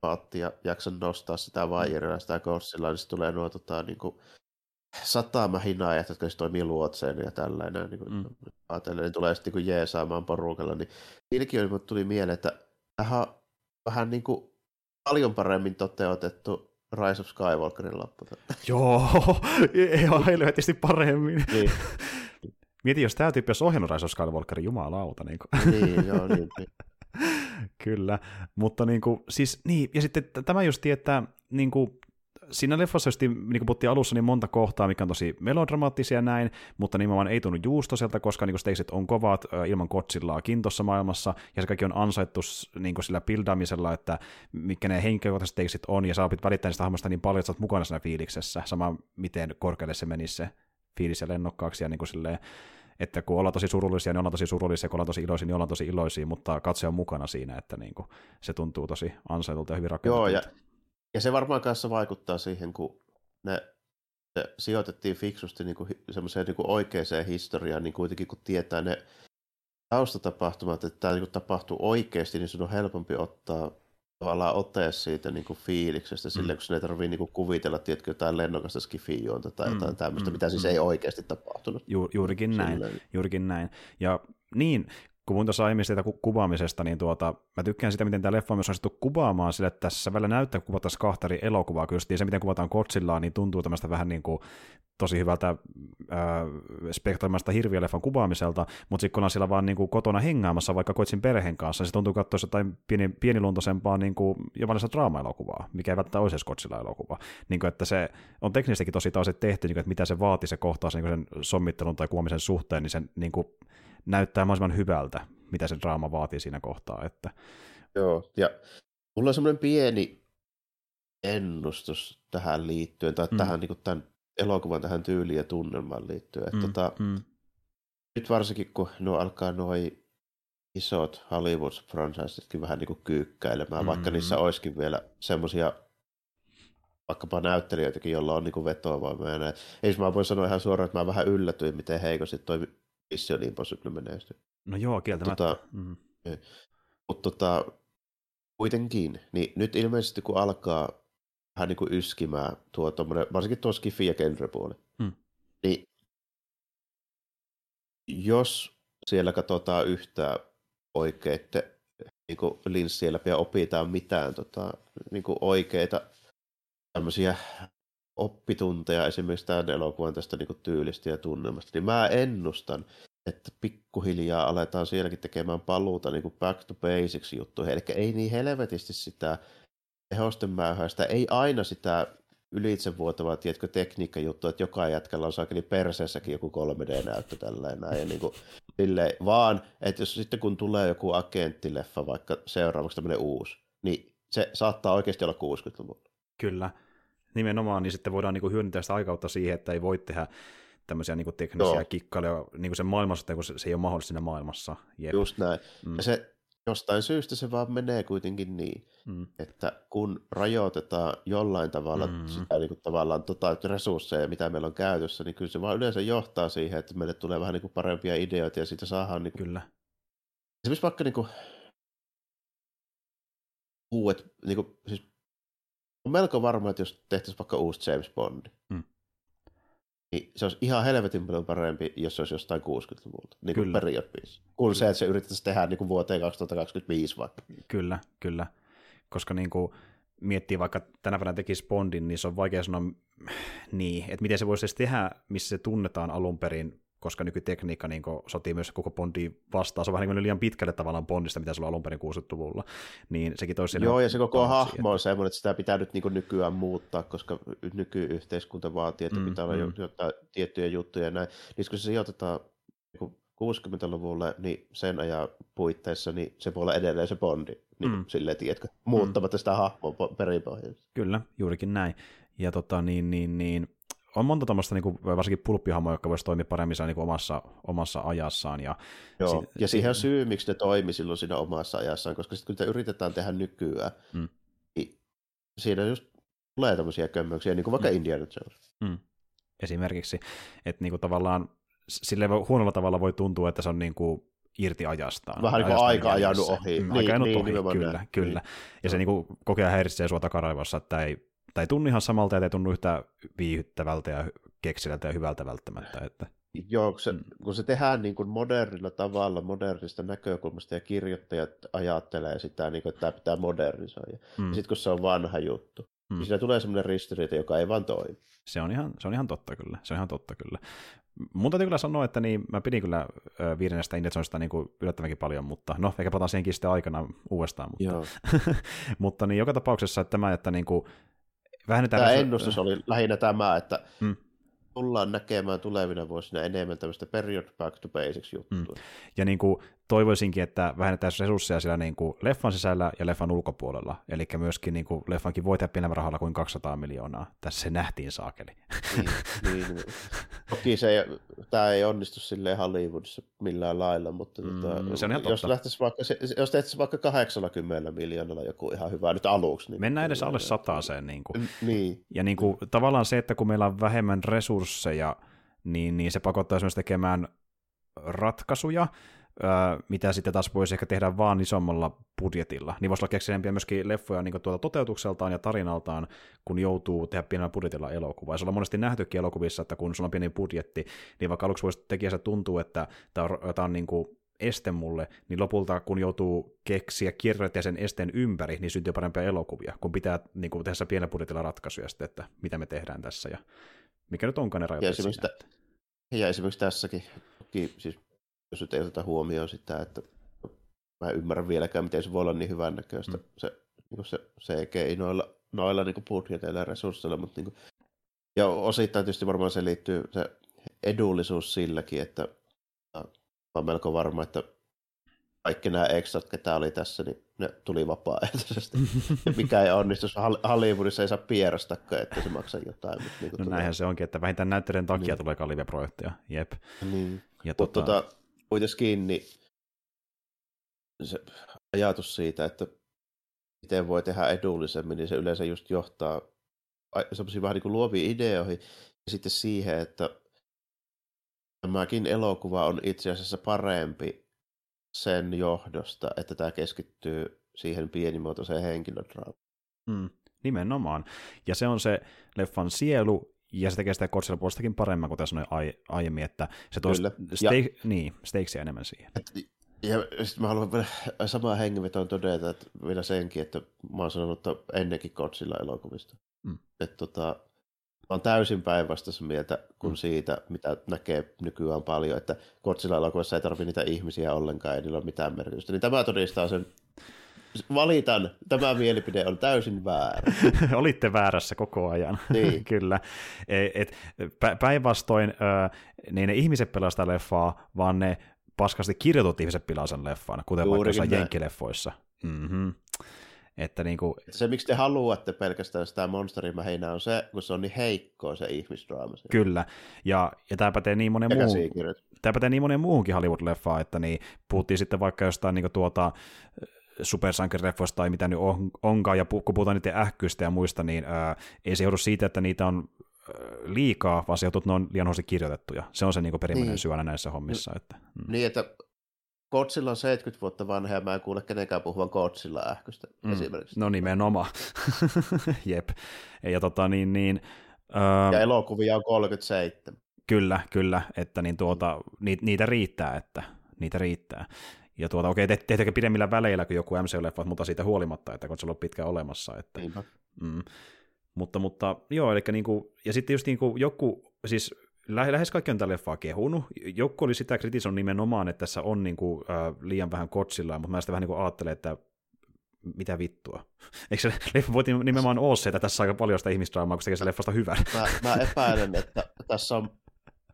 paattia jaksa nostaa sitä vaijeria sitä korssilla, niin sitten tulee nuo tota, niinku, satamahinaajat, jotka siis toimii luotseina ja tällainen, niin kuin Mm. ajatellen, niin tulee sitten niin jeesaamaan porukalla, niin siinäkin oli, tuli mieleen, että tähän vähän niin kuin paljon paremmin toteutettu Rise of Skywalkerin loppu. (laughs) Joo, (laughs) ihan helvetisti paremmin. Niin, (laughs) Mieti, jos tämä tyyppi olisi ohjannut Rise of Skywalkerin jumalauta. Niin kuin. niin, joo, niin, niin. Kyllä, mutta niin kuin, siis niin, ja sitten tämä just että niin kuin, siinä leffassa just, niin kuin puhuttiin alussa, niin monta kohtaa, mikä on tosi melodramaattisia näin, mutta nimenomaan ei tunnu juustoselta, koska niin stakesit on kovat ilman kotsillaakin tuossa maailmassa, ja se kaikki on ansaittu niin kuin sillä buildaamisella, että mitkä ne henkilökohtaiset stakesit on, ja sä opit välittää niistä hahmosta niin paljon, että sä oot mukana siinä fiiliksessä, sama miten korkealle se menisi se fiilis ja lennokkaaksi, ja niin kuin silleen, että kun ollaan tosi surullisia, niin ollaan tosi surullisia, kun ollaan tosi iloisia, niin ollaan tosi iloisia, mutta katsoja on mukana siinä, että niin kuin, se tuntuu tosi ansaitulta ja hyvin rakennetulta. Joo, ja, ja se varmaan kanssa vaikuttaa siihen, kun ne, ne sijoitettiin fiksusti niin kuin, semmoiseen niin kuin oikeaan historiaan, niin kuitenkin kun tietää ne taustatapahtumat, että tämä niin kuin tapahtuu oikeasti, niin sun on helpompi ottaa tavallaan ote siitä niin kuin fiiliksestä, mm. silleen, kun sun ei tarvitse niin kuin kuvitella, tiedätkö, jotain lennokasta skifijuonta tai Mm, jotain tämmöistä, mm, mitä siis mm. ei oikeasti tapahtunut. Ju, juurikin näin, juurikin näin. Ja niin, kun mun tuossa aiemmin siitä ku- kuvaamisesta, niin tuota, mä tykkään sitä, miten tämä leffa on myös onnistuttu kuvaamaan sille, että tässä välillä näyttää, kun kuvataan kahta eri elokuvaa, kyllä se, miten kuvataan Kotsillaan, niin tuntuu tämmöistä vähän niin kuin tosi hyvältä äh, spektroimasta hirviöleffan kuvaamiselta, mutta sitten kun ollaan siellä vaan niin kuin kotona hengaamassa vaikka Kotsin perheen kanssa, niin se tuntuu katsoa jotain pieni, pieniluontoisempaa niin kuin jopa draama-elokuvaa, mikä ei välttämättä olisi Kotsilla elokuva. Niin kuin, että se on teknisestikin tosi taas tehty, niin kuin, että mitä se vaatii se kohtaus niin sen sommittelun tai kuvaamisen suhteen, niin sen niin kuin, näyttää mahdollisimman hyvältä, mitä se draama vaatii siinä kohtaa. Että, Joo, ja mulla on semmoinen pieni ennustus tähän liittyen, tai Mm. tähän niin kuin tämän elokuvan tähän tyyliin ja tunnelmaan liittyen. Että mm. tota, mm, nyt varsinkin, kun nuo alkaa noi isot Hollywood-franchisetkin vähän niin kuin kyykkäilemään, mm. vaikka niissä olisikin vielä semmoisia vaikkapa näyttelijöitäkin, joilla on niin vetovoimaa ja näin. Ei mä voin sanoa ihan suoraan, että mä vähän yllätyin, miten heikosti toi Mission Impossible menestyi. no joo, kieltämättä. Tota- mm, Mutta tota, kuitenkin, niin nyt ilmeisesti kun alkaa vähän niin kuin yskimään tuo tommonen, varsinkin tuo skifi ja genrepuoli, Hmm. niin jos siellä katsotaan yhtään oikeitten niin kuin linssien läpi ja opitaan mitään tota, niin kuin oikeita tämmöisiä oppitunteja esimerkiksi tämän elokuvan tästä niin tyylistä ja tunnelmasta, niin mä ennustan, että pikkuhiljaa aletaan sielläkin tekemään paluuta niin kuin back to basics juttuihin. Eli ei niin helvetisti sitä tehosten mäyhäistä, ei aina sitä ylitsevuotavaa, tiedätkö, tekniikkajuttua, että joka jätkällä on saakeli perseessäkin joku 3D-näyttö tällainen näin, ja niin kuin, silleen, vaan, että jos sitten kun tulee joku agenttileffa, vaikka seuraavaksi tämmöinen uusi, niin se saattaa oikeasti olla 60-luvulla. Kyllä, nimenomaan, niin sitten voidaan niin kuin hyödyntää sitä aikautta siihen, että ei voi tehdä tämmöisiä niin kuin teknisiä Joo. kikkailuja niin kuin sen maailmassa, kun se, se ei ole mahdollista siinä maailmassa. Jep. Just näin. Mm, Ja se jostain syystä se vaan menee kuitenkin niin, mm, että kun rajoitetaan jollain tavalla Mm. mm. sitä niin kuin tavallaan tota, resursseja, mitä meillä on käytössä, niin kyllä se vaan yleensä johtaa siihen, että meille tulee vähän niin kuin parempia ideoita ja siitä saadaan niin kuin, kyllä. esimerkiksi vaikka niin kuin, uudet, niin kuin, siis on melko varma, että jos tehtäisiin vaikka uusi James Bond, Mm. niin se olisi ihan helvetin paljon parempi, jos se olisi jostain 60-luvulta, niin kuin Kyllä. periaatteessa. Kun se, että se yritettäisiin tehdä niin kuin vuoteen 2025 vaikka. Kyllä, kyllä. Koska niin kuin miettii vaikka tänä päivänä tekisi Bondin, niin se on vaikea sanoa niin, että miten se voisi edes tehdä, missä se tunnetaan alun perin koska nykytekniikka niin sotii myös koko Bondi vastaan, se on vähän niin liian pitkälle tavallaan Bondista, mitä sulla alun perin 60-luvulla, niin sekin toisi Joo, ja se koko hahmo on semmoinen, että sitä pitää nyt niin nykyään muuttaa, koska nykyyhteiskunta vaatii, että mm, pitää olla mm. jotain tiettyjä juttuja ja näin. Niin kun se sijoitetaan 60-luvulle, niinku niin sen ajan puitteissa, niin se voi olla edelleen se Bondi, niin mm. silleen, tiedätkö, muuttamatta mm. sitä hahmoa perinpohjaisesti. Kyllä, juurikin näin. Ja tota, niin, niin, niin, on monta tuommoista niin varsinkin pulppihahmoja, jotka voisi toimia paremmin niin kuin omassa, omassa ajassaan. Ja, Joo, si- ja siihen on syy, miksi ne toimi silloin siinä omassa ajassaan, koska sitten kun te yritetään tehdä nykyään, mm. niin siinä just tulee tämmöisiä kömmöksiä, niin kuin vaikka mm. Indiana Jones. Mm. Esimerkiksi, että niin kuin tavallaan sille huonolla tavalla voi tuntua, että se on niin kuin irti ajastaan. Vähän niin kuin aika ajanut ohi. Mm, niin, aika ajanut niin, ohi, kyllä, näin. kyllä. Niin. Ja se niin kuin kokea häiritsee sua takaraivossa, että ei, tai tunnu ihan samalta ja ei tunnu yhtä viihyttävältä ja keksilältä ja hyvältä välttämättä. Että... Joo, kun se, mm. kun se tehdään niin kuin modernilla tavalla, modernista näkökulmasta ja kirjoittajat ajattelee sitä, niin kuin, että tämä pitää modernisoida. Mm. Ja sitten kun se on vanha juttu, mm. niin siinä tulee sellainen ristiriita, joka ei vaan toimi. Se on ihan, se on ihan totta kyllä. Se on ihan totta kyllä. Mun täytyy kyllä sanoa, että niin, mä pidin kyllä viidennestä Indiana niin kuin yllättävänkin paljon, mutta no, ehkä palataan siihenkin sitten aikana uudestaan. Mutta, (laughs) mutta niin, joka tapauksessa että tämä, että niin kuin, vähennetään... Tämä ennustus oli lähinnä tämä, että mm tullaan näkemään tulevina vuosina enemmän tämmöistä period back to basics juttua. Mm. Ja niin kuin toivoisinkin, että vähennetään resursseja siellä niin kuin leffan sisällä ja leffan ulkopuolella. Eli myöskin niin kuin leffankin voi tehdä pienellä rahalla kuin 200 miljoonaa. Tässä se nähtiin saakeli. Niin, niin. niin. Toki se, tämä ei onnistu silleen Hollywoodissa millään lailla, mutta mm, tota, se on ihan jos, lähtisi vaikka, jos tehtäisiin vaikka 80 miljoonalla joku ihan hyvä nyt aluksi. Niin Mennään edes alle sataaseen. Niin kuin. Niin. Ja niin kuin, tavallaan se, että kun meillä on vähemmän resursseja, niin, niin se pakottaa myös tekemään ratkaisuja, mitä sitten taas voisi ehkä tehdä vaan isommalla budjetilla. Niin voisi olla keksinempiä myöskin leffoja niin tuolta toteutukseltaan ja tarinaltaan, kun joutuu tehdä pienellä budjetilla elokuvaa. Ja se on monesti nähtykin elokuvissa, että kun sulla on pieni budjetti, niin vaikka aluksi voisi tekijässä tuntuu, että tämä on, on niin kuin este mulle, niin lopulta kun joutuu keksiä kierrättää sen esteen ympäri, niin syntyy parempia elokuvia, kun pitää niin kuin, tehdä pienellä budjetilla ratkaisuja sitten, että mitä me tehdään tässä ja mikä nyt onkaan ne rajoitteet ja esimerkiksi, ja esimerkiksi tässäkin, siis jos nyt ei oteta huomioon sitä, että mä en ymmärrä vieläkään, miten se voi olla niin hyvän näköistä, mm. se, niin se CGI noilla, noilla niin budjeteilla ja resursseilla, mutta niin kuin, ja osittain tietysti varmaan se liittyy se edullisuus silläkin, että mä olen melko varma, että kaikki nämä extrat, ketä oli tässä, niin ne tuli vapaaehtoisesti. (laughs) Mikä ei onnistu, Hollywoodissa ei saa pierastakaan, että se maksaa jotain. Mutta niin no näinhän se onkin, että vähintään näyttelijän takia niin. tulee kalliimpia projekteja. Jep. Niin. Ja mutta tota... tota, kuitenkin niin se ajatus siitä, että miten voi tehdä edullisemmin, niin se yleensä just johtaa semmoisiin vähän niin kuin luoviin ideoihin ja sitten siihen, että tämäkin elokuva on itse asiassa parempi sen johdosta, että tämä keskittyy siihen pienimuotoiseen henkilödraamaan. Mm, nimenomaan. Ja se on se leffan sielu, ja se tekee sitä Godzilla puolestakin paremmin, kuten sanoin aiemmin, että se tuo steak, niin, steaksia enemmän siihen. Et, ja sitten mä haluan vielä samaa hengenvetoon todeta, että vielä senkin, että mä oon sanonut ennenkin Godzilla-elokuvista. Mm. Että tota, mä oon täysin päinvastaisessa mieltä kuin mm. siitä, mitä näkee nykyään paljon, että Godzilla-elokuvassa ei tarvitse niitä ihmisiä ollenkaan, ei niillä ole mitään merkitystä. Niin tämä todistaa sen valitan, tämä mielipide on täysin väärä. (laughs) Olitte väärässä koko ajan, (laughs) niin. kyllä. E, et, päinvastoin niin ne ihmiset pelastaa leffaa, vaan ne paskasti kirjoitut ihmiset pilaa sen leffan, kuten Juurikin vaikka jenkkileffoissa. Mm-hmm. Että niin kuin... Se, miksi te haluatte pelkästään sitä monsterimmähinää, on se, kun se on niin heikkoa se ihmisdraama. Kyllä, ja, ja tämä pätee niin monen muuhun, tämä pätee niin monen muuhunkin Hollywood-leffaan, että niin, puhuttiin sitten vaikka jostain niin kuin tuota, supersankarileffoista tai mitä nyt on, onkaan, ja kun puhutaan niiden ähkyistä ja muista, niin ää, ei se joudu siitä, että niitä on liikaa, vaan se joutuu, että ne on liian huonosti kirjoitettuja. Se on se niin perimmäinen niin. aina näissä hommissa. Että, mm. Niin, että Godzilla on 70 vuotta vanha ja mä en kuule kenenkään puhuvan Godzilla ähkystä mm. esimerkiksi. No nimenomaan. (laughs) Jep. Ja, tota, niin, niin, ja elokuvia on 37. Kyllä, kyllä, että niin tuota, niitä, niitä riittää, että niitä riittää. Ja tuota, okei, te, tehdäänkö pidemmillä väleillä kuin joku MCU-leffat, mutta siitä huolimatta, että kun se on pitkään olemassa. Että, mm, mutta, mutta joo, eli niinku, ja sitten just niinku joku, siis lä- lähes kaikki on tätä leffaa kehunut. Joku oli sitä kritisoinut nimenomaan, että tässä on niin kuin, äh, liian vähän kotsilla, mutta mä sitä vähän niin kuin ajattelen, että mitä vittua. Eikö se leffa voi nimenomaan ole se, että tässä on aika paljon sitä ihmisdraamaa, kun se tekee se leffasta hyvän? Mä, mä epäilen, että tässä on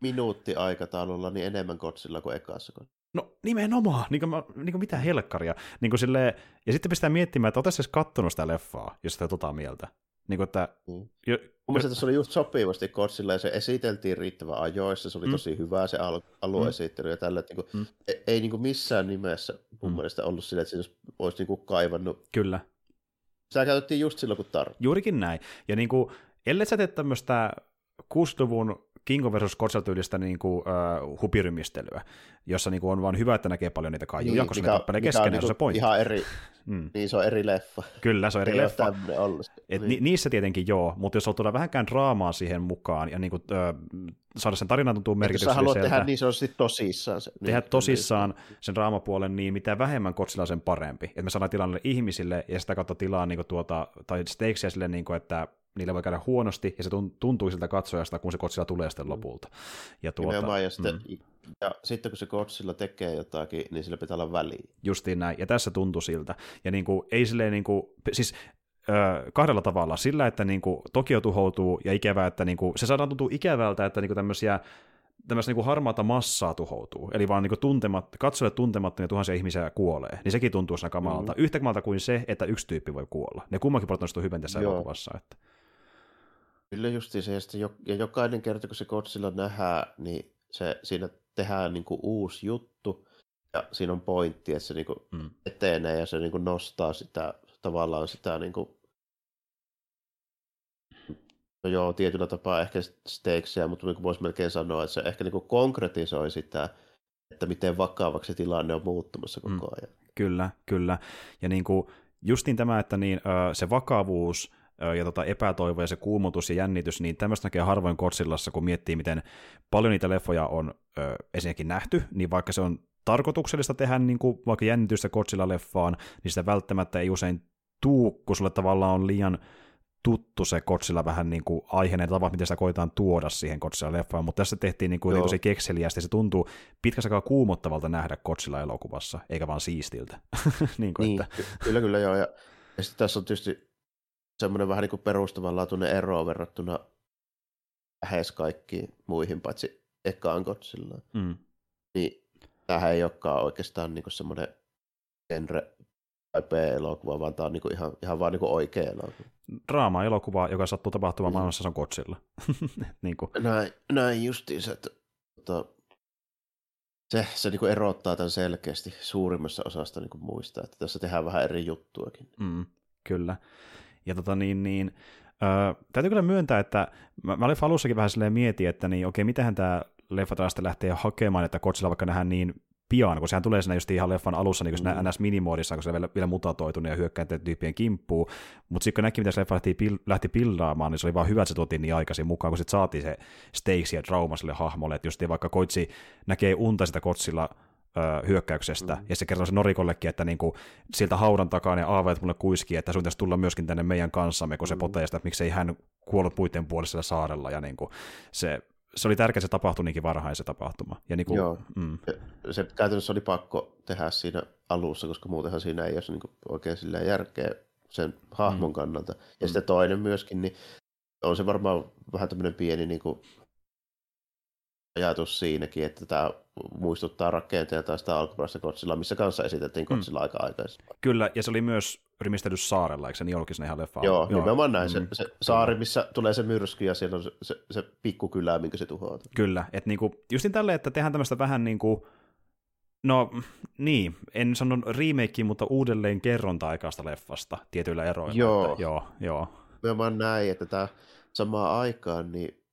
minuutti aikataululla niin enemmän kotsilla kuin ekassa. No nimenomaan, niin kuin, mä, niin kuin mitä helkkaria. Niin kuin silleen, ja sitten pistää miettimään, että otaisi edes kattonut sitä leffaa, jos sitä tota mieltä. Niin kuin, että, mm. jo, Mun mielestä tässä oli just sopivasti kotsilla, ja se esiteltiin riittävän ajoissa, se oli mm. tosi hyvä se al- alueesittely mm. ja tällä, että niin kuin, mm. ei, ei niin kuin missään nimessä mun mm. mielestä ollut sillä, että siinä olisi niin kuin kaivannut. Kyllä. Sitä käytettiin just silloin, kun tarvittiin. Juurikin näin. Ja niin kuin, ellei sä tee tämmöistä 60-luvun Kingo versus Godzilla tyylistä niin kuin, uh, hupirymistelyä, jossa niin kuin, on vaan hyvä, että näkee paljon niitä kaijuja, niin, koska mikä, ne tappelee keskenään, niin se on se pointti. Ihan eri, (laughs) mm. niin se on eri leffa. Kyllä, se on eri Ei leffa. Et niin. ni, niissä tietenkin joo, mutta jos tuoda vähänkään draamaa siihen mukaan ja niin kuin, uh, saada sen tarinan tuntuu merkitykselliseltä. Jos haluat tehdä niin se on sitten tosissaan. Se, tehdä niin, tosissaan niin. sen draamapuolen, niin mitä vähemmän Godzilla sen parempi. Että me saadaan tilanne ihmisille ja sitä kautta tilaa niin kuin, tuota, tai stakesiä sille, niin kuin, että niillä voi käydä huonosti, ja se tuntuu siltä katsojasta, kun se Godzilla tulee sitten mm. lopulta. Ja, tuota, ja, sitten, mm. ja sitten kun se Godzilla tekee jotakin, niin sillä pitää olla väliä. Justiin näin, ja tässä tuntuu siltä. Ja niin kuin, ei silleen, niin kuin, siis kahdella tavalla. Sillä, että niin kuin, Tokio tuhoutuu, ja ikävää, että niin kuin, se saadaan tuntua ikävältä, että niin kuin tämmöisiä tämmöistä niin harmaata massaa tuhoutuu, eli vaan niin tuntemat, katsoille tuntemattomia tuhansia ihmisiä kuolee, niin sekin tuntuu siinä kamalta. Mm. Yhtä kamalta kuin se, että yksi tyyppi voi kuolla. Ne kummankin puolet on hyvin tässä Joo. elokuvassa. Että. Kyllä justi se, ja, ja jokainen kerta kun se Godzilla nähdään, niin se, siinä tehdään niin kuin uusi juttu, ja siinä on pointti, että se niin kuin mm. etenee ja se niin kuin nostaa sitä tavallaan sitä niin kuin, no joo, tietyllä tapaa ehkä stakesiä, mutta niin kuin voisi melkein sanoa, että se ehkä niin kuin konkretisoi sitä, että miten vakavaksi tilanne on muuttumassa koko mm. ajan. Kyllä, kyllä. Ja niin kuin, justiin tämä, että niin, se vakavuus ja tota epätoivo ja se kuumutus ja jännitys, niin tämmöistä näkee harvoin Godzillassa, kun miettii, miten paljon niitä leffoja on ö, ensinnäkin nähty, niin vaikka se on tarkoituksellista tehdä niin kuin vaikka jännitystä Godzilla-leffaan, niin sitä välttämättä ei usein tuu, kun sulle tavallaan on liian tuttu se Godzilla vähän niin kuin aiheinen tapa, miten sitä koetaan tuoda siihen Godzilla-leffaan, mutta tässä tehtiin niin kuin tosi kekseliästi, se tuntuu pitkässä aikaa kuumottavalta nähdä Godzilla-elokuvassa, eikä vaan siistiltä. (laughs) niin, kuin, niin että... kyllä, kyllä joo, ja, ja sitten tässä on tietysti semmoinen vähän niin kuin perustavanlaatuinen ero verrattuna lähes kaikkiin muihin, paitsi ekaan Godzillaan. Mm. Niin tämähän ei olekaan oikeastaan niin semmoinen genre tai B-elokuva, vaan tämä on niin ihan, ihan vaan niin oikea elokuva. Draama-elokuva, joka sattuu tapahtumaan mm. maailmassa, se on Godzilla. (laughs) niin kuin. Näin, näin justiinsa, että että se, se niin erottaa tämän selkeästi suurimmassa osasta niin muista, että tässä tehdään vähän eri juttuakin. Mm, kyllä. Ja tota niin, niin öö, täytyy kyllä myöntää, että mä, mä olin alussakin vähän silleen mietin, että niin okei, mitähän tämä leffa taas lähtee hakemaan, että Godzilla vaikka nähdään niin pian, kun sehän tulee siinä just ihan leffan alussa, niin kun mm. NS minimoodissa, kun se vielä, vielä mutatoitunut ja hyökkää tyyppien kimppuun, mutta sitten kun näki, mitä se leffa lähti, pil, lähti pillaamaan, niin se oli vaan hyvä, että se tuotiin niin aikaisin mukaan, kun sitten saatiin se stakes ja trauma sille hahmolle, että just vaikka Koitsi näkee unta sitä Kotsilla ö, hyökkäyksestä, mm. ja se kertoo se Norikollekin, että niinku, sieltä haudan takaa ne aaveet mulle kuiski, että sun tulla myöskin tänne meidän kanssamme, kun se potee sitä, että miksei hän kuollut puitten puolisella saarella, ja niinku, se, se oli tärkeä, se tapahtui niinkin varhain se tapahtuma. Ja niinku, Joo, mm. se käytännössä oli pakko tehdä siinä alussa, koska muutenhan siinä ei olisi niinku oikein sillä järkeä sen hahmon mm. kannalta. Ja mm. sitten toinen myöskin, niin on se varmaan vähän tämmöinen pieni niin kuin ajatus siinäkin, että tämä muistuttaa rakenteelta sitä alkuperäistä Godzilla, missä kanssa esitettiin. Godzilla mm. aika aikaisemmin. Kyllä, ja se oli myös rymistelyssä saarella, eikö se niin olikin ihan leffa? Joo, Joo, nimenomaan näin. Se, mm. se saari, missä tulee se myrsky ja siellä on se, se, se pikkukylä, minkä se tuhoaa. Kyllä, että niinku, justin tälle, että tehdään tämmöistä vähän niin kuin, no niin, en sano remake, mutta uudelleen kerronta aikaista leffasta tietyillä eroilla. Joo. Että, joo, joo. Nimenomaan näin, että tämä samaan aikaan niin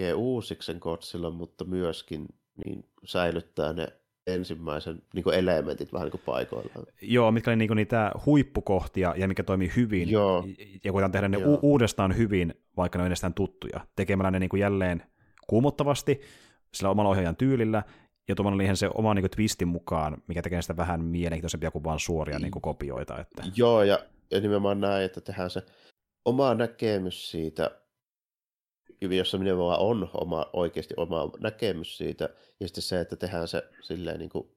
tekee uusiksi sen Godzilla, mutta myöskin niin säilyttää ne ensimmäisen niin kuin elementit vähän niin kuin paikoillaan. Joo, mitkä oli niin kuin niitä huippukohtia ja mikä toimii hyvin. Joo. Ja koetaan tehdä ne u- uudestaan hyvin, vaikka ne on ennestään tuttuja. Tekemällä ne niin kuin jälleen kuumottavasti sillä omalla ohjaajan tyylillä ja tuomalla niihin se oma niin kuin, twistin mukaan, mikä tekee sitä vähän mielenkiintoisempia kuin vain suoria niin kuin, kopioita. Että... Joo, ja, ja nimenomaan näin, että tehdään se oma näkemys siitä jossa nimenomaan on oma, oikeasti oma näkemys siitä, ja sitten se, että tehdään se silleen niin kuin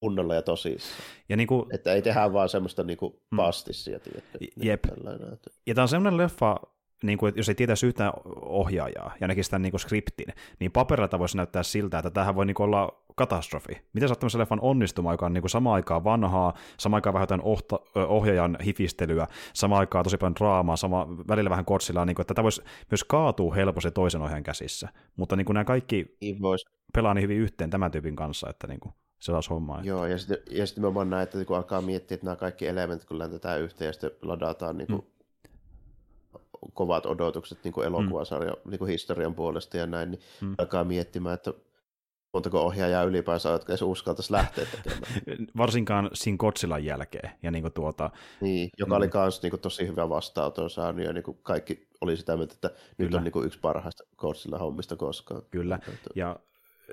kunnolla ja tosissaan. Ja niin kuin, että ei tehdä vaan semmoista niin kuin pastissia, tiedätkö? Jep. Että... Ja tämä on semmoinen leffa, niin kuin, että jos ei tietäisi yhtään ohjaajaa ja näkisi tämän niin kuin skriptin, niin paperilla voisi näyttää siltä, että tähän voi niin kuin olla katastrofi. Miten sä oot leffan onnistumaan, joka on niin kuin samaan aikaan vanhaa, samaan aikaan vähän ohta, ohjaajan hifistelyä, samaan aikaan tosi paljon draamaa, sama, välillä vähän kotsilaa, niin kuin, että tätä voisi myös kaatua helposti toisen ohjaajan käsissä. Mutta niin kuin nämä kaikki niin vois. pelaa niin hyvin yhteen tämän tyypin kanssa, että niin kuin, se taas hommaa. Joo, ja sitten, ja sitten mä vaan näin, että kun alkaa miettiä, että nämä kaikki elementit, kun läntetään yhteen ja sitten ladataan niin kuin mm kovat odotukset niin kuin elokuvasarjan mm. niin kuin historian puolesta ja näin, niin mm. alkaa miettimään, että montako ohjaajaa ylipäänsä jotka edes uskaltaisi lähteä tekemään. (laughs) Varsinkaan siinä Godzillan jälkeen. Ja niin kuin tuota, niin, joka oli myös niin kuin, tosi hyvä vastaanoton saanut, ja niin kuin kaikki oli sitä mieltä, että Kyllä. nyt on niin kuin, yksi parhaista Godzilla hommista koskaan. Kyllä, ja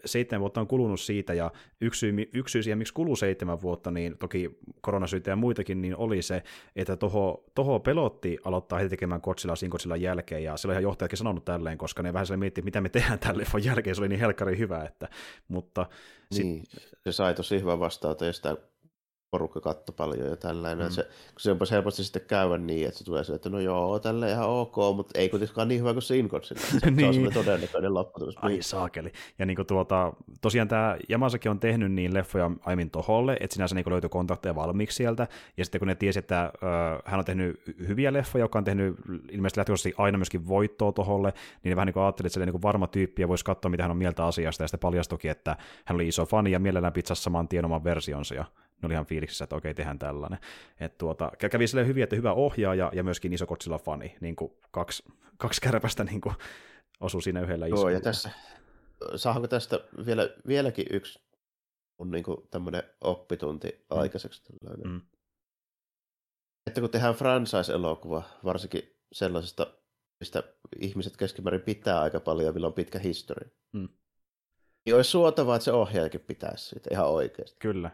seitsemän vuotta on kulunut siitä, ja yksi syy, yksi syy siihen, miksi kuluu seitsemän vuotta, niin toki koronasyitä ja muitakin, niin oli se, että toho, toho pelotti aloittaa heti tekemään Godzilla Sin jälkeen, ja silloin ihan johtajatkin sanonut tälleen, koska ne vähän sille miettii, mitä me tehdään tälle leffan jälkeen, se oli niin helkkari hyvä, että, mutta... Niin, sit... se sai tosi hyvän vastaanoton, ja sitä porukka katto paljon ja tällainen. Mm. Se, kun se onpa helposti sitten käydä niin, että se tulee se, että no joo, tälle ihan ok, mutta ei kuitenkaan niin hyvä kuin se Ingotsilla. Se, niin. se on (laughs) todennäköinen lopputulos. Ai saakeli. Ja niin kuin tuota, tosiaan tämä Jamasaki on tehnyt niin leffoja aiemmin toholle, että sinänsä niin löytyi kontakteja valmiiksi sieltä, ja sitten kun ne tiesi, että äh, hän on tehnyt hyviä leffoja, joka on tehnyt ilmeisesti lähtökohtaisesti aina myöskin voittoa toholle, niin ne vähän niin kuin ajatteli, että se niin varma tyyppi ja voisi katsoa, mitä hän on mieltä asiasta, ja sitten paljastukin, että hän oli iso fani ja mielellään pizzassa saman tien oman versionsa, ja ne oli ihan fiiliksissä, että okei, tehdään tällainen. Et tuota, kävi sille hyvin, että hyvä ohjaaja ja myöskin iso fani, niin kuin kaksi, kaksi kärpästä niin kuin osui siinä yhdellä iskulla. Joo, ja tässä, saanko tästä vielä, vieläkin yksi on niin tämmöinen oppitunti mm. aikaiseksi. Mm. Että kun tehdään franchise-elokuva, varsinkin sellaisesta, mistä ihmiset keskimäärin pitää aika paljon, millä on pitkä historia, mm. niin olisi suotavaa, että se ohjaajakin pitäisi siitä ihan oikeasti. Kyllä,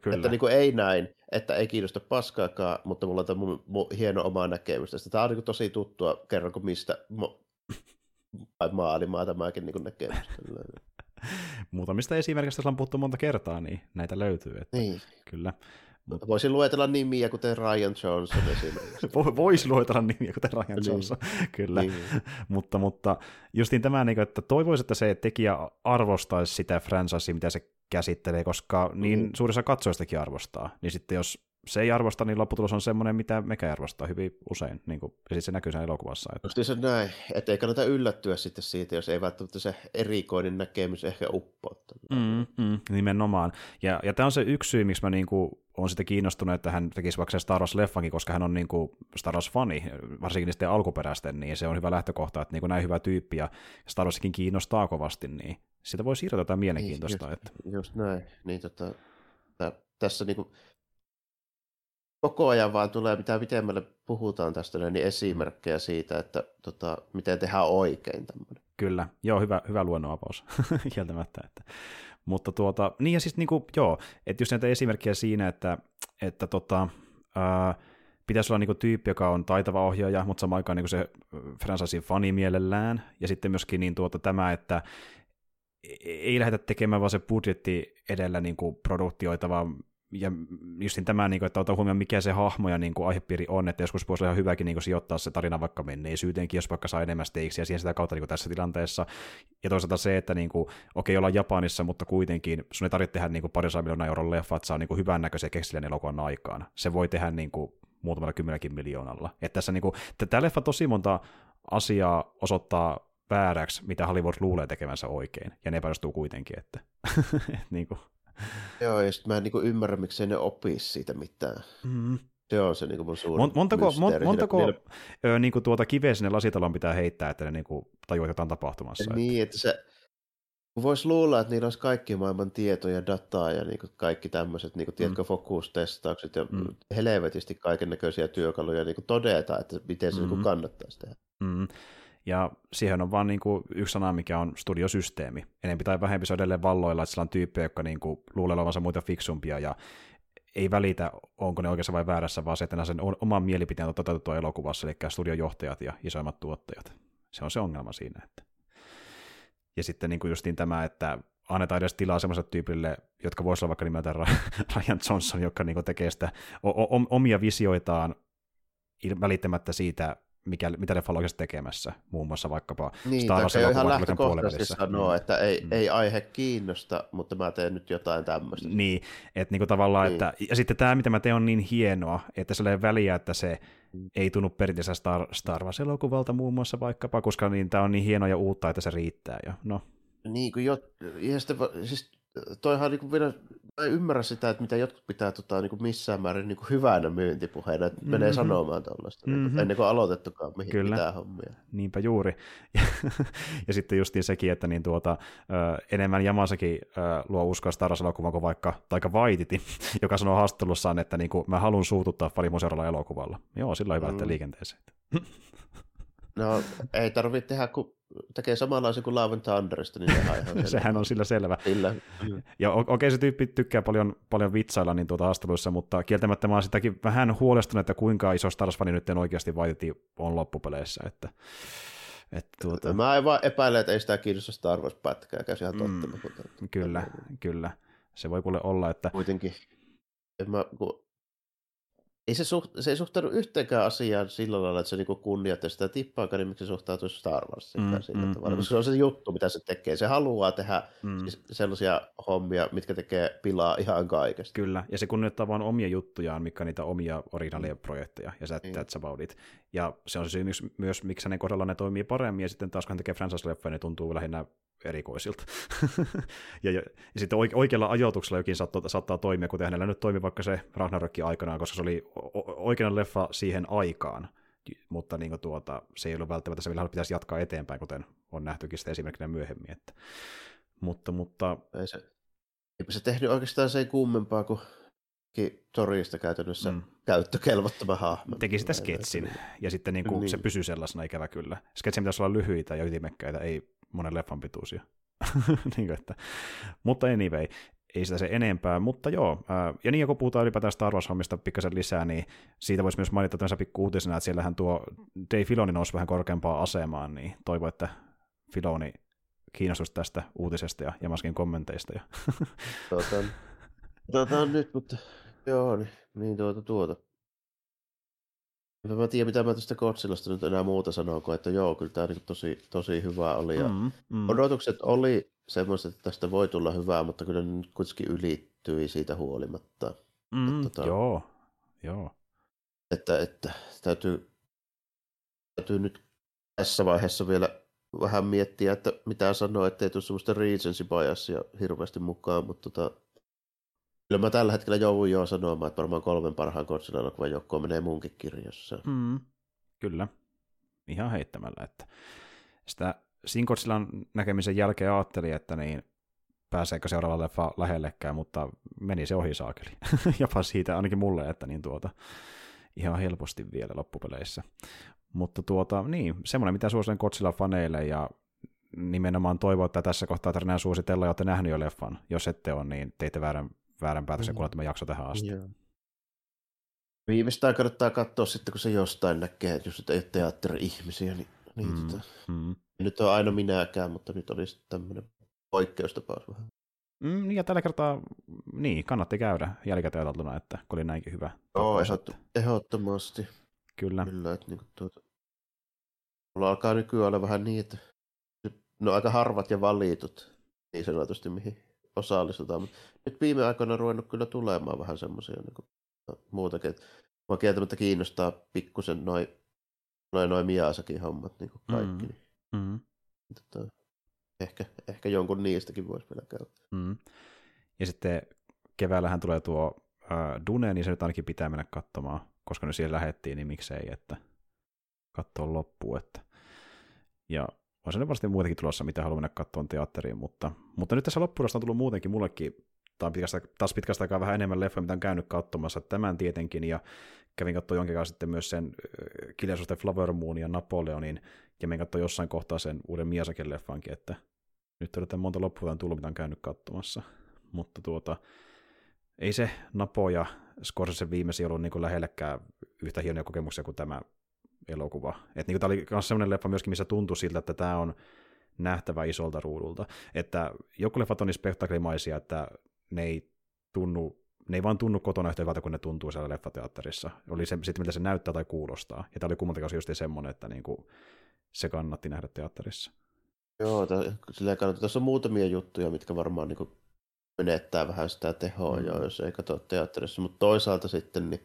Kyllä. Että niin kuin ei näin, että ei kiinnosta paskaakaan, mutta mulla on tämä mun, mun hieno oma näkemys tästä. Tämä on niin tosi tuttua, kerronko mistä maalimaa tämäkin niin näkemys. (laughs) Muutamista esimerkistä on puhuttu monta kertaa, niin näitä löytyy. Että niin. Kyllä. Mut... Voisin luetella nimiä, kuten Ryan Johnson esimerkiksi. (laughs) Voisi luetella nimiä, kuten Ryan niin. Johnson, (laughs) kyllä. Niin. (laughs) mutta, mutta justiin tämä, niin että toivoisi, että se tekijä arvostaisi sitä franchisea, mitä se käsittelee, koska niin mm. suurissa katsoistakin arvostaa. Niin sitten jos se ei arvosta, niin lopputulos on semmoinen, mitä mekä arvostaa hyvin usein, niin kuin, ja sitten se näkyy sen elokuvassa. Että... Just se näin, että ei kannata yllättyä sitten siitä, jos ei välttämättä se erikoinen näkemys ehkä uppouttaa. Mm, mm, nimenomaan. Ja, ja tämä on se yksi syy, miksi mä niin kuin, on sitä kiinnostunut, että hän tekisi vaikka Star Wars-leffankin, koska hän on niin kuin Star Wars-fani, varsinkin niistä alkuperäisten, niin se on hyvä lähtökohta, että niin kuin näin hyvä tyyppi, ja Star Warsikin kiinnostaa kovasti, niin sitä voi siirrota jotain mielenkiintoista. Niin, just, että... just näin. Niin, tota, tässä niin kuin, koko ajan vaan tulee, mitä pitemmälle puhutaan tästä, niin esimerkkejä siitä, että tota, miten tehdään oikein tämmöinen. Kyllä, joo, hyvä, hyvä luonnonavaus, (laughs) kieltämättä. Että. Mutta tuota, niin ja siis niin kuin, joo, että just näitä esimerkkejä siinä, että, että tota, ää, pitäisi olla niin kuin tyyppi, joka on taitava ohjaaja, mutta samaan aikaan niin kuin se franchisein fani mielellään, ja sitten myöskin niin tuota, tämä, että ei lähdetä tekemään vaan se budjetti edellä niin kuin produktioita, vaan ja just tämä, niin että ota huomioon, mikä se hahmo ja niin kuin, aihepiiri on, että joskus voisi olla ihan hyväkin niin kuin, sijoittaa se tarina vaikka menneisyyteenkin, jos vaikka saa enemmän steiksiä siihen sitä kautta niin kuin, tässä tilanteessa. Ja toisaalta se, että niin kuin, okei, ollaan Japanissa, mutta kuitenkin sun ei tarvitse tehdä niin kuin, parisadan miljoonaa euron leffa, että saa niin hyvän näköisen keksillän elokuvan aikaan. Se voi tehdä niin kuin, muutamalla kymmenelläkin miljoonalla. Että tässä niin kuin, tämä leffa tosi monta asiaa osoittaa vääräksi, mitä Hollywood luulee tekevänsä oikein, ja ne epäonnistuu kuitenkin, että (laughs) niin kuin. (laughs) Joo, ja sitten mä en niin ymmärrä, miksei ne opisi siitä mitään. Mm. Se on se niin mun suuri Mont, Montako, mon, montako vielä... niin kuin tuota kiveä sinne lasitalon pitää heittää, että ne niin kuin tajuaa jotain tapahtumassa? Niin, että, että se, Voisi luulla, että niillä olisi kaikki maailman tietoja, dataa ja niin kaikki tämmöiset, niin kuin, tiedätkö, mm. fokustestaukset ja mm. helvetisti kaiken näköisiä työkaluja niin kuin todeta, että miten se mm. niin kannattaisi tehdä. Mm. Ja siihen on vaan niin kuin yksi sana, mikä on studiosysteemi. Enempi tai vähempi se on edelleen valloilla, että sillä on tyyppejä, jotka niin kuin luulee olevansa muita fiksumpia ja ei välitä, onko ne oikeassa vai väärässä, vaan se, että sen oman mielipiteen on toteutettua elokuvassa, eli studiojohtajat ja isoimmat tuottajat. Se on se ongelma siinä. Että. Ja sitten niin kuin justiin tämä, että annetaan edes tilaa semmoiselle tyypille, jotka voisivat olla vaikka nimeltään (laughs) Ryan Johnson, joka niin tekee sitä omia visioitaan välittämättä siitä, mikä, mitä leffa on tekemässä, muun muassa vaikkapa niin, Star Wars ihan lähtökohtaisesti sanoa, mm. että ei, mm. ei aihe kiinnosta, mutta mä teen nyt jotain tämmöistä. Niin, että niinku tavallaan, niin. että, ja sitten tämä, mitä mä teen, on niin hienoa, että se ei väliä, että se mm. ei tunnu perinteisessä Star, Star Wars-elokuvalta muun muassa vaikkapa, koska niin, tämä on niin hienoa ja uutta, että se riittää jo. No. Niin kuin jo, ja sitten, siis toihan niin kuin vielä, mä en ymmärrä sitä, että mitä jotkut pitää tota, niin kuin missään määrin niin kuin hyvänä myyntipuheena, että mm-hmm. menee sanomaan tuollaista, mm-hmm. niin ennen kuin aloitettukaan mihin Kyllä. mitään hommia. Niinpä juuri. (laughs) Ja, ja sitten justiin sekin, että niin tuota, enemmän Jamasakin luo uskoa Star Wars-elokuvan kuin vaikka Taika Waititi, (laughs) joka sanoo haastattelussaan, että niin kuin, mä haluan suututtaa Fari seuraavalla elokuvalla. Joo, sillä on hyvä mm. liikenteeseen. (laughs) No, ei tarvitse tehdä, kun tekee samanlaisen kuin Love and Thunderista, niin sehän, ihan (laughs) sehän on sillä selvä. Sillä. Ja okei, okay, se tyyppi tykkää paljon, paljon vitsailla niin tuota haastatteluissa, mutta kieltämättä mä oon sitäkin vähän huolestunut, että kuinka iso Star Wars-fani nyt oikeasti vaititi on loppupeleissä. Että, että tuota... Mä en vaan epäile, että ei sitä kiinnosta Star Wars-pätkääkään, se ihan totta. Mm, mutta... Kyllä, kyllä. Se voi kuule olla, että... Kuitenkin, en mä, kun ei se, suht, se ei suhtaudu yhteenkään asiaan sillä lailla, että se niinku kunnioittaa sitä tippaakaan, niin miksi se suhtautuu Star Warsiin mm, sillä mm, tavalla. Mm. Se on se juttu, mitä se tekee. Se haluaa tehdä mm. Siis sellaisia hommia, mitkä tekee pilaa ihan kaikesta. Kyllä, ja se kunnioittaa vain omia juttujaan, mikä niitä omia originaaleja mm. projekteja, ja that, mm. about it. Ja se on se myös, myös miksi hänen kohdalla ne toimii paremmin, ja sitten taas kun hän tekee franchise-leffoja, ne tuntuu lähinnä erikoisilta. (laughs) ja, ja, ja, sitten oikealla ajoituksella jokin saattaa, saattaa toimia, kuten hänellä nyt toimi vaikka se Ragnarokki aikanaan, koska se oli oikea leffa siihen aikaan, mutta niin kuin tuota, se ei ollut välttämättä se, millä pitäisi jatkaa eteenpäin, kuten on nähtykin sitten esimerkkinä myöhemmin. Että, mutta, mutta... Ei se, eipä se tehnyt oikeastaan se ei kummempaa kuin torista käytännössä mm. käyttökelvottava hahmo. Teki sitä sketsin, ja sitten niin kuin niin. se pysyy sellaisena ikävä kyllä. Sketsin pitäisi olla lyhyitä ja ytimekkäitä, ei monen leffan pituisia. (laughs) niin kuin, että, mutta anyway, ei sitä se enempää, mutta joo, ää, ja niin kun puhutaan ylipäätään Star Wars-hommista pikkasen lisää, niin siitä voisi myös mainita tämmöisen pikku uutisena, että siellähän tuo Dave Filoni nousi vähän korkeampaan asemaan, niin toivon, että Filoni kiinnostus tästä uutisesta ja Jamaskin kommenteista. Ja... (laughs) tuota, tuota, nyt, mutta joo, niin, niin tuota, tuota. Mä tiedä, mitä mä tästä Godzillasta nyt enää muuta sanoo, kuin että joo, kyllä tämä niin tosi, tosi hyvä oli. Ja mm, mm. Odotukset oli semmoiset, että tästä voi tulla hyvää, mutta kyllä ne nyt kuitenkin ylittyi siitä huolimatta. Mm, että, tota, joo, joo. Että, että täytyy, täytyy nyt tässä vaiheessa vielä vähän miettiä, että mitä sanoa, ettei tule semmoista recency biasia hirveästi mukaan, mutta tota, Kyllä mä tällä hetkellä joudun jo sanomaan, että varmaan kolmen parhaan Godzilla-elokuvan joukkoon menee munkin kirjassa. Mm, kyllä, ihan heittämällä. Että sitä Sin Godzillan näkemisen jälkeen ajattelin, että niin pääseekö seuraava leffa lähellekään, mutta meni se ohi saakeli. (laughs) Jopa siitä ainakin mulle, että niin tuota, ihan helposti vielä loppupeleissä. Mutta tuota, niin, semmoinen, mitä suosittelen Godzilla-faneille ja nimenomaan toivon, että tässä kohtaa tarvitsee suositella, ja olette nähnyt jo leffan. Jos ette ole, niin teitte väärän väärän päätöksen, kun tämä jakso tähän asti. Joo. Viimeistään kannattaa katsoa sitten, kun se jostain näkee, että jos ei ole teatteri-ihmisiä, niin, niin mm, tota, mm. nyt on aina minäkään, mutta nyt olisi tämmöinen poikkeustapaus vähän. Mm, niin ja tällä kertaa, niin, kannatti käydä jälkikäteen että kun oli näinkin hyvä. Joo, ehdott- ehdottomasti. Kyllä. Kyllä, että niin tuota, mulla alkaa nykyään olla vähän niin, että no aika harvat ja valitut, niin sanotusti, mihin osallistutaan. Mutta nyt viime aikoina on ruvennut kyllä tulemaan vähän semmoisia niin muutakin. Mua kieltämättä kiinnostaa pikkusen noin noi, noi Miasakin hommat niin kuin kaikki. Mm. Niin. Mm. Tota, ehkä, ehkä jonkun niistäkin voisi vielä käydä. Mm. Ja sitten keväällähän tulee tuo äh, Dune, niin se nyt ainakin pitää mennä katsomaan, koska ne siellä lähettiin, niin miksei, että katsoa loppuun. Että. Ja on se varmasti muutenkin tulossa, mitä haluan mennä katsomaan teatteriin, mutta, mutta nyt tässä loppuudesta on tullut muutenkin mullekin tai pitkästä, taas pitkästä aikaa vähän enemmän leffoja, mitä on käynyt katsomassa, tämän tietenkin, ja kävin katsoa jonkin kanssa sitten myös sen Kiljaisusten Flower Moon ja Napoleonin, ja menin katsoa jossain kohtaa sen uuden Miasakin leffankin, että nyt on monta loppuun tullut, mitä on käynyt katsomassa, mutta tuota, ei se Napo ja Scorsese viimeisin ollut niin kuin lähellekään yhtä hienoja kokemuksia kuin tämä elokuva. Että niin tämä oli myös sellainen leffa myöskin, missä tuntui siltä, että tämä on nähtävä isolta ruudulta. Että joku leffat on niin spektaklimaisia, että ne ei tunnu ne ei vaan tunnu kotona yhtä hyvältä, kun ne tuntuu siellä leffateatterissa. Oli se sitten, mitä se näyttää tai kuulostaa. Ja tämä oli kummaltakin just semmoinen, että niinku, se kannatti nähdä teatterissa. Joo, sillä kannattaa. Tässä on muutamia juttuja, mitkä varmaan niinku menettää vähän sitä tehoa mm. jo, jos ei katso teatterissa. Mutta toisaalta sitten niin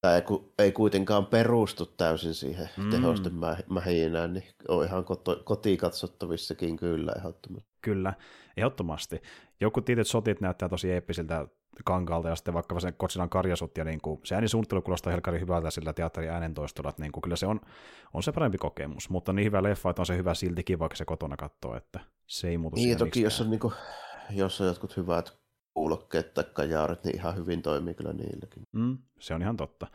tämä ei, ei kuitenkaan perustu täysin siihen mm. tehosten mähinään, niin on ihan koto, kotikatsottavissakin kyllä ehdottomasti. Kyllä, ehdottomasti. Joku tietyt sotit näyttää tosi eeppisiltä kankaalta, ja sitten vaikka se Kotsilan karjasut, ja niin kuin, se äänisuunnittelu kuulostaa helkari hyvältä sillä teatterin äänentoistolla, että niin kuin, kyllä se on, on se parempi kokemus, mutta niin hyvä leffa, että on se hyvä siltikin, vaikka se kotona katsoo, että se ei muutu Niin, toki mistään. jos on, niin kuin, jos on jotkut hyvät kuulokkeet tai kajaarit, niin ihan hyvin toimii kyllä niilläkin. Mm, se on ihan totta.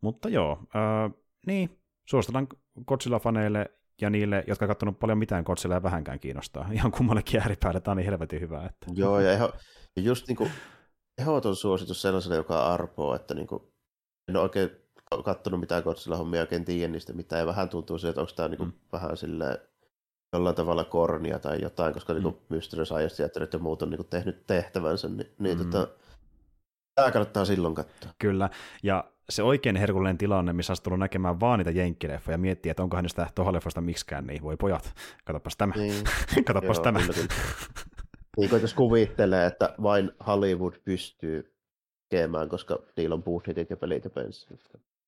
Mutta joo, äh, niin, suositellaan Godzilla-faneille ja niille, jotka on katsonut paljon mitään Godzilla ja vähänkään kiinnostaa. (laughs) Ihan kummallekin ääripäälle, tämä on niin helvetin hyvä. Että... Joo, ja ihan, just niin kuin, ehdoton suositus sellaiselle, joka arpoo, että niin kuin, en ole oikein katsonut mitään Godzilla-hommia, oikein tiedä niistä mitään, ja vähän tuntuu siltä, että onko tämä niin kuin, mm. vähän silleen, jollain tavalla kornia tai jotain, koska niinku mm. niin Mystery Science ja muut on niin kuin, tehnyt tehtävänsä, niin, niin mm. tota, tämä kannattaa silloin katsoa. Kyllä, ja se oikein herkullinen tilanne, missä olisi tullut näkemään vaan niitä jenkkileffoja ja miettiä, että onkohan niistä tuohon leffasta miksikään, niin voi pojat, katsopas tämä, niin. (laughs) katsopas Joo, tämä. Kyllä, niin kuin jos kuvittelee, että vain Hollywood pystyy tekemään, koska niillä on budjetit ja pelit ja penssit.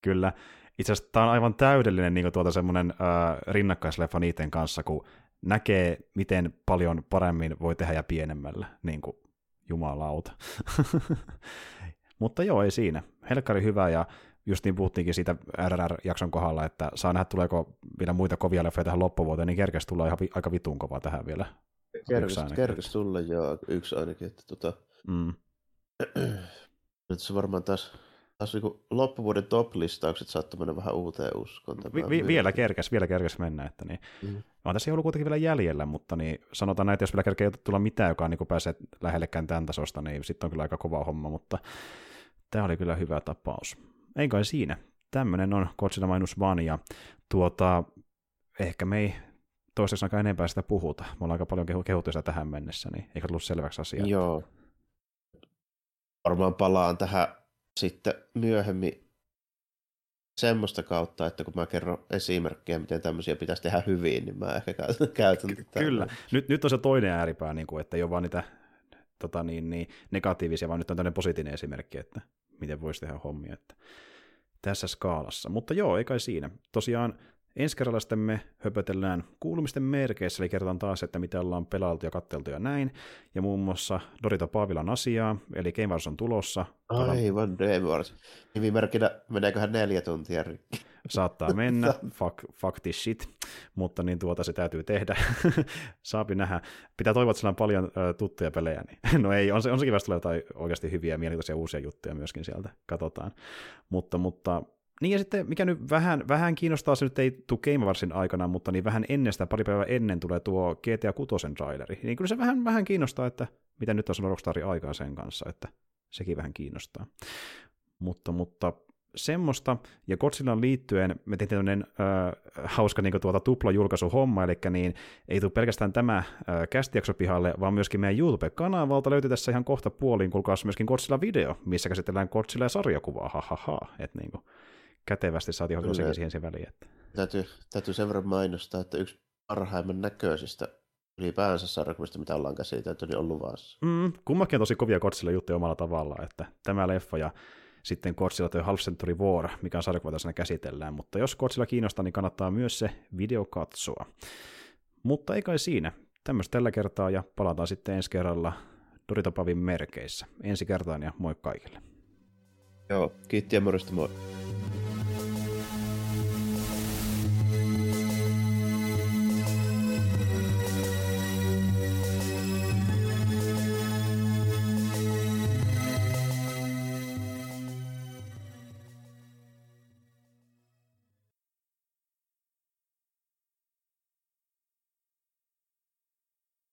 Kyllä. Itse asiassa tämä on aivan täydellinen niin tuota semmoinen äh, rinnakkaisleffa niiden kanssa, kun näkee, miten paljon paremmin voi tehdä ja pienemmällä, niin kuin jumalauta. (laughs) Mutta joo, ei siinä. Helkkari hyvä ja just niin puhuttiinkin siitä RRR-jakson kohdalla, että saa nähdä tuleeko vielä muita kovia leffoja tähän loppuvuoteen, niin kerkes tulla ihan vi- aika vitun kovaa tähän vielä. Kerkes, kerkes tulla joo, yksi ainakin. Että tota... mm. (clears throat) Nyt se varmaan taas taas niin loppuvuoden top-listaukset saattoi mennä vähän uuteen uskoon. Vi- vi- vielä kerkäs, vielä kerkäs mennä. Että niin. Mm. On tässä ollut kuitenkin vielä jäljellä, mutta niin sanotaan näin, että jos vielä kerkeä tulla mitään, joka niin pääsee lähellekään tämän tasosta, niin sitten on kyllä aika kova homma, mutta tämä oli kyllä hyvä tapaus. Ei kai siinä. Tämmöinen on Godzilla Minus One, ja tuota, ehkä me ei toistaiseksi aika enempää sitä puhuta. Me ollaan aika paljon kehuttu sitä tähän mennessä, niin eikä tullut selväksi asiaa. Joo. Varmaan palaan tähän sitten myöhemmin semmoista kautta, että kun mä kerron esimerkkejä, miten tämmöisiä pitäisi tehdä hyvin, niin mä ehkä käytän, käytän tätä. Kyllä. Nyt, nyt on se toinen ääripää, niin kuin, että ei ole vaan niitä tota niin, niin, negatiivisia, vaan nyt on tämmöinen positiivinen esimerkki, että miten voisi tehdä hommia. Että tässä skaalassa. Mutta joo, ei kai siinä. Tosiaan Ensi kerralla sitten me höpötellään kuulumisten merkeissä, eli kerrotaan taas, että mitä ollaan pelailtu ja katteltu ja näin. Ja muun muassa Dorita Paavilan asiaa, eli Game Wars on tulossa. Aivan, Game Wars. Nimimerkkinä meneeköhän neljä tuntia rikki? Saattaa mennä, (laughs) fuck, fuck this shit, mutta niin tuota se täytyy tehdä. (laughs) Saapi nähdä. Pitää toivoa, että sillä on paljon uh, tuttuja pelejä. Niin. (laughs) no ei, on, se, on sekin vasta jotain oikeasti hyviä ja mielenkiintoisia uusia juttuja myöskin sieltä, katsotaan. Mutta, mutta niin ja sitten, mikä nyt vähän, vähän kiinnostaa, se nyt ei tule Game Warsin aikana, mutta niin vähän ennen sitä, pari päivää ennen tulee tuo GTA 6 traileri. Niin kyllä se vähän, vähän kiinnostaa, että mitä nyt on Rockstarin aikaa sen kanssa, että sekin vähän kiinnostaa. Mutta, mutta semmoista, ja Godzillaan liittyen me tehtiin tämmöinen äh, hauska niin tuota tupla-julkaisuhomma, eli niin ei tule pelkästään tämä äh, kästijakso pihalle, vaan myöskin meidän YouTube-kanavalta löytyy tässä ihan kohta puoliin, kuulkaas myöskin Godzilla-video, missä käsitellään Godzilla ja sarjakuvaa, ha, ha, ha. Et niin kuin, kätevästi saatiin hoitua sekin siihen sen väliin. Että... Täytyy, täytyy sen verran mainostaa, että yksi parhaimman näköisistä ylipäänsä sarjakuvista, mitä ollaan käsitelty, niin on luvassa. Mm, kummakin on tosi kovia Godzilla juttuja omalla tavallaan, että tämä leffa ja sitten Godzilla The Half Century War, mikä on sarjakuva tässä käsitellään, mutta jos Godzilla kiinnostaa, niin kannattaa myös se video katsoa. Mutta ei kai siinä. Tämmöistä tällä kertaa ja palataan sitten ensi kerralla Doritopavin merkeissä. Ensi kertaan ja moi kaikille. Joo, kiitti ja morjesta moi.